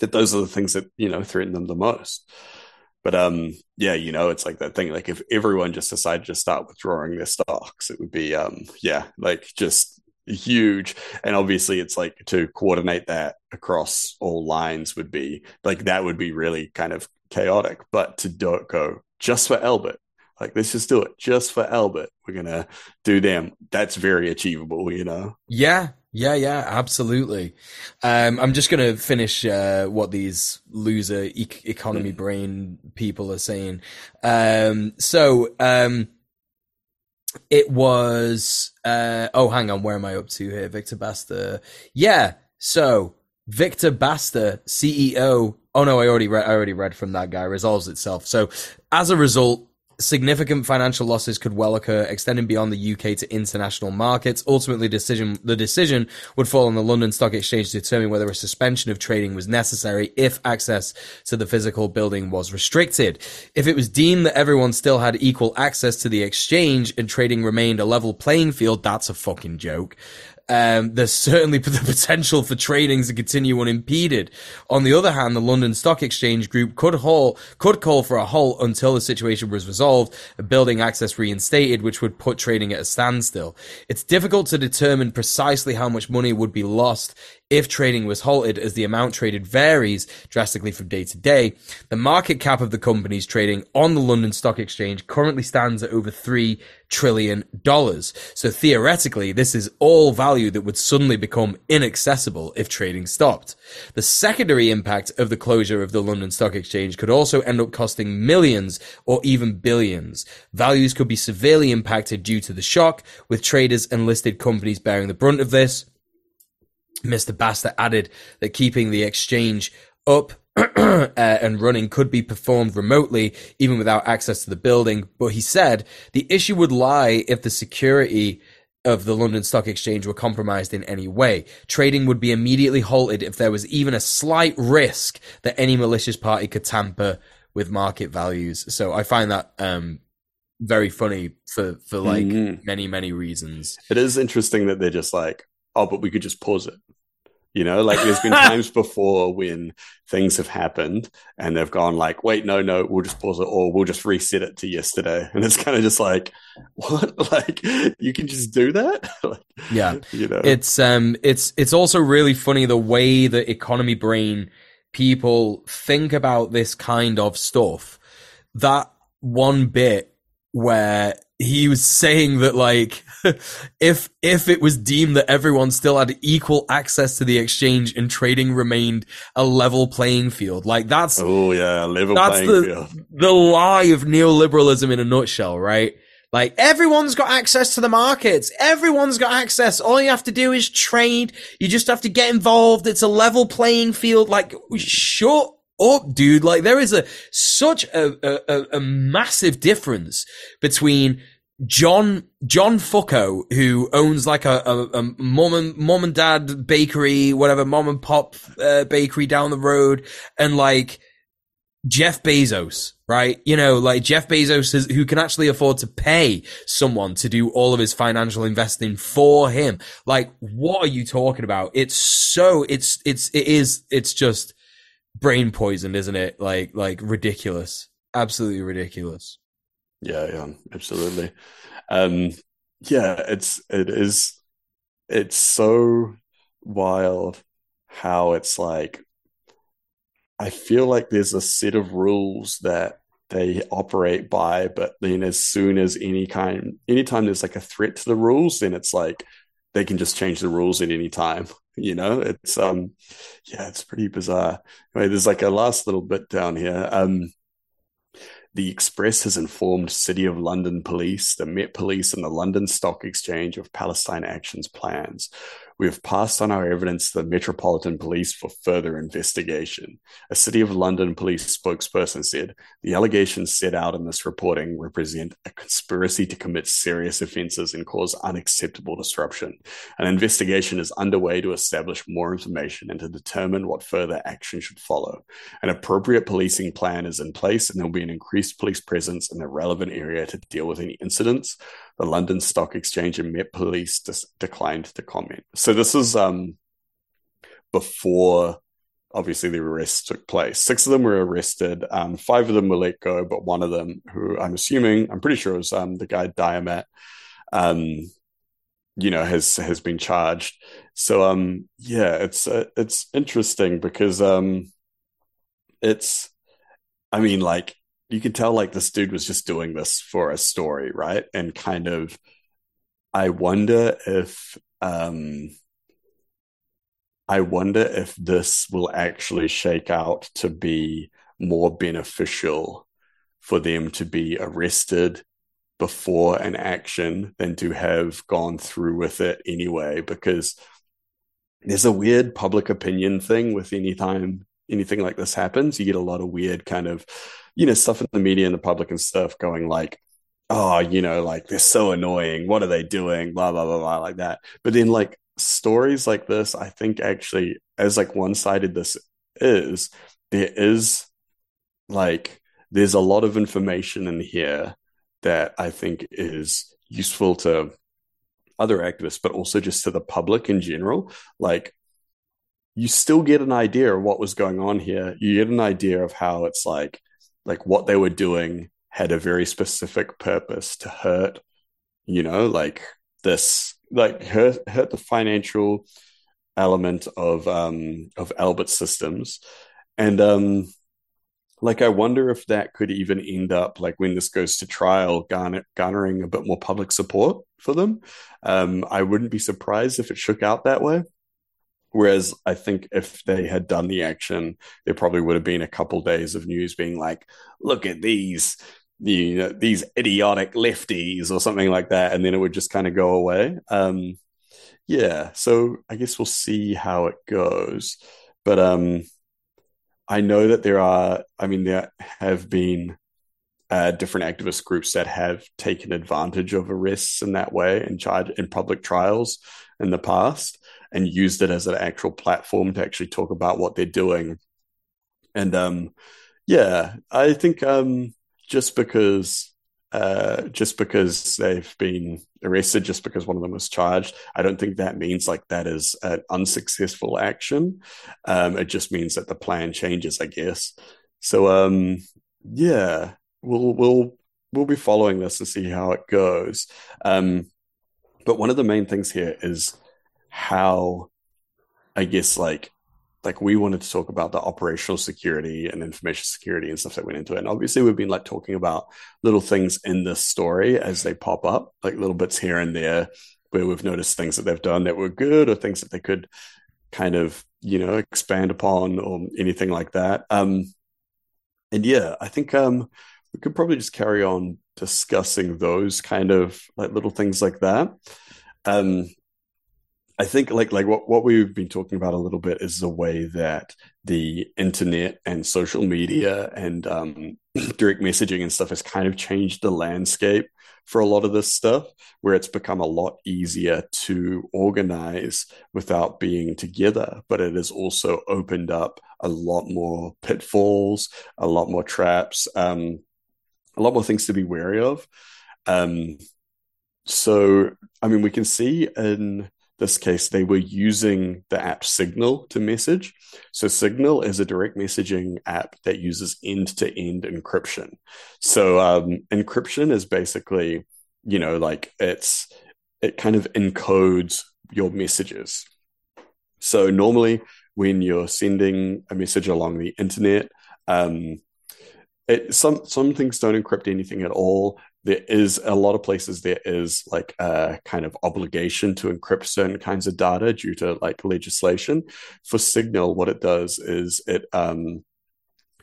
that those are the things that, you know, threaten them the most. But um yeah, you know, it's like that thing like if everyone just decided to start withdrawing their stocks, it would be um yeah, like just huge. And obviously it's like to coordinate that across all lines would be like that would be really kind of chaotic. But to do it go just for Elbit like let's just do it just for Elbit. We're gonna do them. That's very achievable you know? Yeah. Yeah yeah absolutely. Um i'm just gonna finish uh what these loser e- economy brain people are saying. Um so um it was uh oh hang on where am i up to here? Victor basta yeah so victor basta ceo oh no i already read i already read from that guy. Resolves itself. So as a result significant financial losses could well occur, extending beyond the UK to international markets. Ultimately, decision the decision would fall on the London Stock Exchange to determine whether a suspension of trading was necessary if access to the physical building was restricted. If it was deemed that everyone still had equal access to the exchange and trading remained a level playing field, that's a fucking joke. Um, there's certainly the potential for trading to continue unimpeded. On the other hand, the London Stock Exchange Group could halt, could call for a halt until the situation was resolved, building access reinstated, which would put trading at a standstill. It's difficult to determine precisely how much money would be lost if trading was halted as the amount traded varies drastically from day to day. The market cap of the companies trading on the London Stock Exchange currently stands at over $3 trillion. So theoretically, this is all value that would suddenly become inaccessible if trading stopped. The secondary impact of the closure of the London Stock Exchange could also end up costing millions or even billions. Values could be severely impacted due to the shock, with traders and listed companies bearing the brunt of this. Mr. Basta added that keeping the exchange up uh, and running could be performed remotely, even without access to the building. But he said the issue would lie if the security of the London Stock Exchange were compromised in any way. Trading would be immediately halted if there was even a slight risk that any malicious party could tamper with market values. So I find that um, very funny for for like mm-hmm. many many reasons. It is interesting that they're just like, oh, but we could just pause it. You know, like there's been times before when things have happened and they've gone like, wait, no, no, we'll just pause it or we'll just reset it to yesterday. And it's kind of just like, what? Like you can just do that? like, yeah. You know, it's, um, it's, it's also really funny the way the economy brain people think about this kind of stuff. That one bit where he was saying that like if if it was deemed that everyone still had equal access to the exchange and trading remained a level playing field like that's oh yeah level that's the, field. the lie of neoliberalism in a nutshell right? Like everyone's got access to the markets. Everyone's got access. All you have to do is trade. You just have to get involved. It's a level playing field. Like shut up, dude. Like there is a such a, a, a massive difference between John John Fucko, who owns like a, a, a mom and mom and dad bakery, whatever mom and pop uh, bakery down the road, and like Jeff Bezos, right? You know, like Jeff Bezos is, who can actually afford to pay someone to do all of his financial investing for him. Like, what are you talking about? It's so, it's, it's, it is, it's just brain poisoned, isn't it? Like like ridiculous, absolutely ridiculous. Yeah, yeah, absolutely. Um, yeah, it's it is it's so wild how it's like I feel like there's a set of rules that they operate by, but then as soon as any kind anytime there's like a threat to the rules, then it's like they can just change the rules at any time. You know, it's um, yeah, it's pretty bizarre. Anyway, there's like a last little bit down here. Um, the Express has informed City of London Police, the Met Police, and the London Stock Exchange of Palestine Action's plans, we have passed on our evidence to the Metropolitan Police for further investigation. A City of London police spokesperson said the allegations set out in this reporting represent a conspiracy to commit serious offences and cause unacceptable disruption. An investigation is underway to establish more information and to determine what further action should follow. An appropriate policing plan is in place, and there will be an increased police presence in the relevant area to deal with any incidents the London Stock Exchange and Met Police declined to comment. So this is um, before obviously the arrests took place. Six of them were arrested. Um, five of them were let go, but one of them, who I'm assuming, I'm pretty sure was um, the guy Diamat, um, you know, has has been charged. So um, yeah, it's uh, it's interesting because um, it's, I mean, like you can tell like this dude was just doing this for a story, right? And kind of, I wonder if, um, I wonder if this will actually shake out to be more beneficial for them to be arrested before an action than to have gone through with it anyway, because there's a weird public opinion thing with any time anything like this happens. You get a lot of weird kind of you know, stuff in the media and the public and stuff going like, oh, you know, like they're so annoying. What are they doing? Blah, blah, blah, blah, like that. But then like stories like this, I think actually, as like one sided this is, there is like, there's a lot of information in here that I think is useful to other activists, but also just to the public in general. Like, you still get an idea of what was going on here. You get an idea of how it's like, like what they were doing had a very specific purpose to hurt, you know, like this, like hurt hurt the financial element of um of Elbit Systems, and um like I wonder if that could even end up like when this goes to trial, garner, garnering a bit more public support for them. Um, I wouldn't be surprised if it shook out that way. Whereas I think if they had done the action, there probably would have been a couple days of news being like, "Look at these, you know, these idiotic lefties" or something like that, and then it would just kind of go away. Um, yeah, so I guess we'll see how it goes, but um, I know that there are, I mean, there have been uh, different activist groups that have taken advantage of arrests in that way and charge in public trials in the past and used it as an actual platform to actually talk about what they're doing. And um, yeah, I think um, just because uh, just because they've been arrested, just because one of them was charged. I don't think that means like that is an unsuccessful action. Um, it just means that the plan changes, I guess. So um, yeah, we'll we'll we'll be following this and see how it goes. Um, but one of the main things here is how, I guess, like like we wanted to talk about the operational security and information security and stuff that went into it. And obviously we've been like talking about little things in this story as they pop up, like little bits here and there where we've noticed things that they've done that were good or things that they could kind of, you know, expand upon or anything like that. Um and yeah, I think um we could probably just carry on discussing those kind of like little things like that. Um I think like like what, what we've been talking about a little bit is the way that the internet and social media and um, direct messaging and stuff has kind of changed the landscape for a lot of this stuff, where it's become a lot easier to organize without being together. But it has also opened up a lot more pitfalls, a lot more traps, um, a lot more things to be wary of. Um, so, I mean, we can see in this case, they were using the app Signal to message. So, Signal is a direct messaging app that uses end to end encryption. So, um, encryption is basically, you know, like it's, it kind of encodes your messages. So, normally when you're sending a message along the internet, um, it, some some things don't encrypt anything at all there is a lot of places there is like a kind of obligation to encrypt certain kinds of data due to like legislation. For Signal, what it does is it um,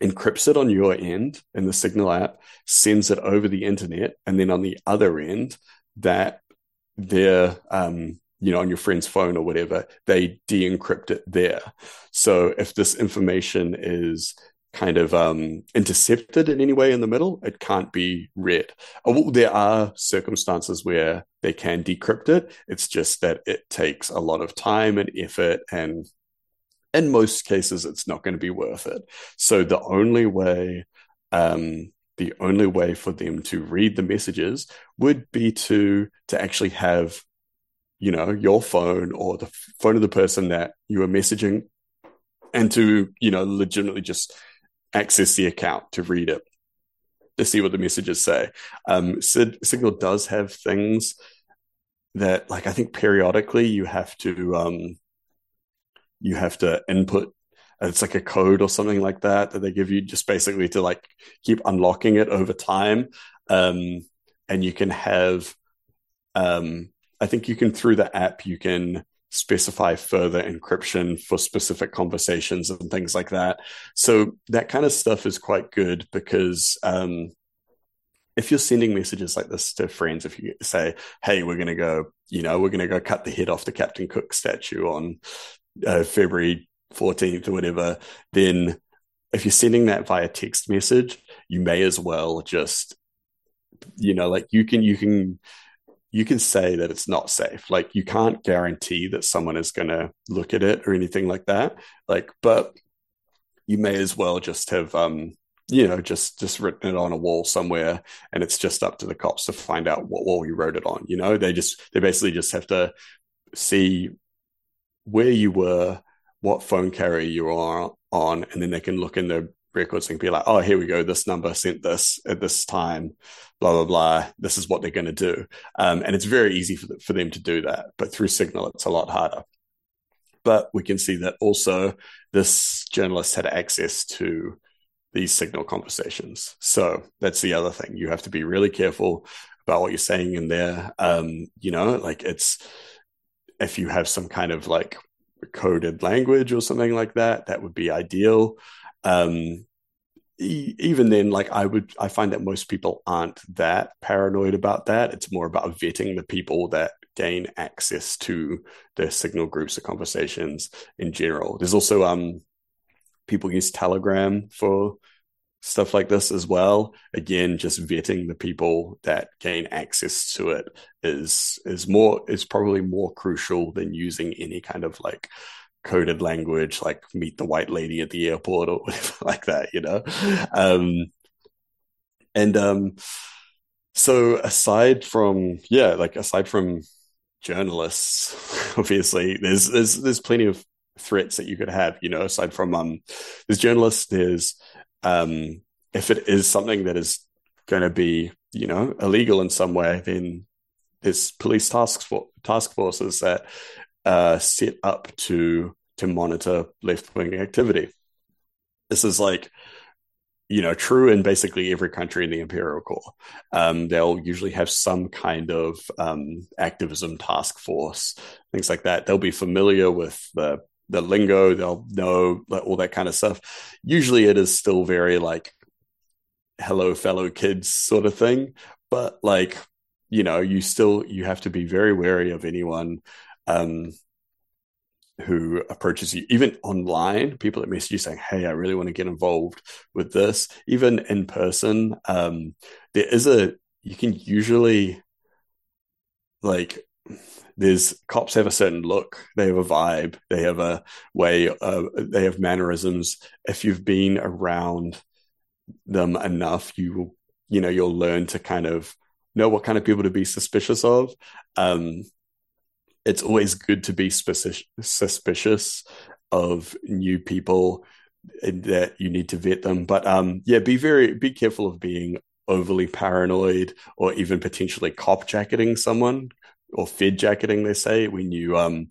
encrypts it on your end in the Signal app, sends it over the internet, and then on the other end, that they're um, you know on your friend's phone or whatever, they de-encrypt it there. So if this information is kind of um, intercepted in any way in the middle, it can't be read. Uh, there are circumstances where they can decrypt it. It's just that it takes a lot of time and effort, and in most cases, it's not going to be worth it. So the only way, um, the only way for them to read the messages would be to to actually have, you know, your phone or the phone of the person that you are messaging, and to you know legitimately just access the account to read it to see what the messages say. Um, Signal does have things that, like, I think periodically you have to um, you have to input. It's like a code or something like that that they give you just basically to like keep unlocking it over time. Um, and you can have, um, I think you can through the app you can specify further encryption for specific conversations and things like that. So that kind of stuff is quite good because um, if you're sending messages like this to friends, if you say, "Hey, we're going to go," you know, we're going to go cut the head off the Captain Cook statue on uh, February 14th or whatever, then if you're sending that via text message, you may as well just, you know, like you can you can you can say that it's not safe. Like you can't guarantee that someone is going to look at it or anything like that. Like, but you may as well just have, um, you know, just just written it on a wall somewhere, and it's just up to the cops to find out what wall you wrote it on. You know, they just they basically just have to see where you were, what phone carrier you are on, and then they can look in the records and be like, oh, here we go. This number sent this at this time, blah, blah, blah. This is what they're going to do. Um, and it's very easy for, for them to do that. But through Signal, it's a lot harder. But we can see that also this journalist had access to these Signal conversations. So that's the other thing. You have to be really careful about what you're saying in there. Um, you know, like it's, if you have some kind of like coded language or something like that, that would be ideal um, even then, like I would, I find that most people aren't that paranoid about that. It's more about vetting the people that gain access to the signal groups or conversations in general. There's also um, people use Telegram for stuff like this as well. Again, just vetting the people that gain access to it is is more is probably more crucial than using any kind of like coded language like meet the white lady at the airport or whatever like that you know? Um and um so aside from yeah like aside from journalists obviously there's there's there's plenty of threats that you could have you know aside from um there's journalists there's um if it is something that is going to be you know illegal in some way then there's police task for, task forces that uh, set up to to monitor left wing activity. This is like you know true in basically every country in the imperial core. Um, they'll usually have some kind of um, activism task force, things like that. They'll be familiar with the the lingo. They'll know all that kind of stuff. Usually, it is still very like hello fellow kids sort of thing but like you know you still you have to be very wary of anyone um who approaches you even online people that message you saying hey i really want to get involved with this. Even in person um there is a you can usually like there's cops have a certain look they have a vibe they have a way uh, they have mannerisms. If you've been around them enough you will you know you'll learn to kind of know what kind of people to be suspicious of. Um it's always good to be suspicious of new people that you need to vet them. But um, yeah, be very be careful of being overly paranoid or even potentially cop jacketing someone or fed jacketing. They say when you um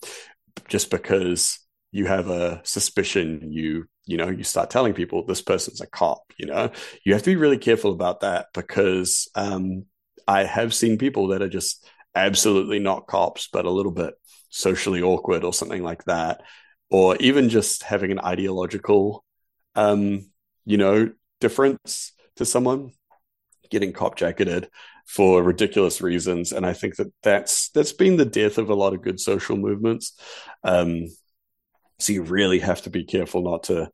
just because you have a suspicion, you you know you start telling people this person's a cop. You know you have to be really careful about that because um I have seen people that are just absolutely not cops, but a little bit socially awkward or something like that, or even just having an ideological, um, you know, difference to someone, getting cop jacketed for ridiculous reasons, and I think that that's that's been the death of a lot of good social movements. Um, so you really have to be careful not to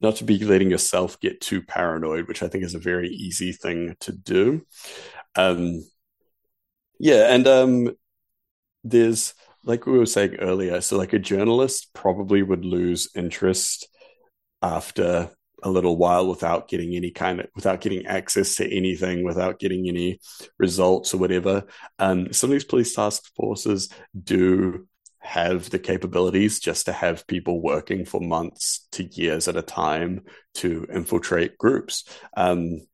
not to be letting yourself get too paranoid, which I think is a very easy thing to do. Um, yeah, and um, there's like we were saying earlier. So, like a journalist probably would lose interest after a little while without getting any kind of without getting access to anything, without getting any results or whatever. Um, some of these police task forces do have the capabilities just to have people working for months to years at a time to infiltrate groups. Um,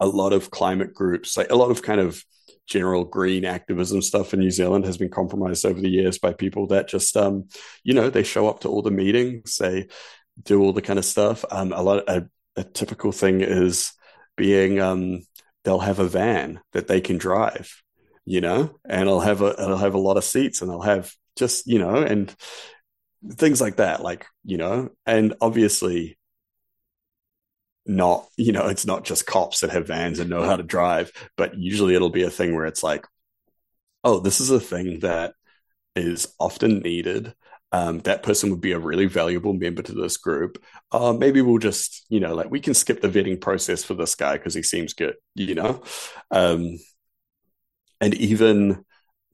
a lot of climate groups, like a lot of kind of general green activism stuff in New Zealand has been compromised over the years by people that just um you know they show up to all the meetings they do all the kind of stuff. Um a lot a, a typical thing is being um they'll have a van that they can drive you know and I'll have a I'll have a lot of seats and I'll have just you know and things like that like you know and obviously not you know it's not just cops that have vans and know how to drive but usually it'll be a thing where it's like oh this is a thing that is often needed. Um, that person would be a really valuable member to this group. Uh, maybe we'll just you know like we can skip the vetting process for this guy because he seems good you know? Um, and even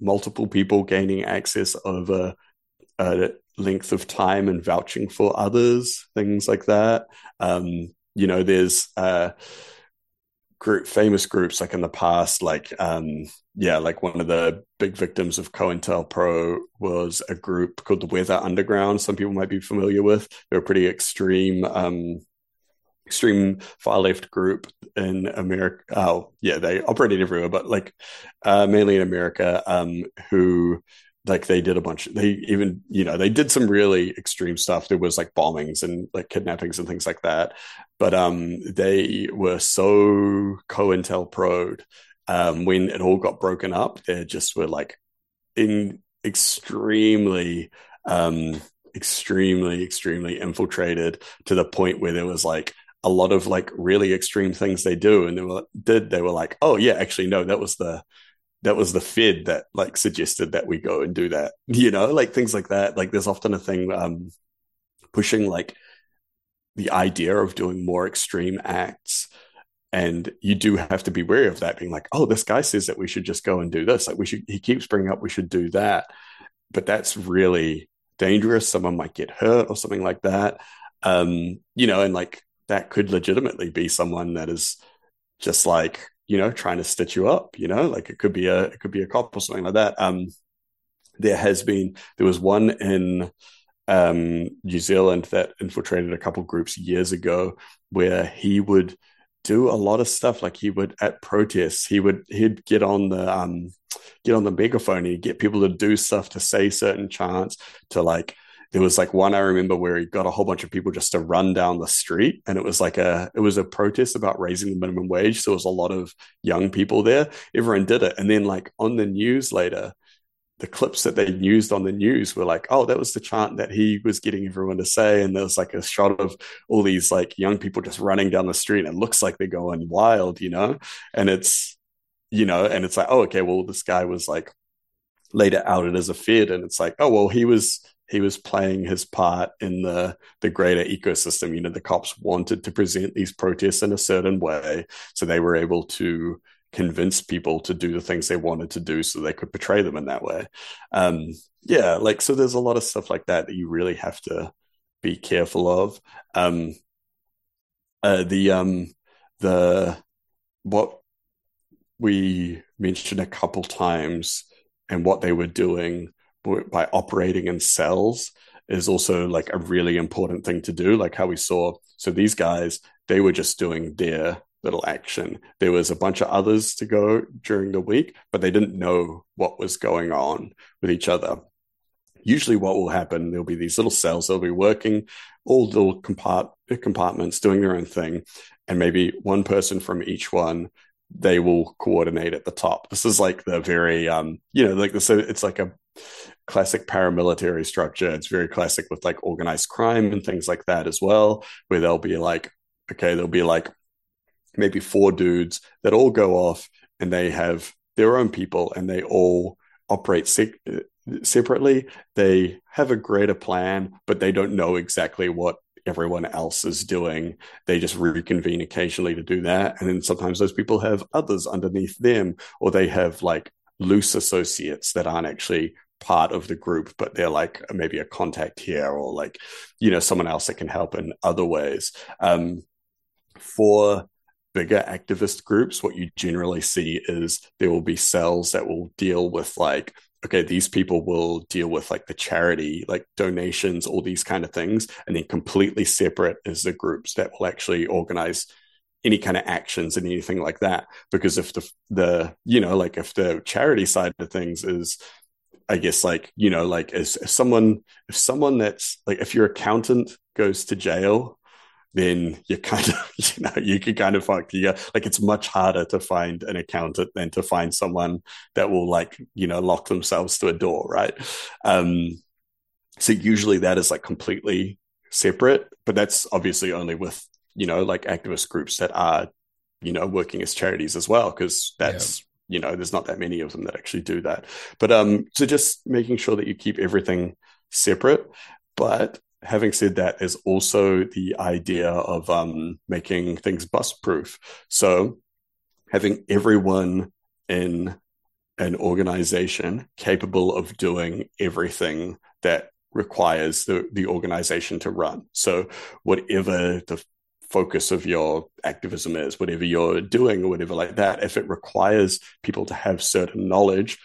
multiple people gaining access over a length of time and vouching for others things like that. Um, you know, there's uh, group famous groups like in the past, like um, yeah, like one of the big victims of COINTELPRO was a group called the Weather Underground. Some people might be familiar with. They're a pretty extreme um, extreme far left group in America. Oh, yeah, they operated everywhere, but like uh, mainly in America, um, who like they did a bunch. They even you know they did some really extreme stuff. There was like bombings and like kidnappings and things like that. But um, they were so COINTELPRO um, when it all got broken up. They just were like in extremely um extremely extremely infiltrated to the point where there was like a lot of like really extreme things they do and they were did they were like oh yeah actually no that was the that was the fed that like suggested that we go and do that you know like things like that. Like there's often a thing um pushing like the idea of doing more extreme acts and you do have to be wary of that being like oh this guy says that we should just go and do this. Like we should he keeps bringing up we should do that. But that's really dangerous. Someone might get hurt or something like that um you know and like that could legitimately be someone that is just like you know trying to stitch you up you know like it could be a it could be a cop or something like that. Um there has been there was one in um New Zealand that infiltrated a couple groups years ago where he would do a lot of stuff like he would at protests he would he'd get on the um get on the megaphone and get people to do stuff to say certain chants to like there was like one I remember where he got a whole bunch of people just to run down the street, and it was like a it was a protest about raising the minimum wage. So there was a lot of young people there. Everyone did it, and then like on the news later, the clips that they used on the news were like, oh, that was the chant that he was getting everyone to say. And there's like a shot of all these like young people just running down the street. And it looks like they're going wild, you know? And it's, you know, and it's like, oh, okay, well, this guy was like later outed as a Fed. And it's like, oh, well, he was he was playing his part in the the greater ecosystem. You know, the cops wanted to present these protests in a certain way, so they were able to convince people to do the things they wanted to do, so they could portray them in that way. Um, yeah, like so. There's a lot of stuff like that that you really have to be careful of. Um, uh, the um, the what we mentioned a couple times and what they were doing by operating in cells is also like a really important thing to do. Like how we saw so these guys they were just doing their little action. There was a bunch of others to go during the week but they didn't know what was going on with each other. Usually what will happen there'll be these little cells they'll be working all little compart- compartments doing their own thing and maybe one person from each one they will coordinate at the top. This is like the very um you know like so it's like a classic paramilitary structure. It's very classic with like organized crime and things like that as well, where they'll be like, okay, there'll be like maybe four dudes that all go off and they have their own people and they all operate se- separately. They have a greater plan, but they don't know exactly what everyone else is doing. They just reconvene occasionally to do that. And then sometimes those people have others underneath them, or they have like loose associates that aren't actually part of the group, but they're like maybe a contact here or like, you know, someone else that can help in other ways. Um, for bigger activist groups, what you generally see is there will be cells that will deal with like, okay, these people will deal with like the charity, like donations, all these kind of things. And then completely separate is the groups that will actually organize any kind of actions and anything like that because if the the you know like if the charity side of things is I guess like you know like as, as someone if someone that's like if your accountant goes to jail, then you're kind of you know you could kind of fuck you like it's much harder to find an accountant than to find someone that will like you know lock themselves to a door, right? Um, so usually that is like completely separate, but that's obviously only with you know like activist groups that are you know working as charities as well because that's you know there's not that many of them that actually do that. But um so just making sure that you keep everything separate. But having said that there's also the idea of um making things bus proof so having everyone in an organization capable of doing everything that requires the, the organization to run. So whatever the focus of your activism is, whatever you're doing or whatever like that, if it requires people to have certain knowledge,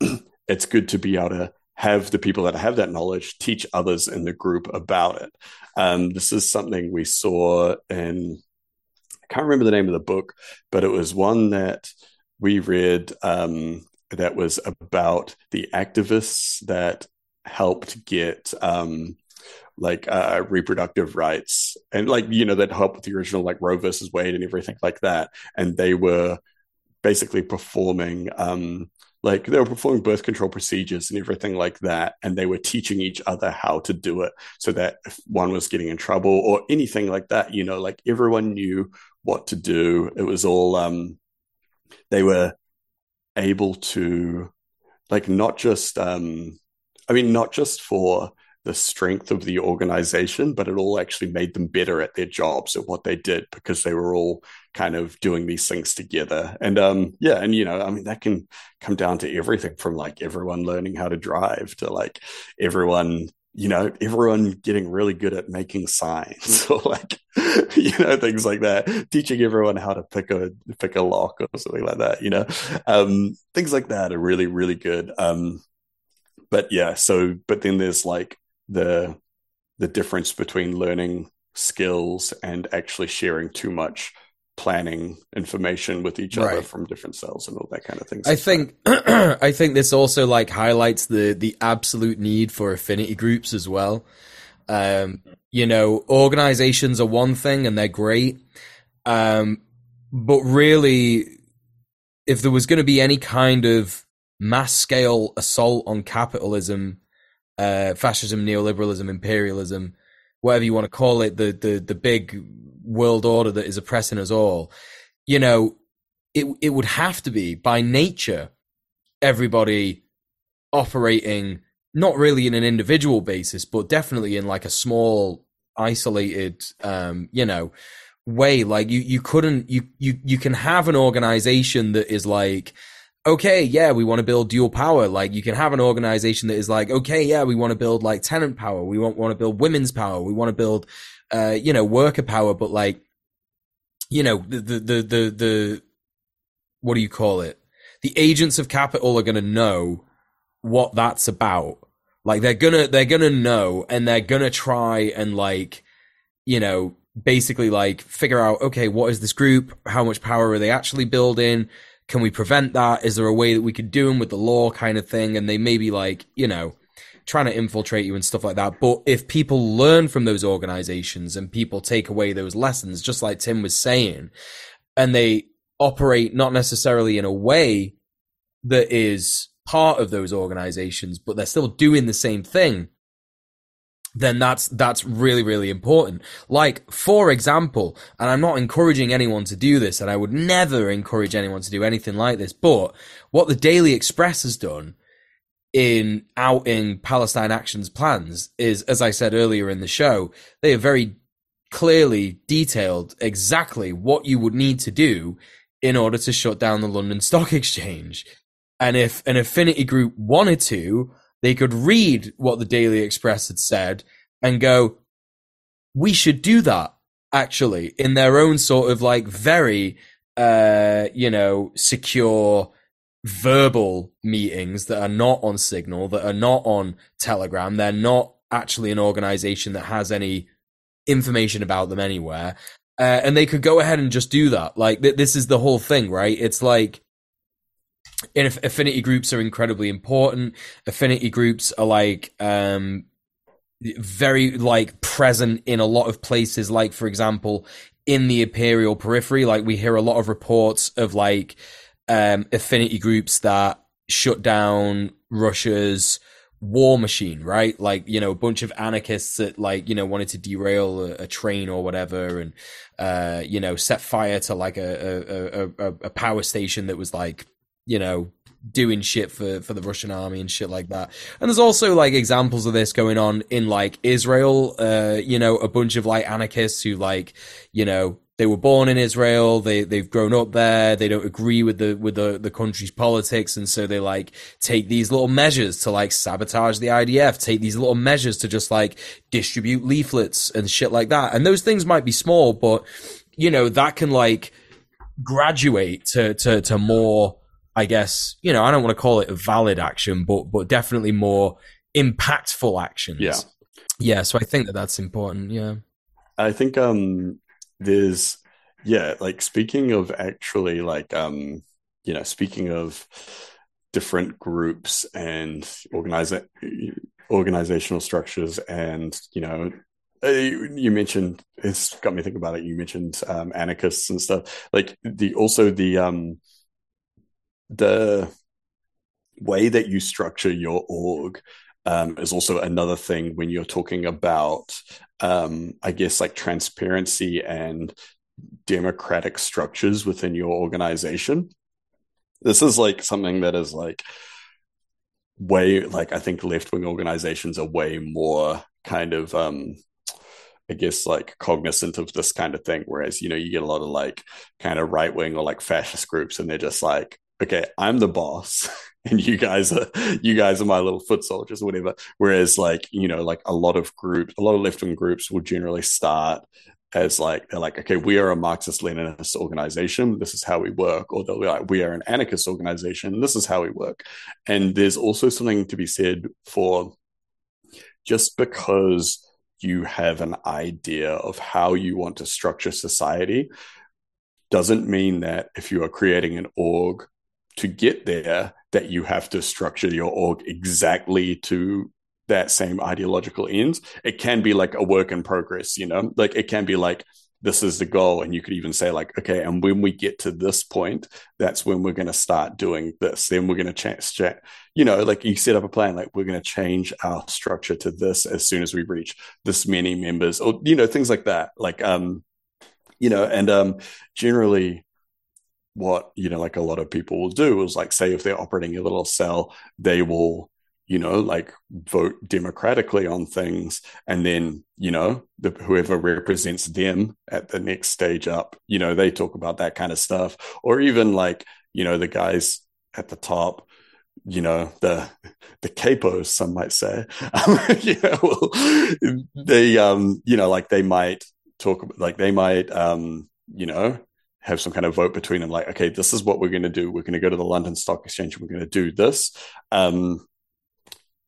it's good to be able to have the people that have that knowledge teach others in the group about it. Um, this is something we saw in, I can't remember the name of the book, but it was one that we read um, that was about the activists that helped get um, like uh, reproductive rights and like you know that helped with the original like Roe versus Wade and everything like that, and they were basically performing um, like they were performing birth control procedures and everything like that. And they were teaching each other how to do it so that if one was getting in trouble or anything like that you know like everyone knew what to do. It was all um they were able to like not just um i mean not just for the strength of the organization, but it all actually made them better at their jobs at what they did because they were all kind of doing these things together. And um, yeah, and you know, I mean, that can come down to everything from like everyone learning how to drive to like everyone, you know, everyone getting really good at making signs or like, you know, things like that. Teaching everyone how to pick a pick a lock or something like that. You know, um, things like that are really really good. Um, but yeah, so but then there's like the the difference between learning skills and actually sharing too much planning information with each other right. from different cells and all that kind of thing. I think I think this also like highlights the the absolute need for affinity groups as well. Um, you know, organizations are one thing and they're great. Um, but really if there was going to be any kind of mass scale assault on capitalism uh, fascism, neoliberalism, imperialism, whatever you want to call it, the the the big world order that is oppressing us all, you know, it it would have to be by nature everybody operating not really in an individual basis, but definitely in like a small, isolated, um, you know, way. Like you you couldn't you you you can have an organization that is like okay, yeah, we want to build dual power. Like you can have an organization that is like, okay, yeah, we want to build like tenant power. We want, want to build women's power. We want to build, uh, you know, worker power, but like, you know, the, the, the, the, the what do you call it? The agents of capital are going to know what that's about. Like they're gonna, they're gonna know and they're gonna try and like, you know, basically like figure out, okay, what is this group? How much power are they actually building? Can we prevent that? Is there a way that we could do them with the law kind of thing? And they may be like, you know, trying to infiltrate you and stuff like that. But if people learn from those organizations and people take away those lessons, just like Tim was saying, and they operate not necessarily in a way that is part of those organizations, but they're still doing the same thing, then that's that's really really important. Like for example and i'm not encouraging anyone to do this and i would never encourage anyone to do anything like this but what the daily express has done in outing palestine actions plans is as i said earlier in the show they have very clearly detailed exactly what you would need to do in order to shut down the london stock exchange. And if an affinity group wanted to they could read what the Daily Express had said and go, we should do that actually in their own sort of like very, uh, you know, secure verbal meetings that are not on Signal, that are not on Telegram. They're not actually an organization that has any information about them anywhere. Uh, and they could go ahead and just do that. Like th- this is the whole thing, right? It's like affinity groups are incredibly important. Affinity groups are like um, very like present in a lot of places. Like for example, in the imperial periphery, like we hear a lot of reports of like um, affinity groups that shut down Russia's war machine, right? Like, you know, a bunch of anarchists that like, you know, wanted to derail a, a train or whatever and, uh, you know, set fire to like a, a, a, a power station that was like you know, doing shit for, for the Russian army and shit like that. And there's also like examples of this going on in like Israel, uh, you know, a bunch of like anarchists who like, you know, they were born in Israel. They they've grown up there. They don't agree with the with the the country's politics, and so they like take these little measures to like sabotage the IDF. Take these little measures to just like distribute leaflets and shit like that. And those things might be small, but you know that can like graduate to to to more. I guess you know I don't want to call it a valid action, but but definitely more impactful actions. Yeah, yeah. So I think that that's important. Yeah. I think um there's yeah like speaking of actually like um you know speaking of different groups and organiza- organizational structures and you know uh, you mentioned it's got me thinking about it you mentioned um, anarchists and stuff like the also the um the way that you structure your org um, is also another thing when you're talking about, um, I guess, like transparency and democratic structures within your organization. This is like something that is like way, like, I think left wing organizations are way more kind of, um, I guess, like cognizant of this kind of thing. Whereas, you know, you get a lot of like kind of right wing or like fascist groups, and they're just like, okay, I'm the boss. and you guys are you guys are my little foot soldiers or whatever. Whereas like, you know, like a lot of groups, a lot of left-wing groups will generally start as like they're like, okay, we are a Marxist Leninist organization. This is how we work. Or they'll be like, we are an anarchist organization. This is how we work. And there's also something to be said for just because you have an idea of how you want to structure society doesn't mean that if you are creating an org to get there that you have to structure your org exactly to that same ideological ends. It can be like a work in progress, you know, like it can be like, this is the goal. And you could even say, like, okay, and when we get to this point, that's when we're going to start doing this. Then we're going to change, you know, like you set up a plan, like we're going to change our structure to this as soon as we reach this many members or, you know, things like that. Like, um, you know, and um, generally, what you know like a lot of people will do is like say if they're operating a little cell they will you know like vote democratically on things and then you know the, whoever represents them at the next stage up you know they talk about that kind of stuff. Or even like you know the guys at the top you know the the capos some might say you know they um you know like they might talk like they might um you know have some kind of vote between them like okay this is what we're going to do. We're going to go to the london stock exchange and we're going to do this. Um,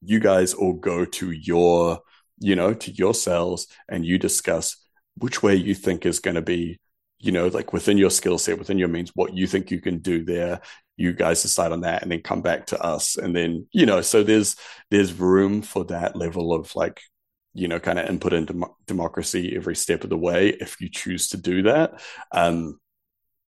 you guys all go to your you know to your cells and you discuss which way you think is going to be you know like within your skill set within your means what you think you can do there. You guys decide on that and then come back to us. And then you know so there's there's room for that level of like you know kind of input into dem- democracy every step of the way if you choose to do that. Um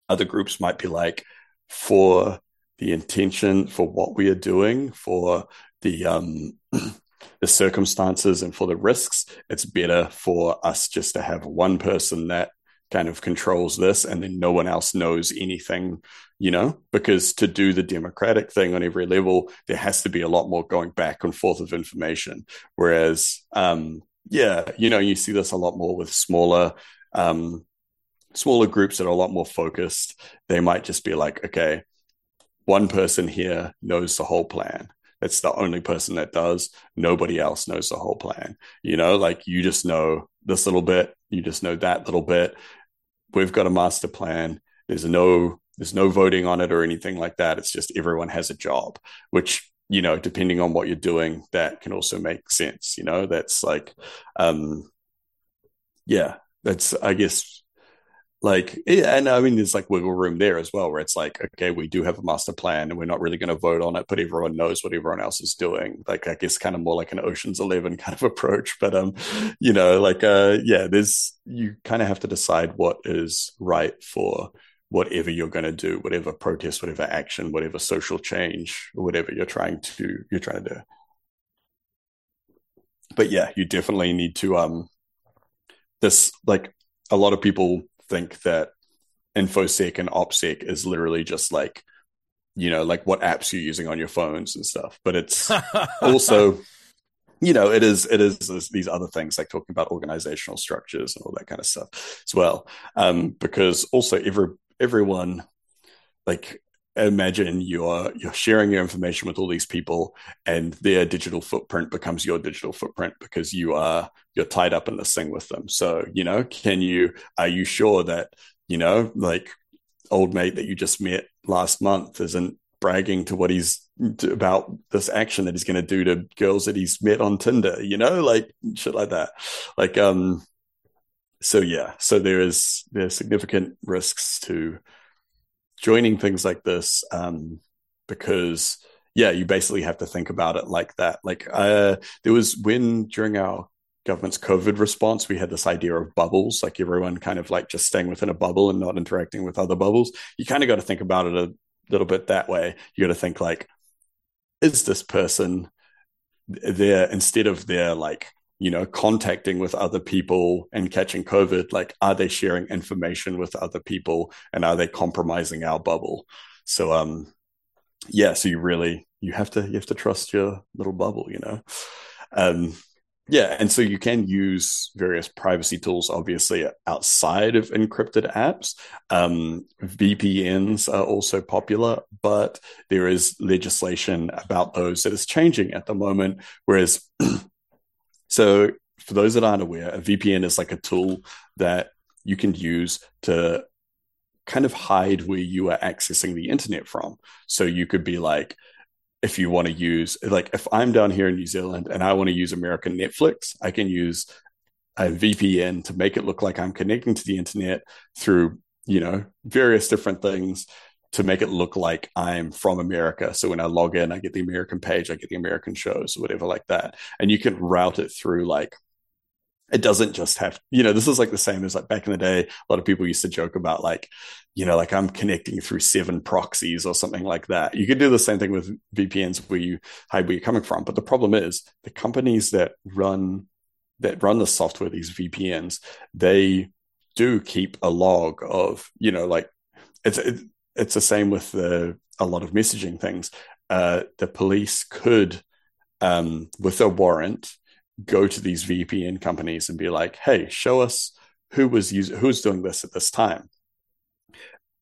other groups might be like, for the intention, for what we are doing, for the um, the circumstances and for the risks, it's better for us just to have one person that kind of controls this and then no one else knows anything, you know, because to do the democratic thing on every level, there has to be a lot more going back and forth of information. Whereas, um, yeah, you know, you see this a lot more with smaller um, smaller groups that are a lot more focused, they might just be like, okay, one person here knows the whole plan. It's the only person that does. Nobody else knows the whole plan. You know, like you just know this little bit, you just know that little bit. We've got a master plan. There's no there's no voting on it or anything like that. It's just everyone has a job, which you know, depending on what you're doing, that can also make sense. You know, that's like, um, yeah, that's I guess like and i mean there's like wiggle room there as well where it's like okay we do have a master plan and we're not really going to vote on it but everyone knows what everyone else is doing. Like i guess kind of more like an oceans 11 kind of approach but um you know like uh yeah there's you kind of have to decide what is right for whatever you're going to do whatever protest whatever action whatever social change or whatever you're trying to you're trying to do. But yeah you definitely need to um this like a lot of people think that infosec and opsec is literally just like you know like what apps you're using on your phones and stuff but it's also you know, it is it is these other things like talking about organizational structures and all that kind of stuff as well. Um, because also every everyone like imagine you're you're sharing your information with all these people and their digital footprint becomes your digital footprint because you are you're tied up in this thing with them so you know can you are you sure that you know like old mate that you just met last month isn't bragging to what he's about this action that he's going to do to girls that he's met on Tinder, you know, like shit like that. Like, um, so yeah, so there is there's significant risks to joining things like this, um, because yeah, you basically have to think about it like that. Like, uh, there was when during our government's COVID response, we had this idea of bubbles, like everyone kind of like just staying within a bubble and not interacting with other bubbles. You kind of got to think about it a little bit that way. You got to think like, is this person there instead of their like you know contacting with other people and catching covid like are they sharing information with other people and are they compromising our bubble so um yeah so you really you have to you have to trust your little bubble you know um yeah, and so you can use various privacy tools, obviously, outside of encrypted apps. Um, VPNs are also popular, but there is legislation about those that is changing at the moment. Whereas, so for those that aren't aware, a VPN is like a tool that you can use to kind of hide where you are accessing the internet from. So you could be like, if you want to use like if I'm down here in New Zealand and I want to use American Netflix, I can use a VPN to make it look like I'm connecting to the internet through, you know, various different things to make it look like I'm from America. So when I log in, I get the American page, I get the American shows, whatever like that. And you can route it through like it doesn't just have you know this is like the same as like back in the day a lot of people used to joke about like you know like i'm connecting through seven proxies or something like that you could do the same thing with vpns where you hide where you're coming from but the problem is the companies that run that run the software these vpns they do keep a log of you know like it's it, it's the same with the a lot of messaging things uh the police could um with a warrant go to these VPN companies and be like, "Hey, show us who was using who's doing this at this time."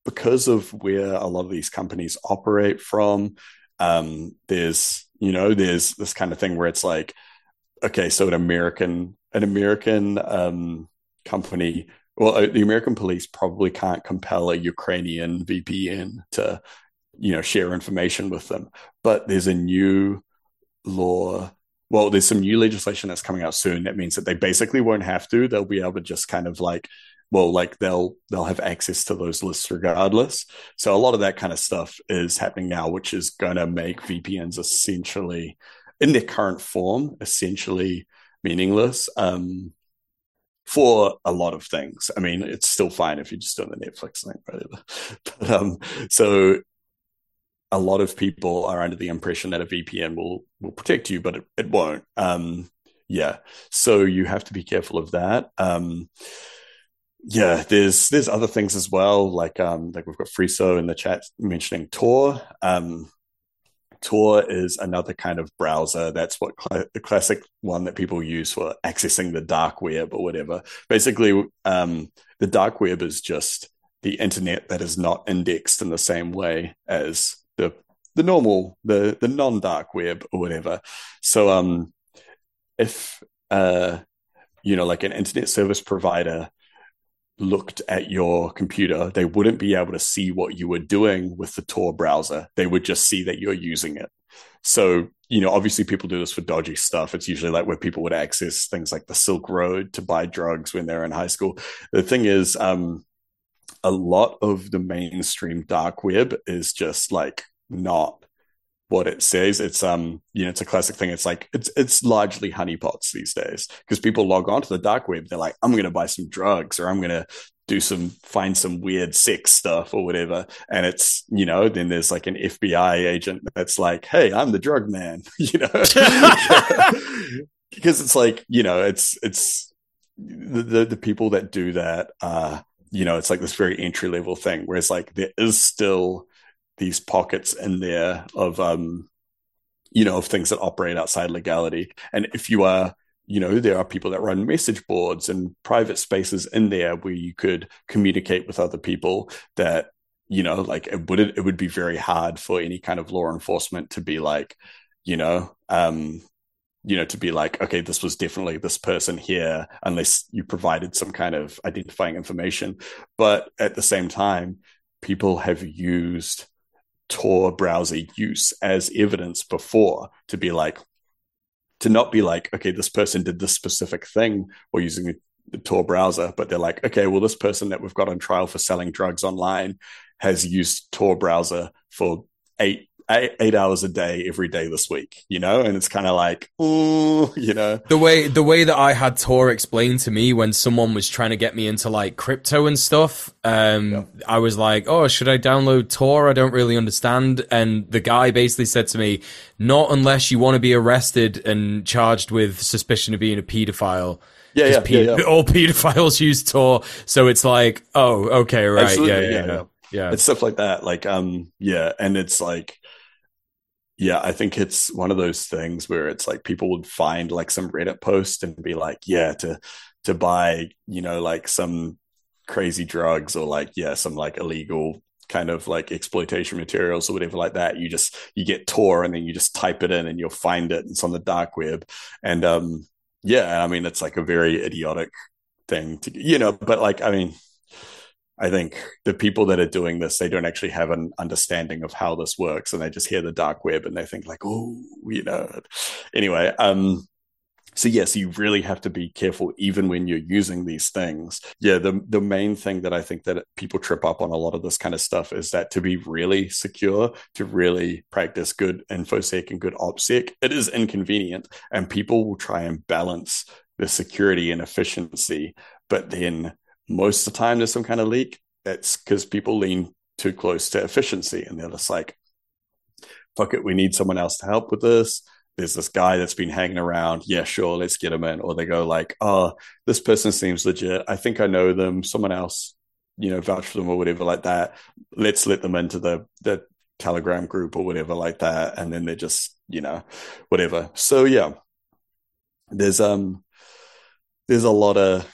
Because of where a lot of these companies operate from, um, there's you know there's this kind of thing where it's like, okay, so an American an American um, company, well, uh, the American police probably can't compel a Ukrainian VPN to you know share information with them, but there's a new law well, there's some new legislation that's coming out soon that means that they basically won't have to. They'll be able to just kind of like, well, like they'll they'll have access to those lists regardless. So a lot of that kind of stuff is happening now, which is going to make VPNs essentially, in their current form, essentially meaningless. Um, for a lot of things. I mean, it's still fine if you're just doing the Netflix thing, right? But um, so a lot of people are under the impression that a VPN will will protect you, but it, it won't. Um, yeah, so you have to be careful of that. Um, yeah, there's there's other things as well, like um, like we've got Friso in the chat mentioning Tor. Um, Tor is another kind of browser. That's what cl- the classic one that people use for accessing the dark web or whatever. Basically, um, the dark web is just the internet that is not indexed in the same way as the the normal the the non dark web or whatever. So um, if uh, you know, like an internet service provider looked at your computer, they wouldn't be able to see what you were doing with the Tor browser. They would just see that you're using it. So, you know, obviously people do this for dodgy stuff. It's usually like where people would access things like the Silk Road to buy drugs when they're in high school. The thing is, um, a lot of the mainstream dark web is just like not what it says. It's um, you know, it's a classic thing. It's like it's it's largely honeypots these days because people log on to the dark web. They're like, I'm going to buy some drugs or I'm going to do some find some weird sex stuff or whatever. And it's you know, then there's like an FBI agent that's like, Hey, I'm the drug man. you know, because it's like you know, it's it's the, the, the people that do that. Uh, you know, it's like this very entry level thing. Whereas like there is still these pockets in there of um you know, of things that operate outside legality. And if you are, you know, there are people that run message boards and private spaces in there where you could communicate with other people that, you know, like it would it would be very hard for any kind of law enforcement to be like, you know, um, you know, to be like, okay, this was definitely this person here, unless you provided some kind of identifying information. But at the same time, people have used Tor browser use as evidence before to be like, to not be like, okay, this person did this specific thing or using the Tor browser, but they're like, okay, well, this person that we've got on trial for selling drugs online has used Tor browser for eight eight, eight hours a day every day this week, you know? And it's kind of like, oh, you know. The way the way that I had Tor explained to me when someone was trying to get me into like crypto and stuff, um, yeah. I was like, oh, should I download Tor? I don't really understand. And the guy basically said to me, not unless you want to be arrested and charged with suspicion of being a pedophile. Yeah, yeah, pe- yeah, yeah, All pedophiles use Tor, so it's like, oh, okay, right, yeah, yeah, yeah, yeah. It's stuff like that. Like, um, yeah, and it's like, yeah, I think it's one of those things where it's like people would find like some Reddit post and be like, yeah, to to buy, you know, like some crazy drugs or like yeah, some like illegal kind of like exploitation materials or whatever like that. You just you get Tor and then you just type it in and you'll find it. It's on the dark web. And um yeah, I mean it's like a very idiotic thing to you know, but like I mean I think the people that are doing this, they don't actually have an understanding of how this works, and they just hear the dark web and they think like, oh, you know. Anyway, um, so yes, you really have to be careful even when you're using these things. Yeah, the the main thing that I think that people trip up on a lot of this kind of stuff is that to be really secure, to really practice good infosec and good opsec, it is inconvenient, and people will try and balance the security and efficiency, but then most of the time there's some kind of leak. It's because people lean too close to efficiency and they're just like, fuck it, we need someone else to help with this. There's this guy that's been hanging around. Yeah, sure, let's get him in. Or they go like, oh, this person seems legit. I think I know them. Someone else, you know, vouch for them or whatever like that. Let's let them into the the Telegram group or whatever like that. And then they're just, you know, whatever. So yeah, there's um there's a lot of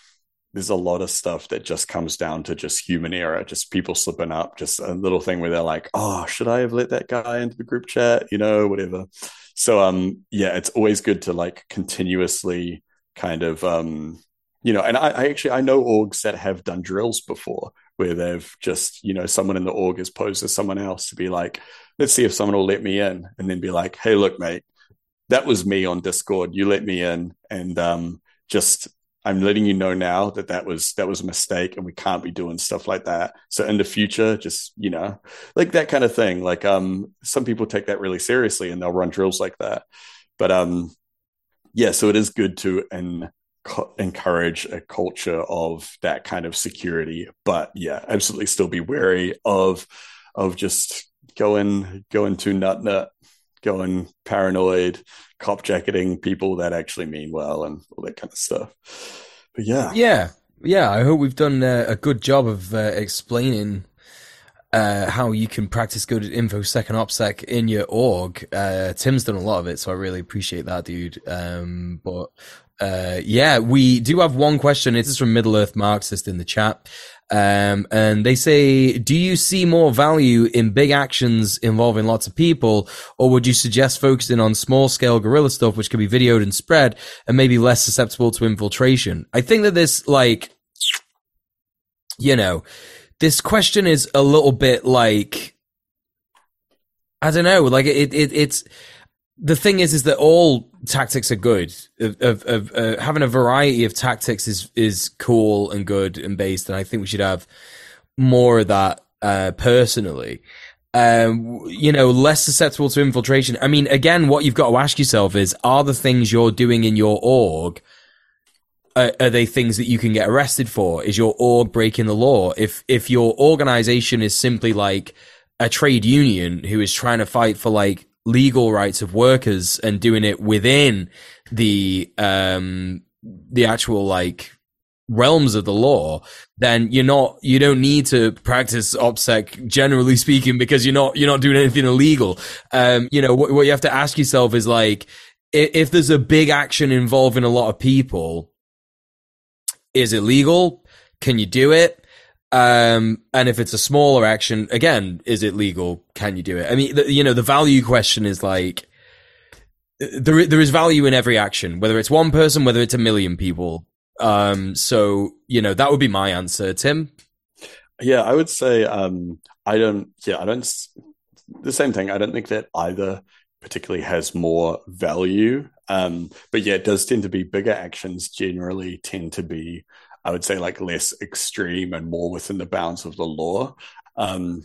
there's a lot of stuff that just comes down to just human error, just people slipping up, just a little thing where they're like, "Oh, should I have let that guy into the group chat?" You know, whatever. So, um, yeah, it's always good to like continuously kind of, um, you know, and I, I actually I know orgs that have done drills before where they've just, you know, someone in the org has posed as someone else to be like, let's see if someone will let me in, and then be like, "Hey, look, mate, that was me on Discord. You let me in, and um, just I'm letting you know now that that was that was a mistake, and we can't be doing stuff like that. So in the future, just you know, like that kind of thing. Like um, some people take that really seriously, and they'll run drills like that. But um, yeah, so it is good to encourage a culture of that kind of security. But yeah, absolutely, still be wary of of just going going too nut nut, going paranoid, cop jacketing people that actually mean well and all that kind of stuff. But yeah, yeah, yeah. I hope we've done uh, a good job of uh, explaining uh, how you can practice good infosec and opsec in your org. Uh, Tim's done a lot of it, so I really appreciate that, dude. Um, but uh, yeah, we do have one question. It is from Middle Earth Marxist in the chat. Um, and they say, do you see more value in big actions involving lots of people, or would you suggest focusing on small scale guerrilla stuff, which can be videoed and spread and maybe less susceptible to infiltration? I think that this, like, you know, this question is a little bit like, I don't know, like it, it, it's, the thing is, is that all tactics are good. Of, of, of uh, having a variety of tactics is is cool and good and based, and I think we should have more of that uh, personally. Um, you know, less susceptible to infiltration. I mean, again, what you've got to ask yourself is: Are the things you're doing in your org are, are they things that you can get arrested for? Is your org breaking the law? If if your organization is simply like a trade union who is trying to fight for like legal rights of workers and doing it within the um the actual like realms of the law, then you're not, you don't need to practice OPSEC generally speaking because you're not, you're not doing anything illegal. Um, you know, what, what you have to ask yourself is like, if, if there's a big action involving a lot of people, is it legal? Can you do it? Um, and if it's a smaller action, again, is it legal? Can you do it? I mean, the, you know, the value question is like, there, there is value in every action, whether it's one person, whether it's a million people. Um, so, you know, that would be my answer. Tim? Yeah, I would say, um, I don't, yeah, I don't, the same thing. I don't think that either particularly has more value. Um, but yeah, it does tend to be bigger actions generally tend to be, I would say, like less extreme and more within the bounds of the law. Um,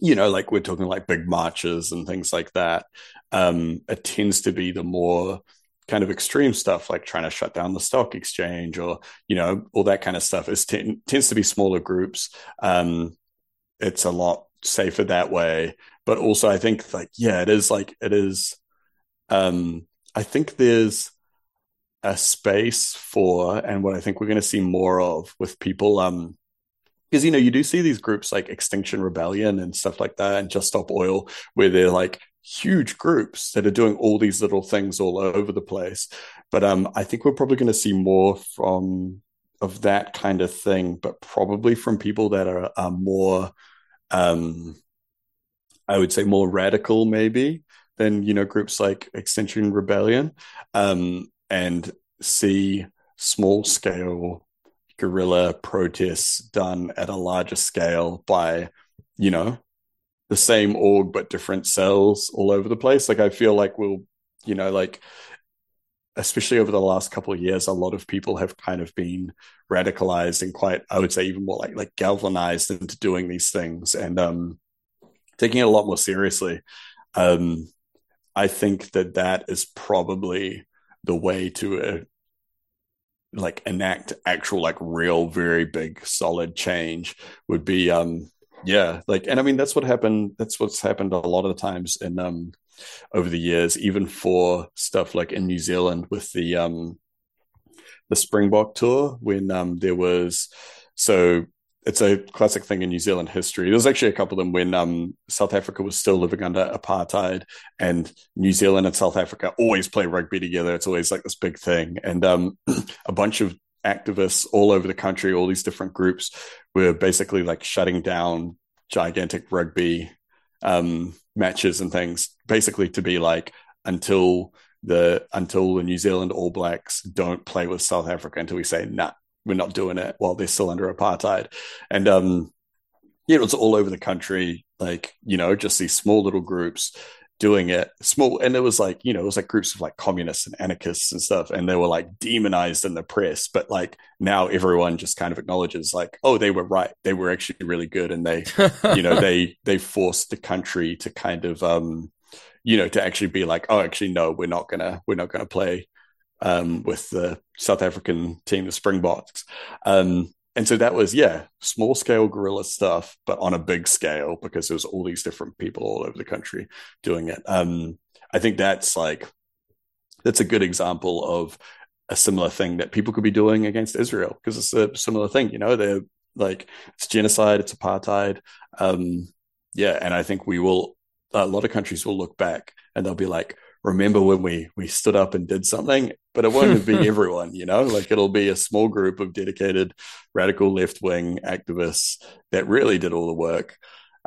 you know, like we're talking like big marches and things like that. Um, it tends to be the more kind of extreme stuff, like trying to shut down the stock exchange or you know all that kind of stuff. It tends to be smaller groups. Um, it's a lot safer that way, but also I think like yeah, it is like it is. Um, I think there's a space for, and what I think we're going to see more of with people um, because you know you do see these groups like Extinction Rebellion and stuff like that, and Just Stop Oil, where they're like huge groups that are doing all these little things all over the place. But um, I think we're probably going to see more from of that kind of thing, but probably from people that are, are more, um, I would say, more radical, maybe than you know groups like Extinction Rebellion, um, and see small scale guerrilla protests done at a larger scale by, you know, the same org but different cells all over the place. Like I feel like we'll, you know, like especially over the last couple of years, a lot of people have kind of been radicalized and quite, I would say, even more like like galvanized into doing these things and um, taking it a lot more seriously. Um, I think that that is probably the way to uh, like enact actual like real very big solid change would be um yeah like and i mean that's what happened that's what's happened a lot of the times in um over the years even for stuff like in new zealand with the um the springbok tour when um there was so it's a classic thing in New Zealand history. There's actually a couple of them when um, South Africa was still living under apartheid, and New Zealand and South Africa always play rugby together. It's always like this big thing, and um, a bunch of activists all over the country, all these different groups, were basically like shutting down gigantic rugby um, matches and things, basically to be like until the until the New Zealand All Blacks don't play with South Africa until we say nah we're not doing it while they're still under apartheid. And um, yeah, it was all over the country, like, you know, just these small little groups doing it small and it was like you know it was like groups of like communists and anarchists and stuff and they were like demonized in the press but like now everyone just kind of acknowledges like oh they were right they were actually really good and they you know they they forced the country to kind of um you know to actually be like oh actually no we're not gonna we're not gonna play um, with the South African team, the Springboks. Um, and so that was, yeah, small scale guerrilla stuff, but on a big scale because there was all these different people all over the country doing it. Um, I think that's like, that's a good example of a similar thing that people could be doing against Israel because it's a similar thing, you know, they're like, it's genocide, it's apartheid. Um, yeah. And I think we will, a lot of countries will look back and they'll be like, remember when we we stood up and did something but it won't be everyone you know like it'll be a small group of dedicated radical left wing activists that really did all the work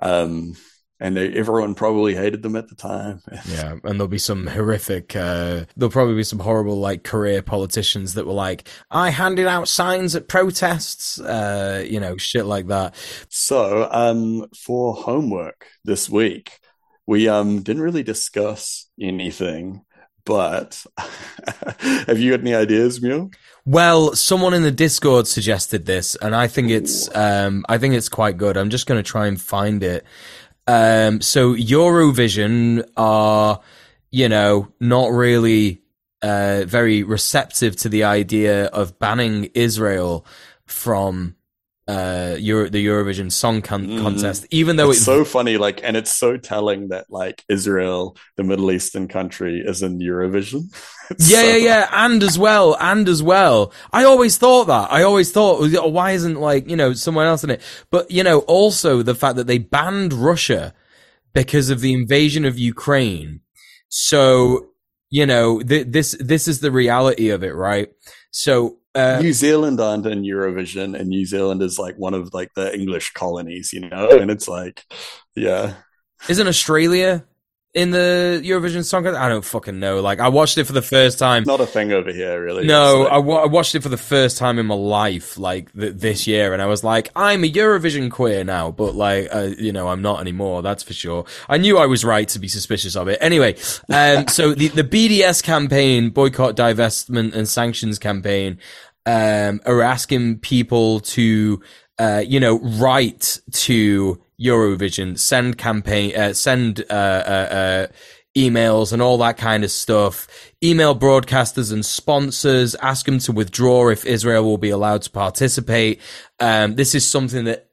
um, and they, everyone probably hated them at the time. yeah, and there'll be some horrific. Uh, there'll probably be some horrible, like career politicians that were like, "I handed out signs at protests," uh, you know, shit like that. So, um, for homework this week, we um didn't really discuss anything, but have you got any ideas, Muel? Well, someone in the Discord suggested this, and I think it's um I think it's quite good. I'm just going to try and find it. Um, so Eurovision are, you know, not really uh, very receptive to the idea of banning Israel from uh Euro- the Eurovision Song con- mm. Contest, even though it's, it's, so funny, like, and it's so telling that like Israel, the Middle Eastern country, is in Eurovision. yeah, so... yeah, yeah, and as well, and as well. I always thought that. I always thought, oh, why isn't like you know someone else in it? But you know, also the fact that they banned Russia because of the invasion of Ukraine. So you know, th- this this is the reality of it, right? So uh, New Zealand aren't in Eurovision, and New Zealand is like one of like the English colonies, you know, and it's like, yeah. Isn't Australia in the Eurovision Song Contest? I don't fucking know. Like, I watched it for the first time. Not a thing over here, really. No, like... I, w- I watched it for the first time in my life, like th- this year, and I was like, I'm a Eurovision queer now, but like, uh, you know, I'm not anymore. That's for sure. I knew I was right to be suspicious of it. Anyway, um, so the the BDS campaign, boycott, divestment, and sanctions campaign, um, are asking people to, uh, you know, write to Eurovision, send campaign, uh, send uh, uh, uh, emails and all that kind of stuff. Email broadcasters and sponsors, ask them to withdraw if Israel will be allowed to participate. Um, this is something that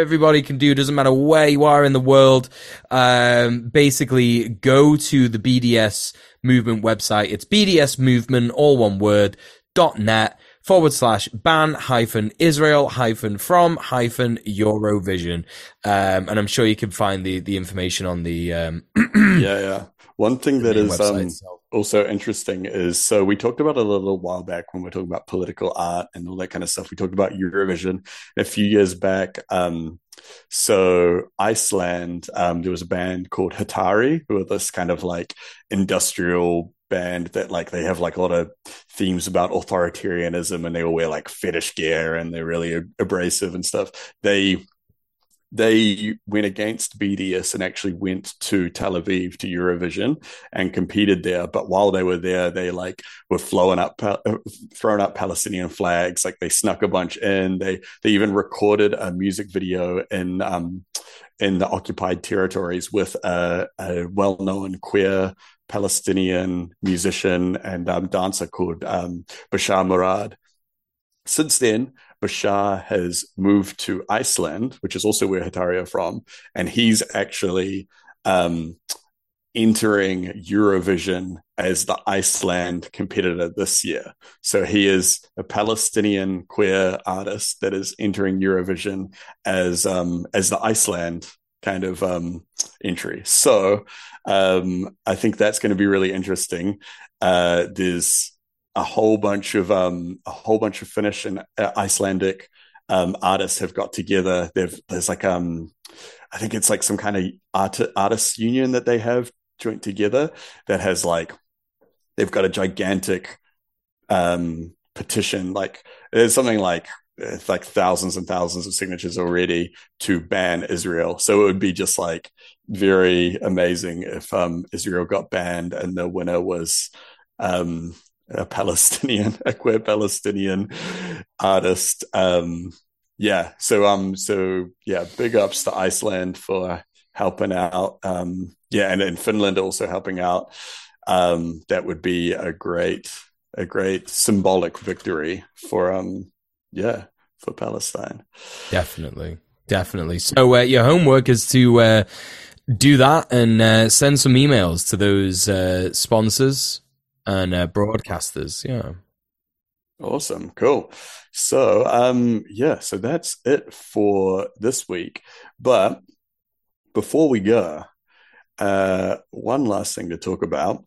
everybody can do. Doesn't matter where you are in the world. Um, basically, go to the BDS movement website. It's BDS movement, all one word, dot net forward slash ban hyphen Israel hyphen from hyphen Eurovision. Um, and I'm sure you can find the, the information on the, um, yeah, yeah. One thing that is um, also interesting is so we talked about it a little while back when we are talking about political art and all that kind of stuff. We talked about Eurovision a few years back. Um, so Iceland, um, there was a band called Hatari, who are this kind of like industrial band that like they have like a lot of themes about authoritarianism and they all wear like fetish gear and they're really abrasive and stuff. They they went against BDS and actually went to Tel Aviv to Eurovision and competed there. But while they were there, they like were flowing up, uh, throwing up Palestinian flags. Like they snuck a bunch in. They they even recorded a music video in um, in the occupied territories with a, a well known queer Palestinian musician and um, dancer called um, Bashar Murad. Since then, Bashar has moved to Iceland, which is also where Hatari are from, and he's actually um, entering Eurovision as the Iceland competitor this year. So he is a Palestinian queer artist that is entering Eurovision as um, as the Iceland kind of um, entry. So um, I think that's going to be really interesting. Uh, there's a whole bunch of um, a whole bunch of Finnish and uh, Icelandic um, artists have got together. They've, there's like um, I think it's like some kind of art artists union that they have joint together that has like they've got a gigantic um, petition. Like there's something like like thousands and thousands of signatures already to ban Israel. So it would be just like very amazing if um, Israel got banned and the winner was um, a Palestinian, a queer Palestinian artist. Um, yeah, so um, so yeah, big ups to Iceland for helping out. Um, yeah, and in Finland also helping out. Um, that would be a great, a great symbolic victory for um, yeah, for Palestine. Definitely, definitely. So uh, your homework is to uh, do that and uh, send some emails to those uh, sponsors and uh, broadcasters. Yeah. Awesome. Cool. So, um, yeah, so that's it for this week. But before we go, uh, one last thing to talk about.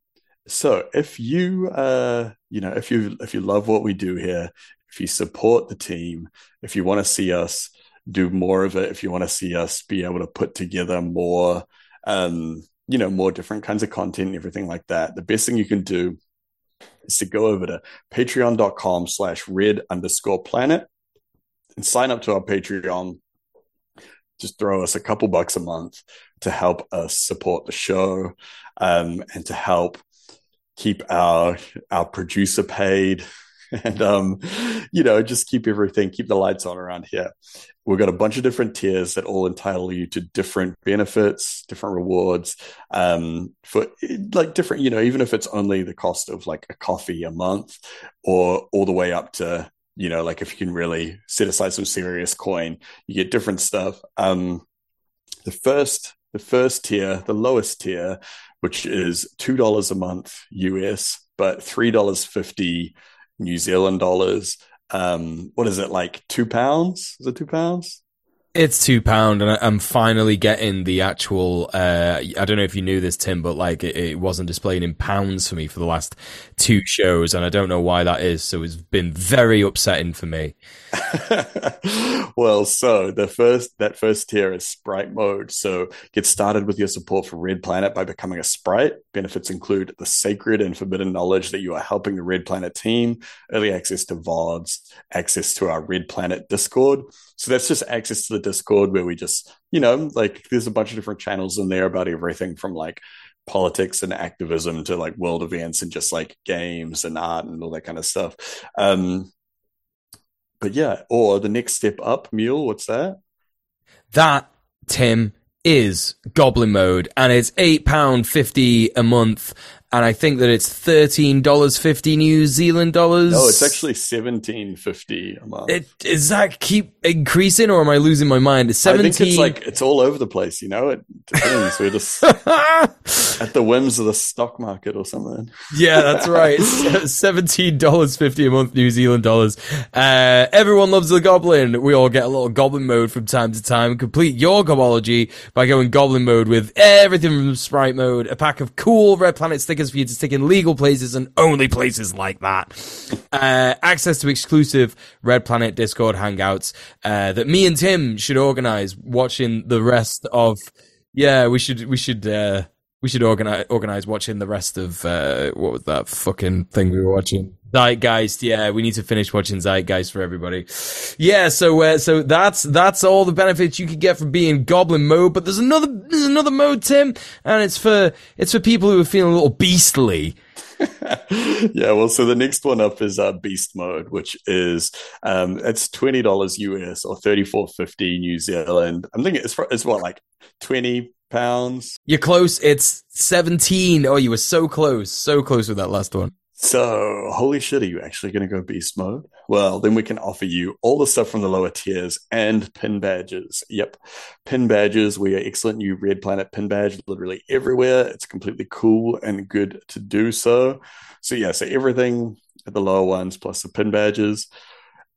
So, if you, uh, you know, if you if you love what we do here, if you support the team, if you want to see us do more of it, if you want to see us be able to put together more, um, you know, more different kinds of content and everything like that, the best thing you can do is to go over to patreon.com slash red underscore planet and sign up to our Patreon. Just throw us a couple bucks a month to help us support the show um, and to help keep our our producer paid and um, you know, just keep everything, keep the lights on around here. We've got a bunch of different tiers that all entitle you to different benefits, different rewards, um, for like different, you know, even if it's only the cost of like a coffee a month, or all the way up to you know, like if you can really set aside some serious coin, you get different stuff. Um, the first, the first tier, the lowest tier, which is two dollars a month US, but three dollars fifty New Zealand dollars. Um, what is it like? Two pounds? Is it two pounds? It's two pound, and I'm finally getting the actual. Uh, I don't know if you knew this, Tim, but like it, it, wasn't displaying in pounds for me for the last two shows, and I don't know why that is. So it's been very upsetting for me. well, so the first that first tier is Sprite mode. So get started with your support for Red Planet by becoming a Sprite. Benefits include the sacred and forbidden knowledge that you are helping the Red Planet team, early access to VODs, access to our Red Planet Discord. So that's just access to the Discord where we just, you know, like there's a bunch of different channels in there about everything from like politics and activism to like world events and just like games and art and all that kind of stuff. Um, but yeah, or the next step up, Muel, what's that? That, Tim, is Goblin Mode, and it's £8.50 a month and I think that it's thirteen dollars fifty New Zealand dollars. No, it's actually seventeen fifty a month. It, does that keep increasing, or am I losing my mind? It's seventeen. I think it's like it's all over the place. You know, it depends. We're just at the whims of the stock market or something. Yeah, that's right. Seventeen dollars fifty a month, New Zealand dollars. Uh, everyone loves the goblin. We all get a little goblin mode from time to time. Complete your gobology by going goblin mode with everything from sprite mode, a pack of cool red planet stickers for you to stick in legal places and only places like that. Uh, access to exclusive Red Planet Discord hangouts uh, that me and Tim should organize. Watching the rest of, yeah, we should we should uh, we should organize organize watching the rest of uh, what was that fucking thing we were watching. Zeitgeist, yeah, we need to finish watching Zeitgeist for everybody. Yeah, so uh, so that's that's all the benefits you could get from being Goblin mode. But there's another there's another mode, Tim, and it's for it's for people who are feeling a little beastly. yeah, well, so the next one up is uh, Beast Mode, which is um, it's twenty dollars US or thirty four fifty New Zealand. I'm thinking it's it's what like twenty pounds. You're close. It's seventeen. Oh, you were so close, so close with that last one. So, holy shit, are you actually going to go beast mode? Well, then we can offer you all the stuff from the lower tiers and pin badges. Yep, pin badges. We are excellent new Red Planet pin badge literally everywhere. It's completely cool and good to do so. So, yeah, so everything at the lower ones plus the pin badges.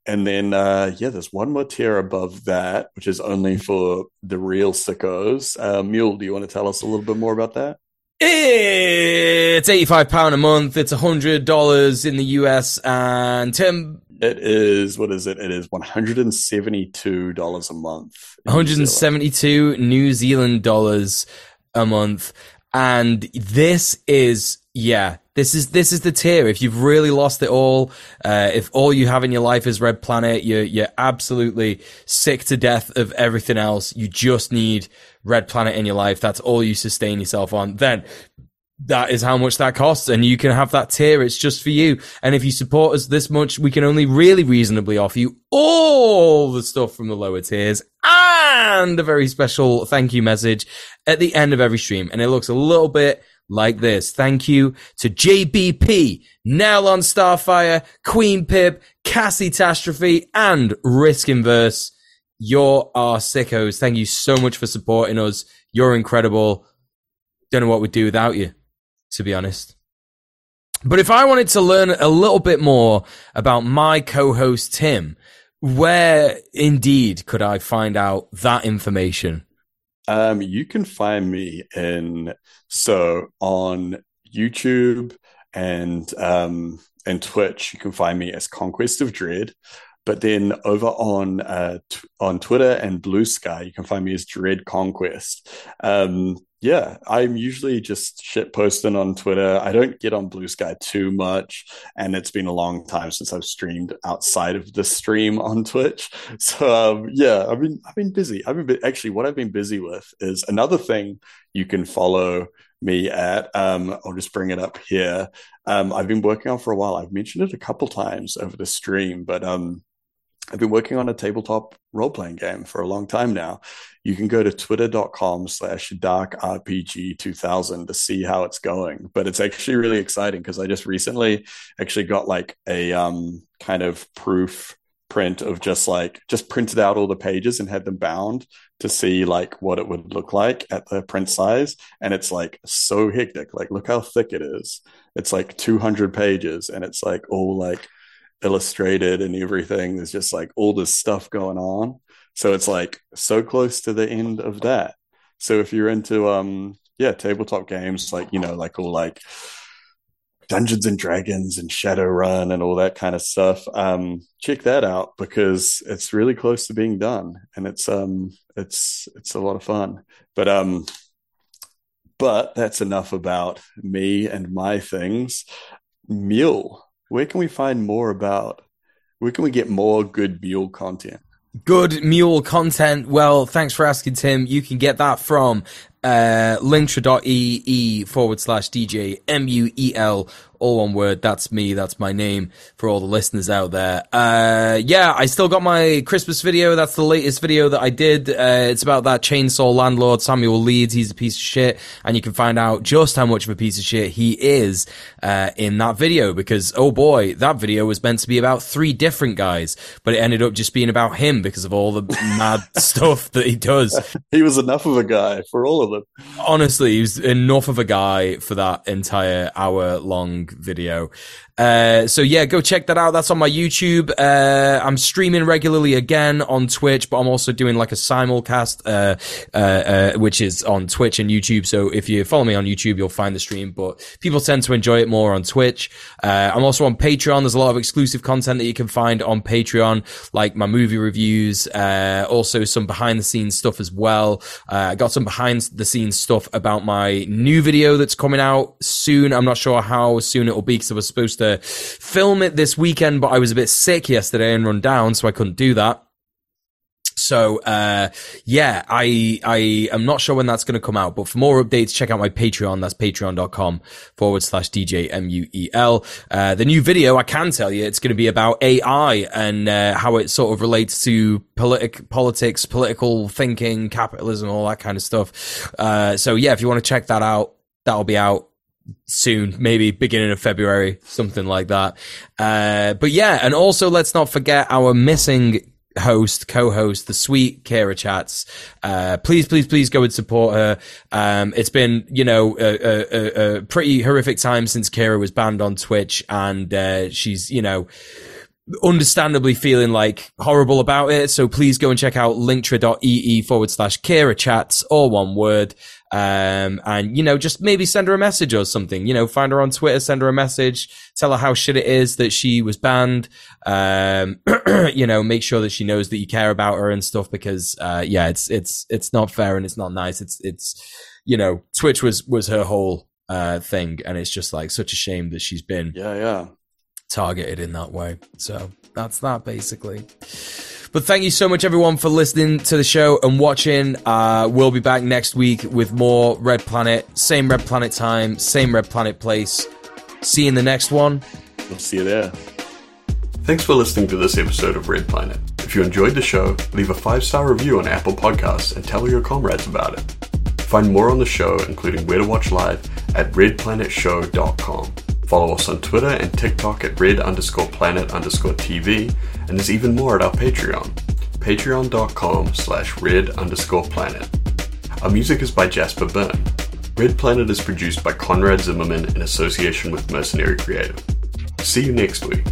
And then, uh, yeah, there's one more tier above that, which is only for the real sickos. Uh, Muel, do you want to tell us a little bit more about that? It's eighty-five pound a month. It's hundred dollars in the US, and Tim. It is what is it? It is one hundred and seventy-two dollars a month. One hundred and seventy-two New Zealand dollars a month, and this is yeah. This is this is the tier. If you've really lost it all, uh, if all you have in your life is Red Planet, you're you're absolutely sick to death of everything else. You just need Red Planet in your life, that's all you sustain yourself on, then that is how much that costs and you can have that tier. It's just for you. And if you support us this much, we can only really reasonably offer you all the stuff from the lower tiers and a very special thank you message at the end of every stream. And it looks a little bit like this. Thank you to JBP, Nylon Starfire, Queen Pip, Cassie Tastrophe, and Risk Inverse. You're our sickos. Thank you so much for supporting us. You're incredible. Don't know what we'd do without you, to be honest. But if I wanted to learn a little bit more about my co-host Tim, where indeed could I find out that information? Um, you can find me in so on YouTube and um, and Twitch. You can find me as Conquest of Dread. But then over on uh, t- on Twitter and Blue Sky, you can find me as Dread Conquest. Um, yeah, I'm usually just shit posting on Twitter. I don't get on Blue Sky too much, and it's been a long time since I've streamed outside of the stream on Twitch. So um, yeah, I've been I've been busy. I've been actually what I've been busy with is another thing you can follow me at. Um, I'll just bring it up here. Um, I've been working on for a while. I've mentioned it a couple times over the stream, but um, I've been working on a tabletop role playing game for a long time now. You can go to twitter.com slash darkrpg2000 to see how it's going. But it's actually really exciting because I just recently actually got like a um, kind of proof print of just like just printed out all the pages and had them bound to see like what it would look like at the print size and it's like so hectic like look how thick it is it's like 200 pages and it's like all like illustrated and everything there's just like all this stuff going on so it's like so close to the end of that so if you're into um yeah tabletop games like you know like all like Dungeons and Dragons and Shadowrun and all that kind of stuff. Um, check that out because it's really close to being done, and it's um, it's it's a lot of fun. But um, but that's enough about me and my things. Muel, where can we find more about? Where can we get more good Muel content? Good mule content. Well, thanks for asking, Tim. You can get that from uh, linktr.ee forward slash DJ M U E L all one word. That's me. That's my name for all the listeners out there. Uh, yeah, I still got my Christmas video. That's the latest video that I did. Uh, it's about that chainsaw landlord, Samuel Leeds. He's a piece of shit. And you can find out just how much of a piece of shit he is, uh, in that video because, oh boy, that video was meant to be about three different guys, but it ended up just being about him because of all the mad stuff that he does. He was enough of a guy for all of them. Honestly, he was enough of a guy for that entire hour long video. Uh, so yeah, go check that out. That's on my YouTube. Uh, I'm streaming regularly again on Twitch, but I'm also doing like a simulcast, uh, uh, uh, which is on Twitch and YouTube. So if you follow me on YouTube, you'll find the stream, but people tend to enjoy it more on Twitch. Uh, I'm also on Patreon. There's a lot of exclusive content that you can find on Patreon, like my movie reviews, also some behind the scenes stuff as well. I got some behind the scenes stuff about my new video that's coming out soon. I'm not sure how soon it will be because I was supposed to film it this weekend, but I was a bit sick yesterday and run down, so I couldn't do that. So uh, yeah, I I am not sure when that's going to come out, but for more updates, check out my Patreon. That's patreon.com forward slash DJ M U E L. Uh, the new video, I can tell you, it's going to be about AI and uh, how it sort of relates to politic politics, political thinking, capitalism, all that kind of stuff. Uh, so yeah, if you want to check that out, that'll be out soon, maybe beginning of February, something like that. Uh, but yeah, and also let's not forget our missing host, co-host, the sweet Kira Chats. Uh, please, please, please go and support her. Um, it's been, you know, a, a, a, pretty horrific time since Kira was banned on Twitch and, uh, she's, you know, understandably feeling like horrible about it. So please go and check out linktr.ee forward slash Kira Chats, all one word. Um, and, you know, just maybe send her a message or something, you know, find her on Twitter, send her a message, tell her how shit it is that she was banned. Um, you know, make sure that she knows that you care about her and stuff because, uh, yeah, it's, it's, it's not fair and it's not nice. It's, it's, you know, Twitch was, was her whole, uh, thing. And it's just like such a shame that she's been. Yeah. Yeah. Targeted in that way. So that's that basically. But thank you so much, everyone, for listening to the show and watching. Uh, we'll be back next week with more Red Planet. Same Red Planet time, same Red Planet place. See you in the next one. We'll see you there. Thanks for listening to this episode of Red Planet. If you enjoyed the show, leave a five star review on Apple Podcasts and tell your comrades about it. Find more on the show, including where to watch live, at redplanetshow.com. Follow us on Twitter and TikTok at red underscore planet underscore TV, and there's even more at our Patreon, patreon.com slash red underscore planet. Our music is by Jasper Byrne. Red Planet is produced by Conrad Zimmerman in association with Mercenary Creative. See you next week.